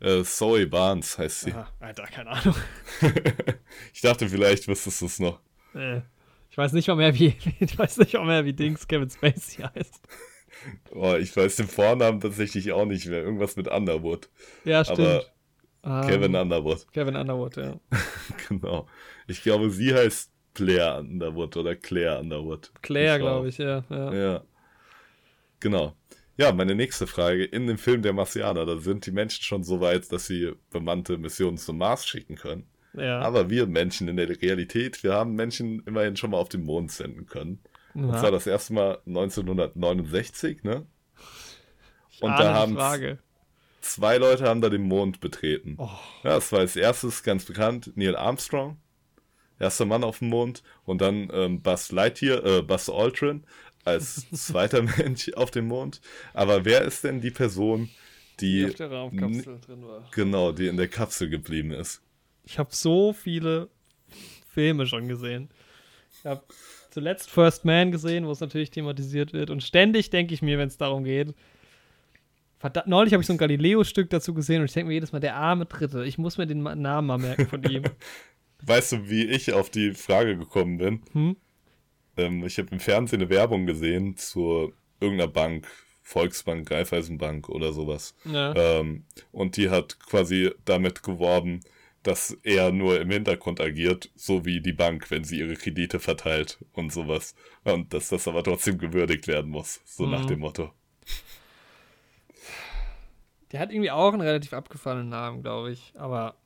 äh, Zoe Barnes heißt sie. Aha, Alter, keine Ahnung. ich dachte, vielleicht wüsstest du es noch. Äh, ich weiß nicht mal mehr, wie ich weiß nicht mal mehr, wie Dings Kevin Spacey heißt. Oh, ich weiß den Vornamen tatsächlich auch nicht mehr. Irgendwas mit Underwood. Ja, stimmt. Aber Ähm, Kevin Underwood, Kevin Underwood, ja. genau. Ich glaube, sie heißt Blair Underwood oder Claire Underwood. Claire, glaube ich, ja, ja. Ja. Genau. Ja, meine nächste Frage. In dem Film Der Marsianer, da sind die Menschen schon so weit, dass sie bemannte Missionen zum Mars schicken können. Ja. Aber wir Menschen in der Realität, wir haben Menschen immerhin schon mal auf den Mond senden können. Ja. Und zwar das erste Mal 1969, ne? Ich Und da haben zwei Leute haben da den Mond betreten. Oh. Ja, das war als erstes ganz bekannt Neil Armstrong, erster Mann auf dem Mond, und dann ähm, Buzz Lightyear, äh, Buzz Aldrin als zweiter Mensch auf dem Mond. Aber wer ist denn die Person, die, die auf der Raumkapsel drin war? Genau, die in der Kapsel geblieben ist. Ich habe so viele Filme schon gesehen. Ich habe zuletzt First Man gesehen, wo es natürlich thematisiert wird. Und ständig denke ich mir, wenn es darum geht, Verdammt, neulich habe ich so ein Galileo-Stück dazu gesehen und ich denke mir jedes Mal, der arme Dritte. Ich muss mir den Namen mal merken von ihm. Weißt du, wie ich auf die Frage gekommen bin? Hm? Ähm, ich habe im Fernsehen eine Werbung gesehen zu irgendeiner Bank, Volksbank, Raiffeisenbank oder sowas. Ja. Ähm, und die hat quasi damit geworben, dass er nur im Hintergrund agiert, so wie die Bank, wenn sie ihre Kredite verteilt und sowas. Und dass das aber trotzdem gewürdigt werden muss, so mhm. nach dem Motto. Der hat irgendwie auch einen relativ abgefahrenen Namen, glaube ich. Aber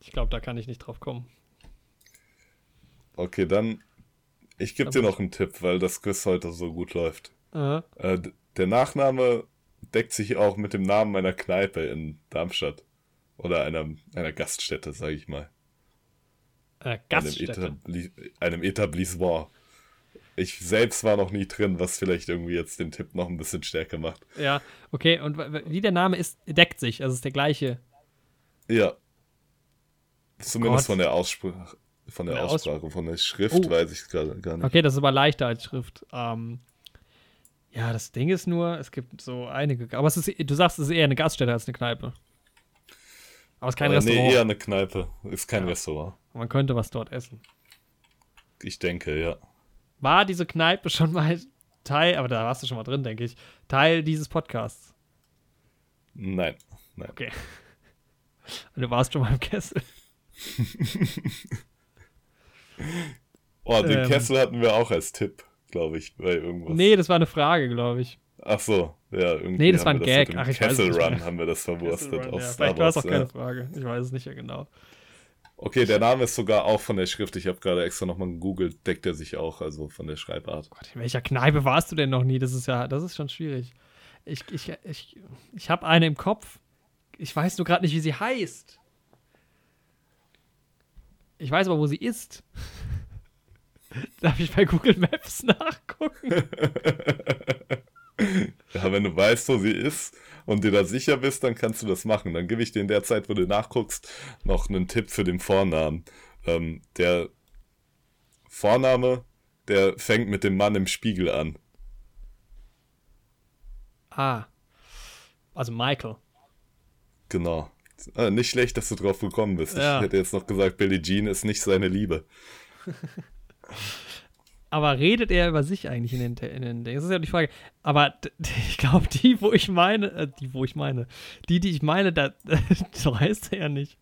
ich glaube, da kann ich nicht drauf kommen. Okay, dann ich gebe dir noch einen Tipp, weil das Quiz heute so gut läuft. Äh, der Nachname deckt sich auch mit dem Namen meiner Kneipe in Darmstadt. Oder einer, einer Gaststätte, sage ich mal. Äh, Gaststätte? Einem, Etabli einem Etablissement. Ich selbst war noch nie drin, was vielleicht irgendwie jetzt den Tipp noch ein bisschen stärker macht. Ja, okay. Und wie der Name ist, deckt sich. Also ist der gleiche. Ja. Zumindest Gott. von der Aussprache. Von der, der Aussprache, von der Schrift oh. weiß ich gerade gar nicht. Okay, das ist aber leichter als Schrift. Ähm, ja, das Ding ist nur, es gibt so einige. Aber es ist, du sagst, es ist eher eine Gaststätte als eine Kneipe. Aber es ist kein äh, Restaurant. Nee, eher eine Kneipe. Ist kein ja. Restaurant. Man könnte was dort essen. Ich denke, ja. War diese Kneipe schon mal Teil, aber da warst du schon mal drin, denke ich, Teil dieses Podcasts? Nein, nein. Okay. Und du warst schon mal im Kessel. oh, den ähm, Kessel hatten wir auch als Tipp, glaube ich, bei irgendwas. Nee, das war eine Frage, glaube ich. Ach so, ja, irgendwie. Nee, das war ein Gag. Ach, ich Kessel weiß Run haben wir das verwurstet. Ja. Vielleicht war es auch keine Frage. Ich weiß es nicht ja genau. Okay, der Name ist sogar auch von der Schrift. Ich habe gerade extra nochmal gegoogelt, deckt er sich auch, also von der Schreibart. Gott, in welcher Kneipe warst du denn noch nie? Das ist ja, das ist schon schwierig. Ich, ich, ich, ich habe eine im Kopf. Ich weiß nur gerade nicht, wie sie heißt. Ich weiß aber, wo sie ist. Darf ich bei Google Maps nachgucken? ja, wenn du weißt, wo sie ist und dir da sicher bist, dann kannst du das machen. Dann gebe ich dir in der Zeit, wo du nachguckst, noch einen Tipp für den Vornamen. Ähm, der Vorname, der fängt mit dem Mann im Spiegel an. Ah. Also Michael. Genau. Ah, nicht schlecht, dass du drauf gekommen bist. Ja. Ich hätte jetzt noch gesagt, Billie Jean ist nicht seine Liebe. Aber redet er über sich eigentlich in den, in den Das ist ja die Frage. Aber ich glaube, die, wo ich meine, äh, die, wo ich meine, die, die ich meine, da, so heißt er ja nicht.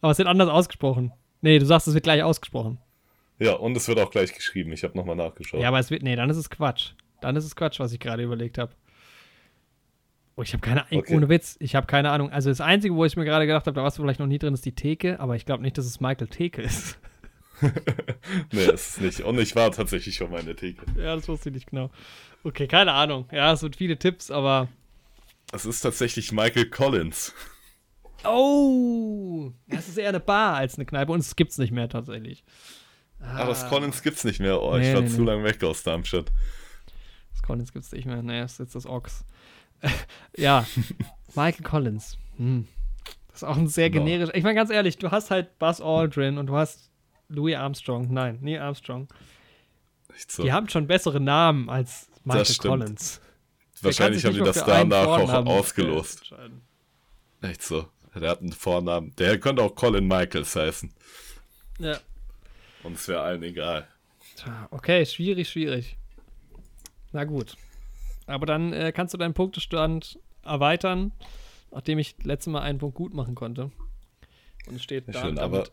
Aber es wird anders ausgesprochen. Nee, du sagst, es wird gleich ausgesprochen. Ja, und es wird auch gleich geschrieben. Ich habe nochmal nachgeschaut. Ja, aber es wird, nee, dann ist es Quatsch. Dann ist es Quatsch, was ich gerade überlegt habe. Oh, ich habe keine Ahnung, okay. ohne Witz, ich habe keine Ahnung. Also das Einzige, wo ich mir gerade gedacht habe, da warst du vielleicht noch nie drin, ist die Theke, aber ich glaube nicht, dass es Michael Theke ist. nee, das ist nicht. Und ich war tatsächlich schon mal in der Theke. Ja, das wusste ich nicht genau. Okay, keine Ahnung. Ja, es sind viele Tipps, aber. Es ist tatsächlich Michael Collins. Oh! Das ist eher eine Bar als eine Kneipe und es gibt's nicht mehr tatsächlich. Ah. Aber das Collins gibt's nicht mehr. Oh, nee, ich war nee, zu nee. lang weg aus Darmstadt. Das Collins gibt's nicht mehr. Nee, das ist jetzt das Ochs. ja, Michael Collins. Hm. Das ist auch ein sehr genau. generisch. Ich meine, ganz ehrlich, du hast halt Buzz Aldrin und du hast Louis Armstrong. Nein, Neil Armstrong. So. Die haben schon bessere Namen als Michael Collins. Wahrscheinlich haben die das danach auch ausgelost. Echt so. Der hat einen Vornamen. Der könnte auch Colin Michaels heißen. Ja. Und es wäre allen egal. Okay, schwierig, schwierig. Na gut. Aber dann äh, kannst du deinen Punktestand erweitern, nachdem ich letztes Mal einen Punkt gut machen konnte. Und es steht da schön, aber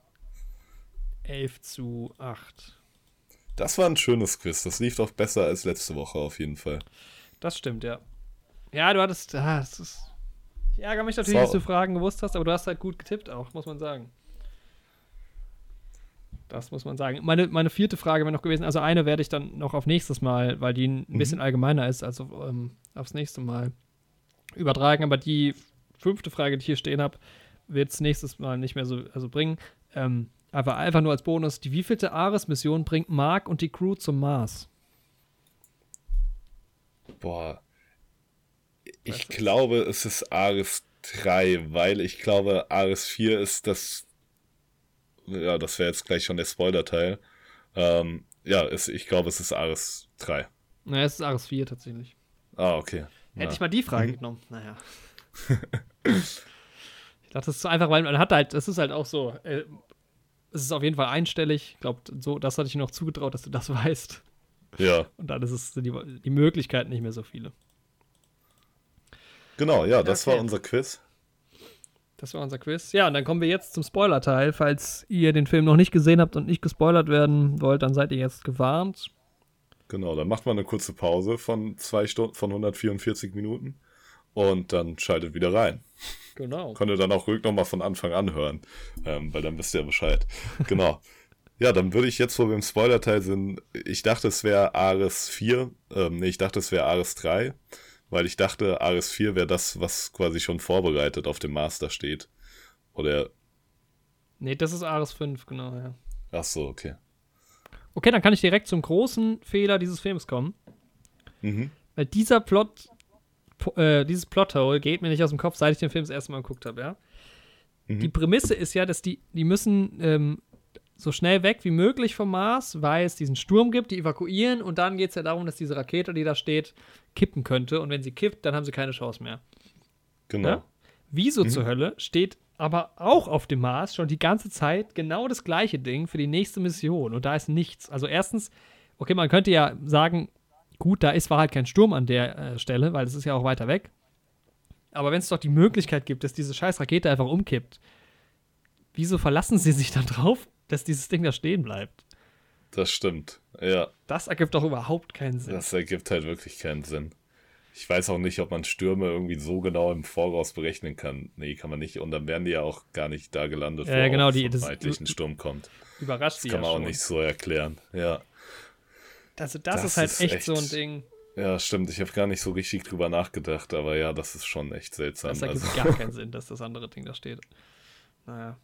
11 zu 8. Das war ein schönes Quiz. Das lief doch besser als letzte Woche auf jeden Fall. Das stimmt, ja. Ja, du hattest. Ah, das ist, ich ärgere mich natürlich, dass du Fragen gewusst hast, aber du hast halt gut getippt auch, muss man sagen. Das muss man sagen. Meine, meine vierte Frage wäre noch gewesen, also eine werde ich dann noch auf nächstes Mal, weil die ein mhm. bisschen allgemeiner ist, also ähm, aufs nächste Mal übertragen. Aber die fünfte Frage, die ich hier stehen habe, wird es nächstes Mal nicht mehr so also bringen. Ähm, aber einfach nur als Bonus. Die wievielte Ares-Mission bringt Mark und die Crew zum Mars? Boah. Ich glaube, es ist Ares 3, weil ich glaube, Ares 4 ist das ja, das wäre jetzt gleich schon der Spoiler-Teil. Ähm, ja, ist, ich glaube, es ist Ares 3. Naja, es ist Ares 4 tatsächlich. Ah, okay. Hätte ja. ich mal die Frage mhm. genommen. Naja. ich dachte, das ist so einfach, weil man hat halt, das ist halt auch so, äh, es ist auf jeden Fall einstellig. Ich glaube, so, das hatte ich noch zugetraut, dass du das weißt. Ja. Und dann ist es die, die Möglichkeiten nicht mehr so viele. Genau, ja, das okay. war unser Quiz. Das war unser Quiz. Ja, und dann kommen wir jetzt zum Spoiler-Teil. Falls ihr den Film noch nicht gesehen habt und nicht gespoilert werden wollt, dann seid ihr jetzt gewarnt. Genau, dann macht man eine kurze Pause von zwei Stunden, von 144 Minuten und dann schaltet wieder rein. Genau. Könnt ihr dann auch ruhig nochmal von Anfang an hören, ähm, weil dann wisst ihr ja Bescheid. Genau. ja, dann würde ich jetzt, wo wir im Spoiler-Teil sind, ich dachte, es wäre Ares 4, ähm, nee, ich dachte, es wäre Ares 3 weil ich dachte, Ares 4 wäre das, was quasi schon vorbereitet auf dem Master steht. Oder. Nee, das ist Ares 5, genau, ja. Ach so, okay. Okay, dann kann ich direkt zum großen Fehler dieses Films kommen. Mhm. Weil dieser Plot, äh, dieses Plothole geht mir nicht aus dem Kopf, seit ich den Film das erste Mal geguckt habe, ja. Mhm. Die Prämisse ist ja, dass die, die müssen ähm, so schnell weg wie möglich vom Mars, weil es diesen Sturm gibt, die evakuieren und dann geht es ja darum, dass diese Rakete, die da steht, kippen könnte und wenn sie kippt, dann haben sie keine Chance mehr. Genau. Ja? Wieso mhm. zur Hölle steht aber auch auf dem Mars schon die ganze Zeit genau das gleiche Ding für die nächste Mission und da ist nichts. Also erstens, okay, man könnte ja sagen, gut, da ist war halt kein Sturm an der äh, Stelle, weil es ist ja auch weiter weg. Aber wenn es doch die Möglichkeit gibt, dass diese scheiß Rakete einfach umkippt, wieso verlassen sie sich dann drauf dass dieses Ding da stehen bleibt. Das stimmt, ja. Das ergibt doch überhaupt keinen Sinn. Das ergibt halt wirklich keinen Sinn. Ich weiß auch nicht, ob man Stürme irgendwie so genau im Voraus berechnen kann. Nee, kann man nicht. Und dann wären die ja auch gar nicht da gelandet, ja, wo genau, die, das, ein Sturm kommt. Überrascht Das kann man ja auch nicht so erklären, ja. Also das, das ist halt ist echt, echt, so ein Ding. Ja, stimmt. Ich habe gar nicht so richtig drüber nachgedacht, aber ja, das ist schon echt seltsam. Das ergibt also. gar keinen Sinn, dass das andere Ding da steht. Naja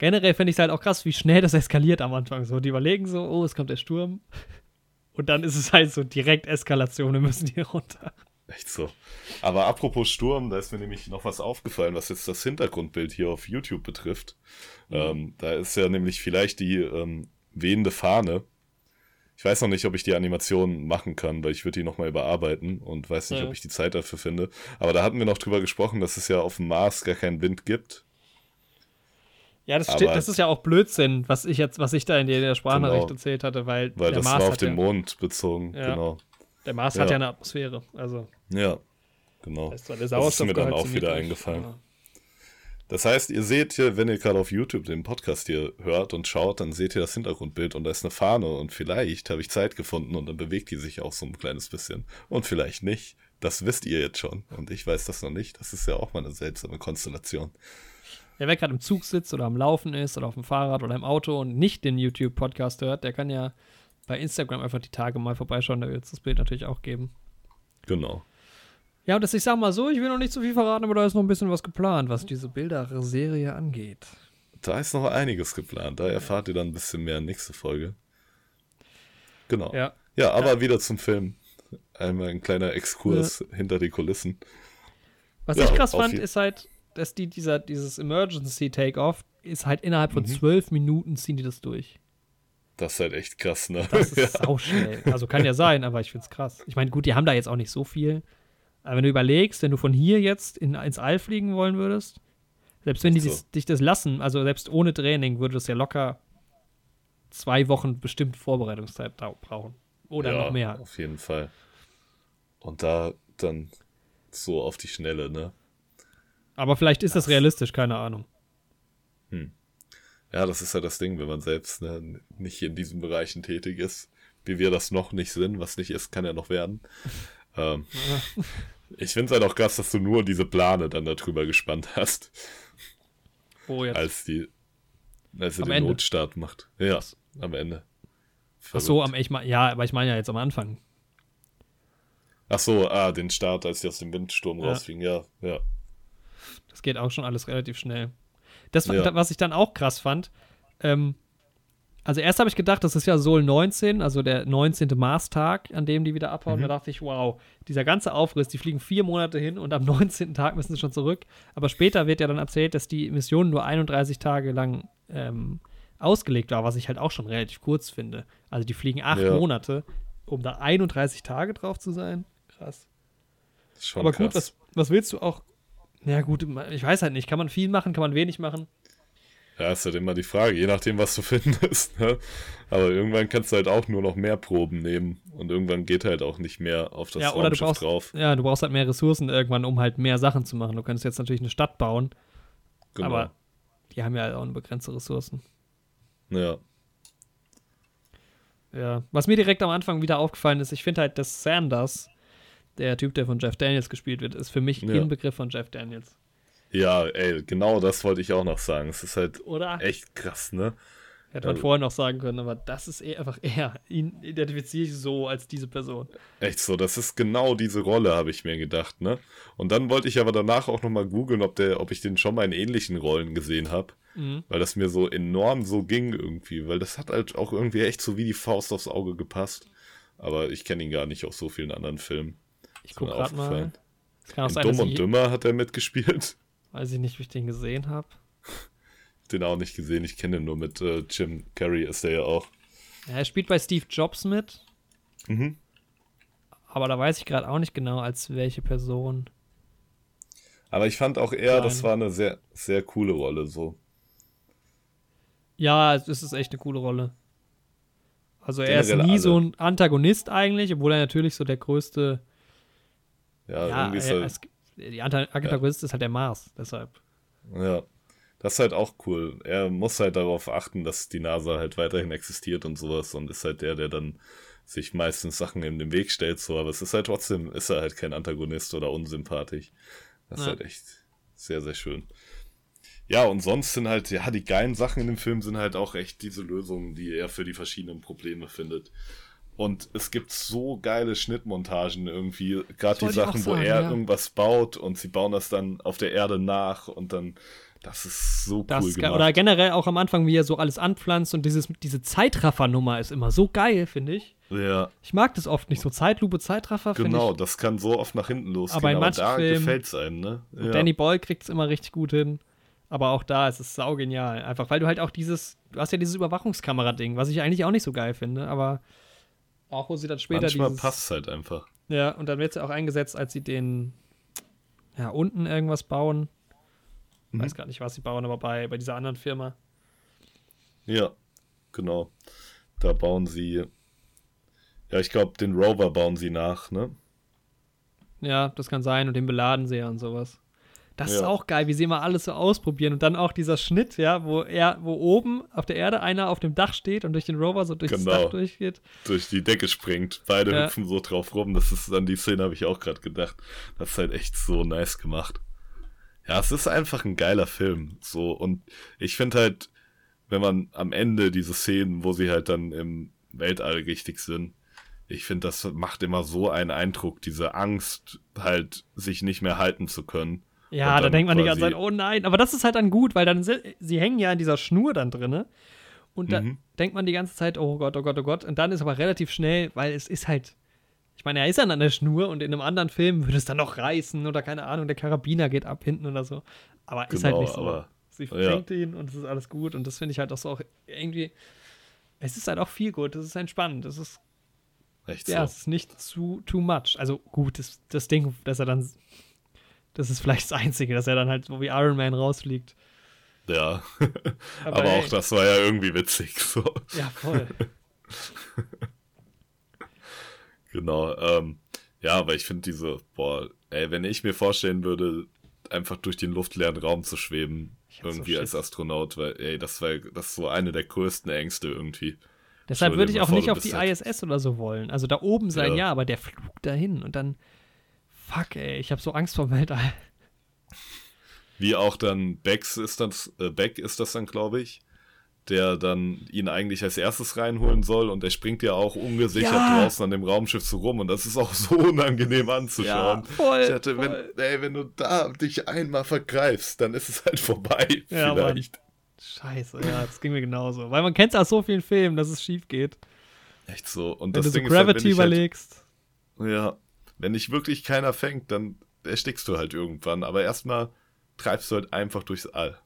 generell finde ich es halt auch krass, wie schnell das eskaliert am Anfang. So, die überlegen so, oh, es kommt der Sturm. Und dann ist es halt so direkt Eskalation, wir müssen hier runter. Echt so. Aber apropos Sturm, da ist mir nämlich noch was aufgefallen, was jetzt das Hintergrundbild hier auf YouTube betrifft. Mhm. Ähm, da ist ja nämlich vielleicht die ähm, wehende Fahne. Ich weiß noch nicht, ob ich die Animation machen kann, weil ich würde die nochmal überarbeiten und weiß nicht, ja. ob ich die Zeit dafür finde. Aber da hatten wir noch drüber gesprochen, dass es ja auf dem Mars gar keinen Wind gibt. Ja, das, steht, das ist ja auch Blödsinn, was ich jetzt, was ich da in der Sprachnachricht genau, erzählt hatte, weil, weil der das Mars war auf den ja, Mond bezogen, ja, genau. Der Mars hat ja eine Atmosphäre, also. Ja, genau. Das, das ist mir dann auch wieder eingefallen. Das heißt, ihr seht hier, wenn ihr gerade auf YouTube den Podcast hier hört und schaut, dann seht ihr das Hintergrundbild und da ist eine Fahne und vielleicht habe ich Zeit gefunden und dann bewegt die sich auch so ein kleines bisschen. Und vielleicht nicht. Das wisst ihr jetzt schon und ich weiß das noch nicht. Das ist ja auch mal eine seltsame Konstellation. Ja, wer gerade im Zug sitzt oder am Laufen ist oder auf dem Fahrrad oder im Auto und nicht den YouTube-Podcast hört, der kann ja bei Instagram einfach die Tage mal vorbeischauen. Da wird es das Bild natürlich auch geben. Genau. Ja, und das, ich sag mal so, ich will noch nicht zu viel verraten, aber da ist noch ein bisschen was geplant, was diese Bilder-Serie angeht. Da ist noch einiges geplant. Da erfahrt ihr dann ein bisschen mehr nächste Folge. Genau. Ja, ja aber ja. wieder zum Film. Einmal ein kleiner Exkurs ja. hinter die Kulissen. Was ich krass fand, ist halt, dass die, dieser, dieses Emergency Takeoff ist halt innerhalb von mhm. zwölf Minuten ziehen die das durch. Das ist halt echt krass, ne? Das ist ja. sauschnell. Also kann ja sein, aber ich find's krass. Ich meine, gut, die haben da jetzt auch nicht so viel. Aber wenn du überlegst, wenn du von hier jetzt in, ins All fliegen wollen würdest, selbst wenn die so. dich das lassen, also selbst ohne Training, würde das ja locker zwei Wochen bestimmt Vorbereitungszeit brauchen. Oder ja, noch mehr. Auf jeden Fall. Und da dann so auf die Schnelle, ne? Aber vielleicht ist das, das realistisch, keine Ahnung. Hm. Ja, das ist ja das Ding, wenn man selbst ne, nicht in diesen Bereichen tätig ist, wie wir das noch nicht sind, was nicht ist, kann ja noch werden. Ähm, ja. Ich finde es halt auch krass, dass du nur diese Plane dann darüber gespannt hast. Oh, jetzt. Als die, als er den Ende. Notstart macht. Ja, am Ende. Verrückt. Ach so, am, ich mein, ja, aber ich meine ja jetzt am Anfang. Ach so, ah, den Start, als die aus dem Windsturm ja. rausfliegen, ja, ja. Das geht auch schon alles relativ schnell. Das, ja. was ich dann auch krass fand, ähm, also erst habe ich gedacht, das ist ja Sol 19, also der 19. Mars-Tag, an dem die wieder abhauen. Mhm. Da dachte ich, wow, dieser ganze Aufriss, die fliegen vier Monate hin und am 19. Tag müssen sie schon zurück. Aber später wird ja dann erzählt, dass die Mission nur 31 Tage lang ähm, ausgelegt war, was ich halt auch schon relativ kurz finde. Also die fliegen acht ja. Monate, um da 31 Tage drauf zu sein. Krass. Aber gut, was, was willst du auch? Ja, gut, ich weiß halt nicht. Kann man viel machen, kann man wenig machen? Ja, ist halt immer die Frage, je nachdem, was du findest. Ne? Aber irgendwann kannst du halt auch nur noch mehr Proben nehmen und irgendwann geht halt auch nicht mehr auf das ja, oder du brauchst, drauf. Ja, du brauchst halt mehr Ressourcen irgendwann, um halt mehr Sachen zu machen. Du könntest jetzt natürlich eine Stadt bauen, genau. aber die haben ja halt auch eine begrenzte Ressourcen. Ja. Ja, was mir direkt am Anfang wieder aufgefallen ist, ich finde halt, dass Sanders, der Typ, der von Jeff Daniels gespielt wird, ist für mich ja. Inbegriff von Jeff Daniels. Ja, ey, genau das wollte ich auch noch sagen. Es ist halt Oder? echt krass, ne? Hätte man also, vorher noch sagen können, aber das ist eher einfach er. Ihn identifiziere ich so als diese Person. Echt so, das ist genau diese Rolle, habe ich mir gedacht, ne? Und dann wollte ich aber danach auch nochmal googeln, ob, ob ich den schon mal in ähnlichen Rollen gesehen habe. Mhm. Weil das mir so enorm so ging irgendwie. Weil das hat halt auch irgendwie echt so wie die Faust aufs Auge gepasst. Aber ich kenne ihn gar nicht aus so vielen anderen Filmen. Ich gucke gerade mal. kann auch in sein, Dumm und Dümmer hat er mitgespielt. Weiß ich nicht, wie ich den gesehen habe. den auch nicht gesehen. Ich kenne ihn nur mit äh, Jim Carrey, ist der ja auch. Ja, er spielt bei Steve Jobs mit. Mhm. Aber da weiß ich gerade auch nicht genau, als welche Person. Aber ich fand auch eher, Nein. das war eine sehr, sehr coole Rolle so. Ja, es ist echt eine coole Rolle. Also er Generell ist nie alle. so ein Antagonist eigentlich, obwohl er natürlich so der größte. Ja, ja irgendwie ist er, es, die Antagonist ja. ist halt der Mars, deshalb. Ja, das ist halt auch cool. Er muss halt darauf achten, dass die NASA halt weiterhin existiert und sowas und ist halt der, der dann sich meistens Sachen in den Weg stellt, so, aber es ist halt trotzdem, ist er halt kein Antagonist oder unsympathisch. Das ja. ist halt echt sehr, sehr schön. Ja, und sonst sind halt, ja, die geilen Sachen in dem Film sind halt auch echt diese Lösungen, die er für die verschiedenen Probleme findet. Und es gibt so geile Schnittmontagen irgendwie. Gerade die Sachen, sagen, wo er ja. irgendwas baut und sie bauen das dann auf der Erde nach und dann. Das ist so das cool gemacht. Oder generell auch am Anfang, wie er so alles anpflanzt und dieses, diese Zeitraffer-Nummer ist immer so geil, finde ich. Ja. Ich mag das oft nicht so. Zeitlupe, Zeitraffer. Genau, ich, das kann so oft nach hinten losgehen. Aber, in aber da gefällt es einem, ne? Ja. Danny Boyle kriegt es immer richtig gut hin. Aber auch da ist es saugenial. Einfach, weil du halt auch dieses, du hast ja dieses Überwachungskamera-Ding, was ich eigentlich auch nicht so geil finde, aber auch wo sie dann später Manchmal passt halt einfach. Ja, und dann wird sie auch eingesetzt, als sie den, ja, unten irgendwas bauen. Mhm. Weiß gar nicht, was sie bauen, aber bei, bei dieser anderen Firma. Ja, genau. Da bauen sie, ja, ich glaube, den Rover bauen sie nach, ne? Ja, das kann sein und den beladen sie ja und sowas. Das ja. ist auch geil, wie sie immer alles so ausprobieren. Und dann auch dieser Schnitt, ja, wo er, wo oben auf der Erde einer auf dem Dach steht und durch den Rover so durch genau. das Dach durchgeht. Durch die Decke springt. Beide ja. hüpfen so drauf rum. Das ist an die Szene, habe ich auch gerade gedacht. Das ist halt echt so nice gemacht. Ja, es ist einfach ein geiler Film. So, und ich finde halt, wenn man am Ende diese Szenen, wo sie halt dann im Weltall richtig sind, ich finde, das macht immer so einen Eindruck, diese Angst, halt sich nicht mehr halten zu können. Ja, da denkt man die ganze Zeit, oh nein, aber das ist halt dann gut, weil dann sie hängen ja in dieser Schnur dann drinne. Und da mhm. denkt man die ganze Zeit, oh Gott, oh Gott, oh Gott. Und dann ist aber relativ schnell, weil es ist halt, ich meine, er ist dann an der Schnur und in einem anderen Film würde es dann noch reißen oder keine Ahnung, der Karabiner geht ab hinten oder so. Aber genau, ist halt genau, nicht so. Aber, sie fängt ja. ihn und es ist alles gut und das finde ich halt auch so auch irgendwie, es ist halt auch viel gut, es ist entspannend, es ist, Echt ja, so. es ist nicht zu too much. Also gut, das, das Ding, dass er dann das ist vielleicht das Einzige, dass er dann halt so wie Iron Man rausfliegt. Ja. Aber, Aber auch das war ja irgendwie witzig. So. Ja, voll. genau. Ähm, ja, aber ich finde diese, boah, ey, wenn ich mir vorstellen würde, einfach durch den luftleeren Raum zu schweben, irgendwie so als Astronaut, weil, ey, das war das ist so eine der größten Ängste irgendwie. Deshalb würde ich auch nicht auf die ISS oder so wollen. Also da oben sein, ja, ja aber der Flug dahin und dann, fuck, ey, ich habe so Angst vor Weltall. Wie auch dann Becks ist das, äh, Beck ist das dann, glaube ich, der dann ihn eigentlich als erstes reinholen soll und der springt ja auch ungesichert ja. draußen an dem Raumschiff so rum und das ist auch so unangenehm anzuschauen. Ja, voll, ich hatte, voll. Wenn, ey, wenn du da dich einmal vergreifst, dann ist es halt vorbei. Ja, vielleicht. Mann. Scheiße, ja, das ging mir genauso. Weil man kennt es aus so vielen Filmen, dass es schief geht. Echt so. Und wenn das du Ding so Gravity ist halt, überlegst. Halt, ja, wenn dich wirklich keiner fängt, dann erstickst du halt irgendwann. Aber erstmal treibst du halt einfach durchs All.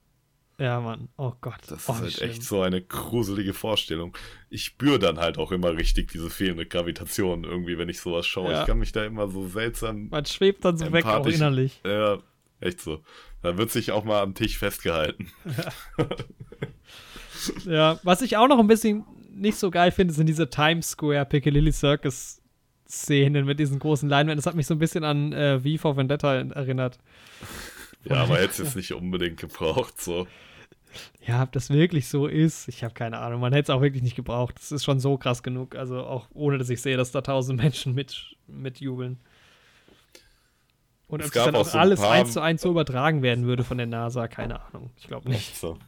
Ja, Mann. Oh Gott. Das oh, ist halt schlimm. echt so eine gruselige Vorstellung. Ich spüre dann halt auch immer richtig diese fehlende Gravitation irgendwie, wenn ich sowas schaue. Ja. Ich kann mich da immer so seltsam. Man schwebt dann so weg, auch innerlich. Ja, echt so. Da wird sich auch mal am Tisch festgehalten. Ja. ja, was ich auch noch ein bisschen nicht so geil finde, sind diese Times Square Piccadilly Circus Szenen mit diesen großen Leinwänden. Das hat mich so ein bisschen an äh, V for Vendetta erinnert. Ja, aber hätte es jetzt nicht unbedingt gebraucht, so. Ja, ob das wirklich so ist, ich habe keine Ahnung. Man hätte es auch wirklich nicht gebraucht. Das ist schon so krass genug. Also auch ohne, dass ich sehe, dass da tausend Menschen mit, mitjubeln. Und ob es dann auch, auch so alles eins zu eins so übertragen werden würde von der NASA, keine Ahnung. Ich glaube nicht. So.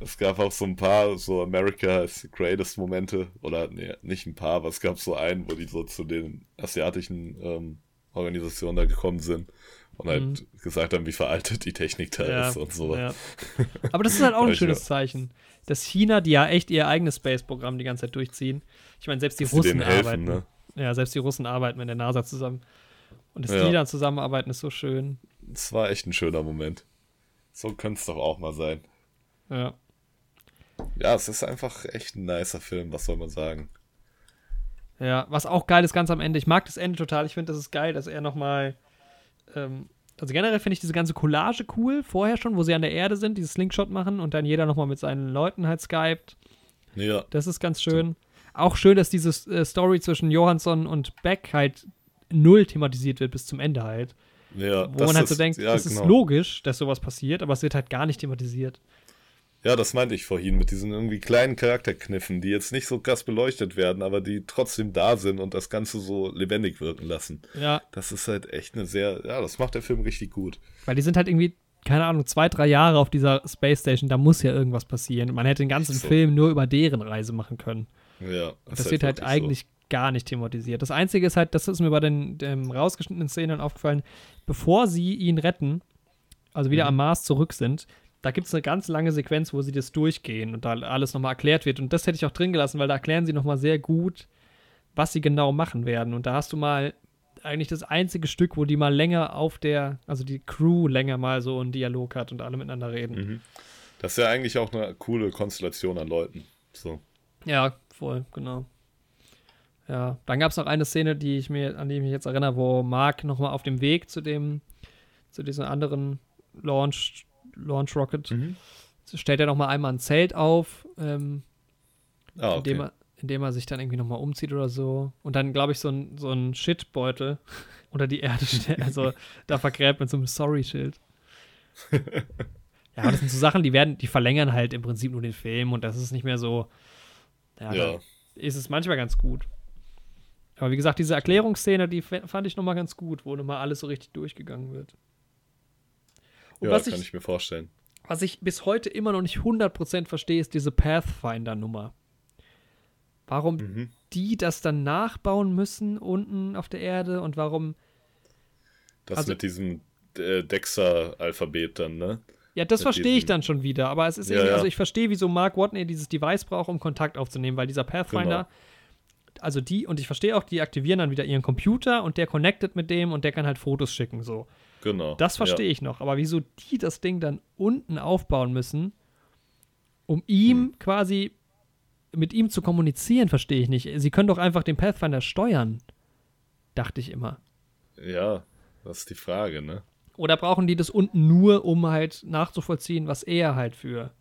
Es gab auch so ein paar so America is the greatest Momente. Oder nee, nicht ein paar, aber es gab so einen, wo die so zu den asiatischen ähm, Organisationen da gekommen sind und halt mhm. gesagt haben, wie veraltet die Technik da ja, ist und so. Ja. Aber das ist halt auch ein schönes Zeichen, dass China, die ja echt ihr eigenes Space-Programm die ganze Zeit durchziehen. Ich meine, selbst die dass Russen helfen, arbeiten. Ne? Ja, selbst die Russen arbeiten mit der NASA zusammen. Und dass ja. die dann zusammenarbeiten, ist so schön. Es war echt ein schöner Moment. So könnte es doch auch mal sein. Ja. Ja, es ist einfach echt ein nicer Film, was soll man sagen. Ja, was auch geil ist ganz am Ende. Ich mag das Ende total. Ich finde, das ist geil, dass er nochmal ähm, also generell finde ich diese ganze Collage cool, vorher schon, wo sie an der Erde sind, dieses Slingshot machen und dann jeder nochmal mit seinen Leuten halt skypt. Ja. Das ist ganz schön. Auch schön, dass diese äh, Story zwischen Johansson und Beck halt null thematisiert wird bis zum Ende halt. Ja, wo man halt so denkt, ja, es genau. ist logisch, dass sowas passiert, aber es wird halt gar nicht thematisiert. Ja, das meinte ich vorhin mit diesen irgendwie kleinen Charakterkniffen, die jetzt nicht so krass beleuchtet werden, aber die trotzdem da sind und das Ganze so lebendig wirken lassen. Ja. Das ist halt echt eine sehr, ja, das macht der Film richtig gut. Weil die sind halt irgendwie, keine Ahnung, zwei, drei Jahre auf dieser Space Station, da muss ja irgendwas passieren. Man hätte den ganzen so. Film nur über deren Reise machen können. Ja. Das, das wird halt, halt eigentlich so. gar nicht thematisiert. Das Einzige ist halt, das ist mir bei den, den rausgeschnittenen Szenen aufgefallen, bevor sie ihn retten, also wieder mhm. am Mars zurück sind, da gibt es eine ganz lange Sequenz, wo sie das durchgehen und da alles nochmal erklärt wird. Und das hätte ich auch drin gelassen, weil da erklären sie nochmal sehr gut, was sie genau machen werden. Und da hast du mal eigentlich das einzige Stück, wo die mal länger auf der, also die Crew länger mal so einen Dialog hat und alle miteinander reden. Mhm. Das ist ja eigentlich auch eine coole Konstellation an Leuten. So. Ja, voll, genau. Ja, dann gab es noch eine Szene, die ich mir, an die ich mich jetzt erinnere, wo Mark nochmal auf dem Weg zu dem, zu diesem anderen Launch Launch Rocket, mhm. stellt er noch mal einmal ein Zelt auf, ähm, ah, okay. indem, er, indem er sich dann irgendwie noch mal umzieht oder so. Und dann, glaube ich, so ein, so ein Shitbeutel unter die Erde stellt, also da vergräbt mit so einem Sorry-Schild. ja, das sind so Sachen, die werden, die verlängern halt im Prinzip nur den Film und das ist nicht mehr so. Ja, ja. ist es manchmal ganz gut. Aber wie gesagt, diese Erklärungsszene, die fand ich noch mal ganz gut, wo noch mal alles so richtig durchgegangen wird. Und ja, was kann ich, ich, mir vorstellen. Was ich bis heute immer noch nicht 100% verstehe, ist diese Pathfinder-Nummer. Warum mhm. die das dann nachbauen müssen unten auf der Erde und warum. Das also, mit diesem äh, Dexter-Alphabet dann, ne? Ja, das verstehe ich dann schon wieder. Aber es ist ja, ja. also ich verstehe, wieso Mark Watney dieses Device braucht, um Kontakt aufzunehmen, weil dieser Pathfinder, genau. also die, und ich verstehe auch, die aktivieren dann wieder ihren Computer und der connectet mit dem und der kann halt Fotos schicken, so. Genau. Das verstehe ja. ich noch. Aber wieso die das Ding dann unten aufbauen müssen, um ihm hm. quasi mit ihm zu kommunizieren, verstehe ich nicht. Sie können doch einfach den Pathfinder steuern. Dachte ich immer. Ja, das ist die Frage, ne? Oder brauchen die das unten nur, um halt nachzuvollziehen, was er halt für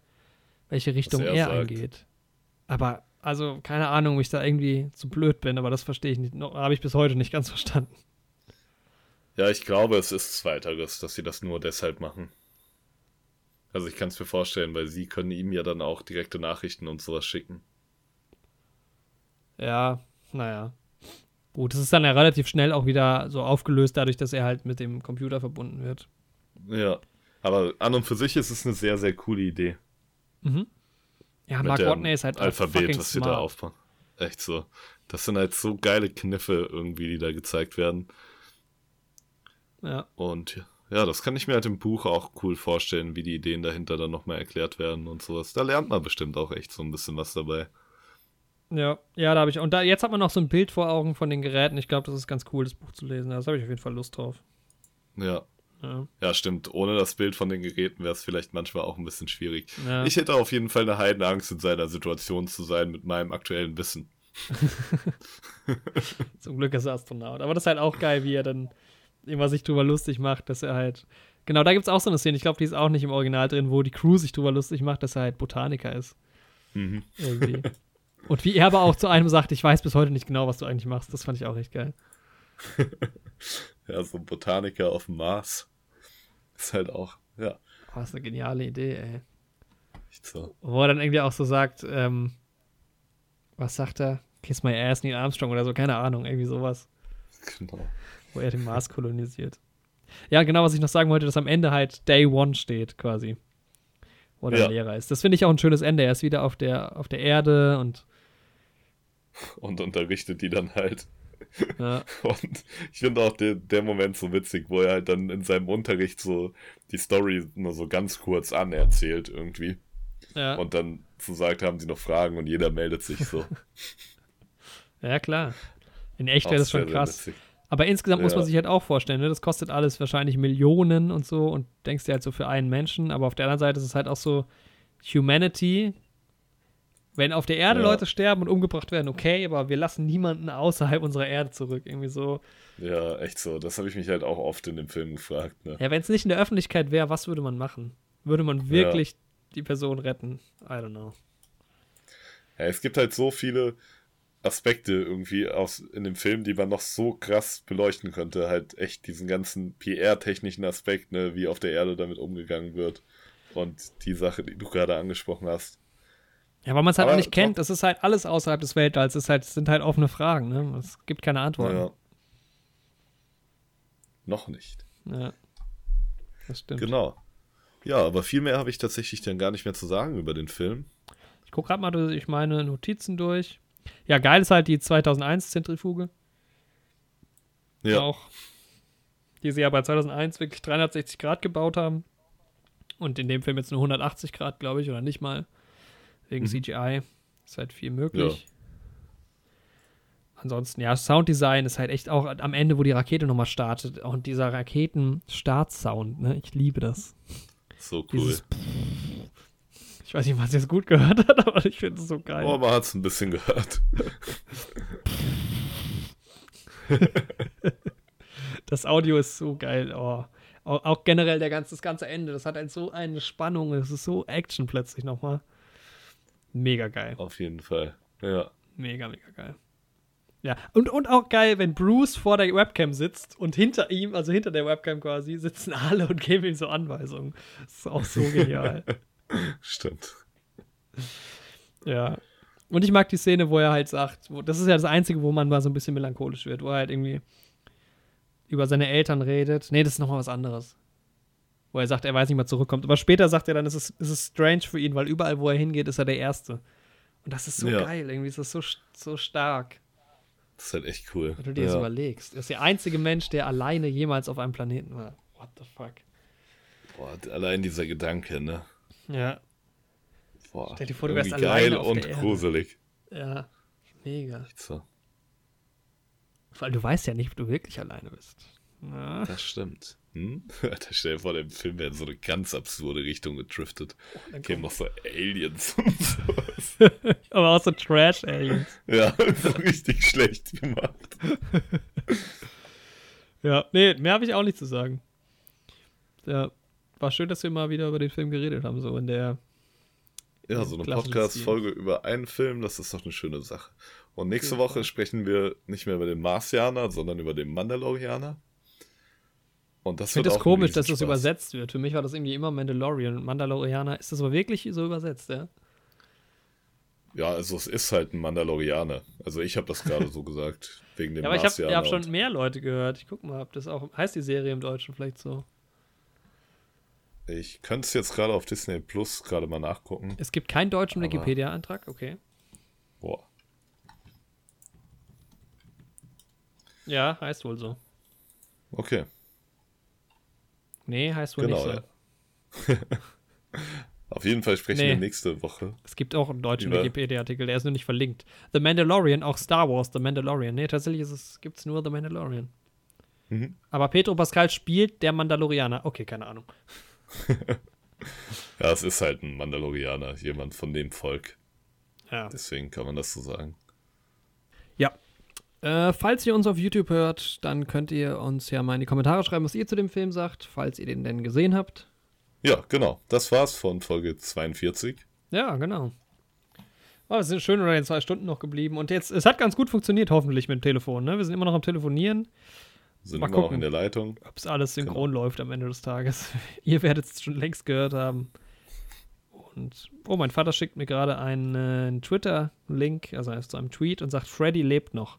welche Richtung er, er angeht? Aber, also, keine Ahnung, ob ich da irgendwie zu blöd bin, aber das verstehe ich nicht. Habe ich bis heute nicht ganz verstanden. Ja, ich glaube, es ist zweiteres, dass sie das nur deshalb machen. Also ich kann es mir vorstellen, weil sie können ihm ja dann auch direkte Nachrichten und sowas schicken. Ja, naja. Gut, es ist dann ja relativ schnell auch wieder so aufgelöst, dadurch, dass er halt mit dem Computer verbunden wird. Ja, aber an und für sich ist es eine sehr, sehr coole Idee. Mhm. Ja, Mark Watney ist halt Alphabet, was sie da aufbauen. Echt so. Das sind halt so geile Kniffe irgendwie, die da gezeigt werden. Ja, Und ja, das kann ich mir halt im Buch auch cool vorstellen, wie die Ideen dahinter dann nochmal erklärt werden und sowas. Da lernt man bestimmt auch echt so ein bisschen was dabei. ja, ja, da habe ich. Und da, jetzt hat man noch so ein Bild vor Augen von den Geräten. Ich glaube, das ist ganz cool, das Buch zu lesen. Das habe ich auf jeden Fall Lust drauf. Ja, Ja. ja, stimmt. Ohne das Bild von den Geräten wäre es vielleicht manchmal auch ein bisschen schwierig. Ja. Ich hätte auf jeden Fall eine Heidenangst, in seiner Situation zu sein mit meinem aktuellen Wissen. Zum Glück ist er Astronaut. Aber das ist halt auch geil, wie er dann immer sich drüber lustig macht, dass er halt. Genau, da gibt es auch so eine Szene, ich glaube, die ist auch nicht im Original drin, wo die Crew sich drüber lustig macht, dass er halt Botaniker ist. Mhm. Irgendwie. Und wie er aber auch zu einem sagt, ich weiß bis heute nicht genau, was du eigentlich machst. Das fand ich auch echt geil. Ja, so ein Botaniker auf dem Mars. Ist halt auch, ja, Oh, ist eine geniale Idee, ey. echt so. Wo er dann irgendwie auch so sagt, ähm, was sagt er? Kiss my ass, Neil Armstrong oder so, keine Ahnung, irgendwie sowas, Genau. Wo er den Mars kolonisiert. Ja, genau, was ich noch sagen wollte, dass am Ende halt Day One steht, quasi. Wo der Ja. Lehrer ist. Das finde ich auch ein schönes Ende. Er ist wieder auf der, auf der Erde und Und unterrichtet die dann halt. ja, Und ich finde auch der, der Moment so witzig, wo er halt dann in seinem Unterricht so die Story nur so ganz kurz anerzählt irgendwie. ja, Und dann so sagt, haben sie noch Fragen und jeder meldet sich so. ja, klar. In echt wäre das schon krass. witzig. Aber insgesamt muss Ja. man sich halt auch vorstellen, ne? das kostet alles wahrscheinlich Millionen und so und denkst dir halt so für einen Menschen, aber auf der anderen Seite ist es halt auch so Humanity. Wenn auf der Erde Ja. Leute sterben und umgebracht werden, okay, aber wir lassen niemanden außerhalb unserer Erde zurück. Irgendwie so. Ja, echt so. Das habe ich mich halt auch oft in dem Film gefragt. Ne? Ja, wenn es nicht in der Öffentlichkeit wäre, was würde man machen? Würde man wirklich die Person retten? I don't know. Ja, es gibt halt so viele Aspekte irgendwie aus, in dem Film, die man noch so krass beleuchten könnte. Halt echt diesen ganzen PR-technischen Aspekt, ne, wie auf der Erde damit umgegangen wird. Und die Sache, die du gerade angesprochen hast. Ja, weil man es halt auch nicht kennt. Das ist halt alles außerhalb des Weltalls. Es ist halt, sind halt offene Fragen. Ne? Es gibt keine Antworten. Ja. Noch nicht. Ja. Das stimmt. Genau. Ja, aber viel mehr habe ich tatsächlich dann gar nicht mehr zu sagen über den Film. Ich gucke gerade mal durch meine Notizen durch. Ja, geil ist halt die 2001-Zentrifuge. Ja, Auch. Die sie ja bei 2001 wirklich 360 Grad gebaut haben. Und in dem Film jetzt nur 180 Grad, glaube ich, oder nicht mal. Wegen Mhm. CGI. Ist halt viel möglich. Ansonsten, ja, Sounddesign ist halt echt auch am Ende, wo die Rakete nochmal startet. Und dieser Raketen-Start-Sound, ne? Ich liebe das. so cool. Dieses Ich weiß nicht, was jetzt gut gehört hat, aber ich finde es so geil. Oh, man hat es ein bisschen gehört. Das Audio ist so geil. Oh. Auch, auch generell der ganze, das ganze Ende, das hat halt so eine Spannung. Es ist so Action plötzlich nochmal. Mega geil. Auf jeden Fall. Ja. Mega, mega geil. Ja, und, und auch geil, wenn Bruce vor der Webcam sitzt und hinter ihm, also hinter der Webcam quasi, sitzen alle und geben ihm so Anweisungen. Das ist auch so genial. Stimmt. Ja. Und ich mag die Szene, wo er halt sagt, wo, das ist ja das Einzige, wo man mal so ein bisschen melancholisch wird, wo er halt irgendwie über seine Eltern redet. Nee, das ist nochmal was anderes. Wo er sagt, er weiß nicht mehr zurückkommt. Aber später sagt er dann, es ist, es ist strange für ihn, weil überall, wo er hingeht, ist er der Erste. Und das ist so Ja. geil, irgendwie ist das so, so stark, Das ist halt echt cool. wenn du dir das ja. überlegst. Er ist der einzige Mensch, der alleine jemals auf einem Planeten war. What the fuck? Boah, allein dieser Gedanke, ne? Ja, Boah, Stell dir vor, du wärst alleine geil auf und der Erde. gruselig. ja. Mega. So, Weil du weißt ja nicht, ob du wirklich alleine bist. Na? das stimmt. Hm? Alter, stell dir vor, der Film wäre in so eine ganz absurde Richtung gedriftet. Dann Kämen noch so Aliens und sowas. Aber auch so Trash-Aliens. ja, so richtig schlecht gemacht. Ja, nee, mehr habe ich auch nicht zu sagen. Ja, war schön, dass wir mal wieder über den Film geredet haben, so in der. Ja, so eine Podcast-Folge über einen Film, das ist doch eine schöne Sache. Und nächste jeden Woche Fall. sprechen wir nicht mehr über den Marsianer, sondern über den Mandalorianer. Und das Ich finde es ein komisch, dass das übersetzt wird. Für mich war das irgendwie immer Mandalorian. Mandalorianer, ist das aber wirklich so übersetzt, ja? Ja, also es ist halt ein Mandalorianer. Also ich habe das gerade so gesagt, wegen dem Ja, aber ich habe Marsianer hab schon mehr Leute gehört. Ich guck mal, ob das auch. Heißt die Serie im Deutschen vielleicht so? Ich könnte es jetzt gerade auf Disney Plus gerade mal nachgucken. Es gibt keinen deutschen Wikipedia-Eintrag, okay. Boah. Ja, heißt wohl so. Okay, Nee, heißt wohl genau. nicht so. Ja. auf jeden Fall sprechen Nee. wir nächste Woche. Es gibt auch einen deutschen Wikipedia-Artikel, der ist nur nicht verlinkt. The Mandalorian, auch Star Wars, The Mandalorian. Nee, tatsächlich ist es, gibt's nur The Mandalorian. Mhm. Aber Pedro Pascal spielt der Mandalorianer. Okay, keine Ahnung. Ja, es ist halt ein Mandalorianer, jemand von dem Volk. Ja. Deswegen kann man das so sagen. Ja. Äh, falls ihr uns auf YouTube hört, dann könnt ihr uns ja mal in die Kommentare schreiben, was ihr zu dem Film sagt, falls ihr den denn gesehen habt. Ja, genau. Das war's von Folge 42. Ja, genau. Oh, wir sind schön unter den zwei Stunden noch geblieben. Und jetzt, es hat ganz gut funktioniert, hoffentlich mit dem Telefon. Ne? Wir sind immer noch am Telefonieren. Sind Mal immer noch in der Leitung. ob es alles synchron läuft am Ende des Tages. Ihr werdet es schon längst gehört haben. Und, oh, mein Vater schickt mir gerade einen, äh, einen Twitter-Link, also erst zu einem Tweet und sagt, Freddy lebt noch.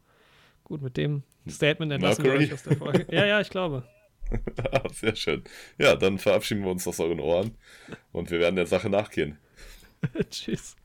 Gut, mit dem Statement entlassen wir Mercury? euch aus der Folge. Ja, ja, ich glaube. Sehr schön. Ja, dann verabschieden wir uns aus euren Ohren und wir werden der Sache nachgehen. Tschüss.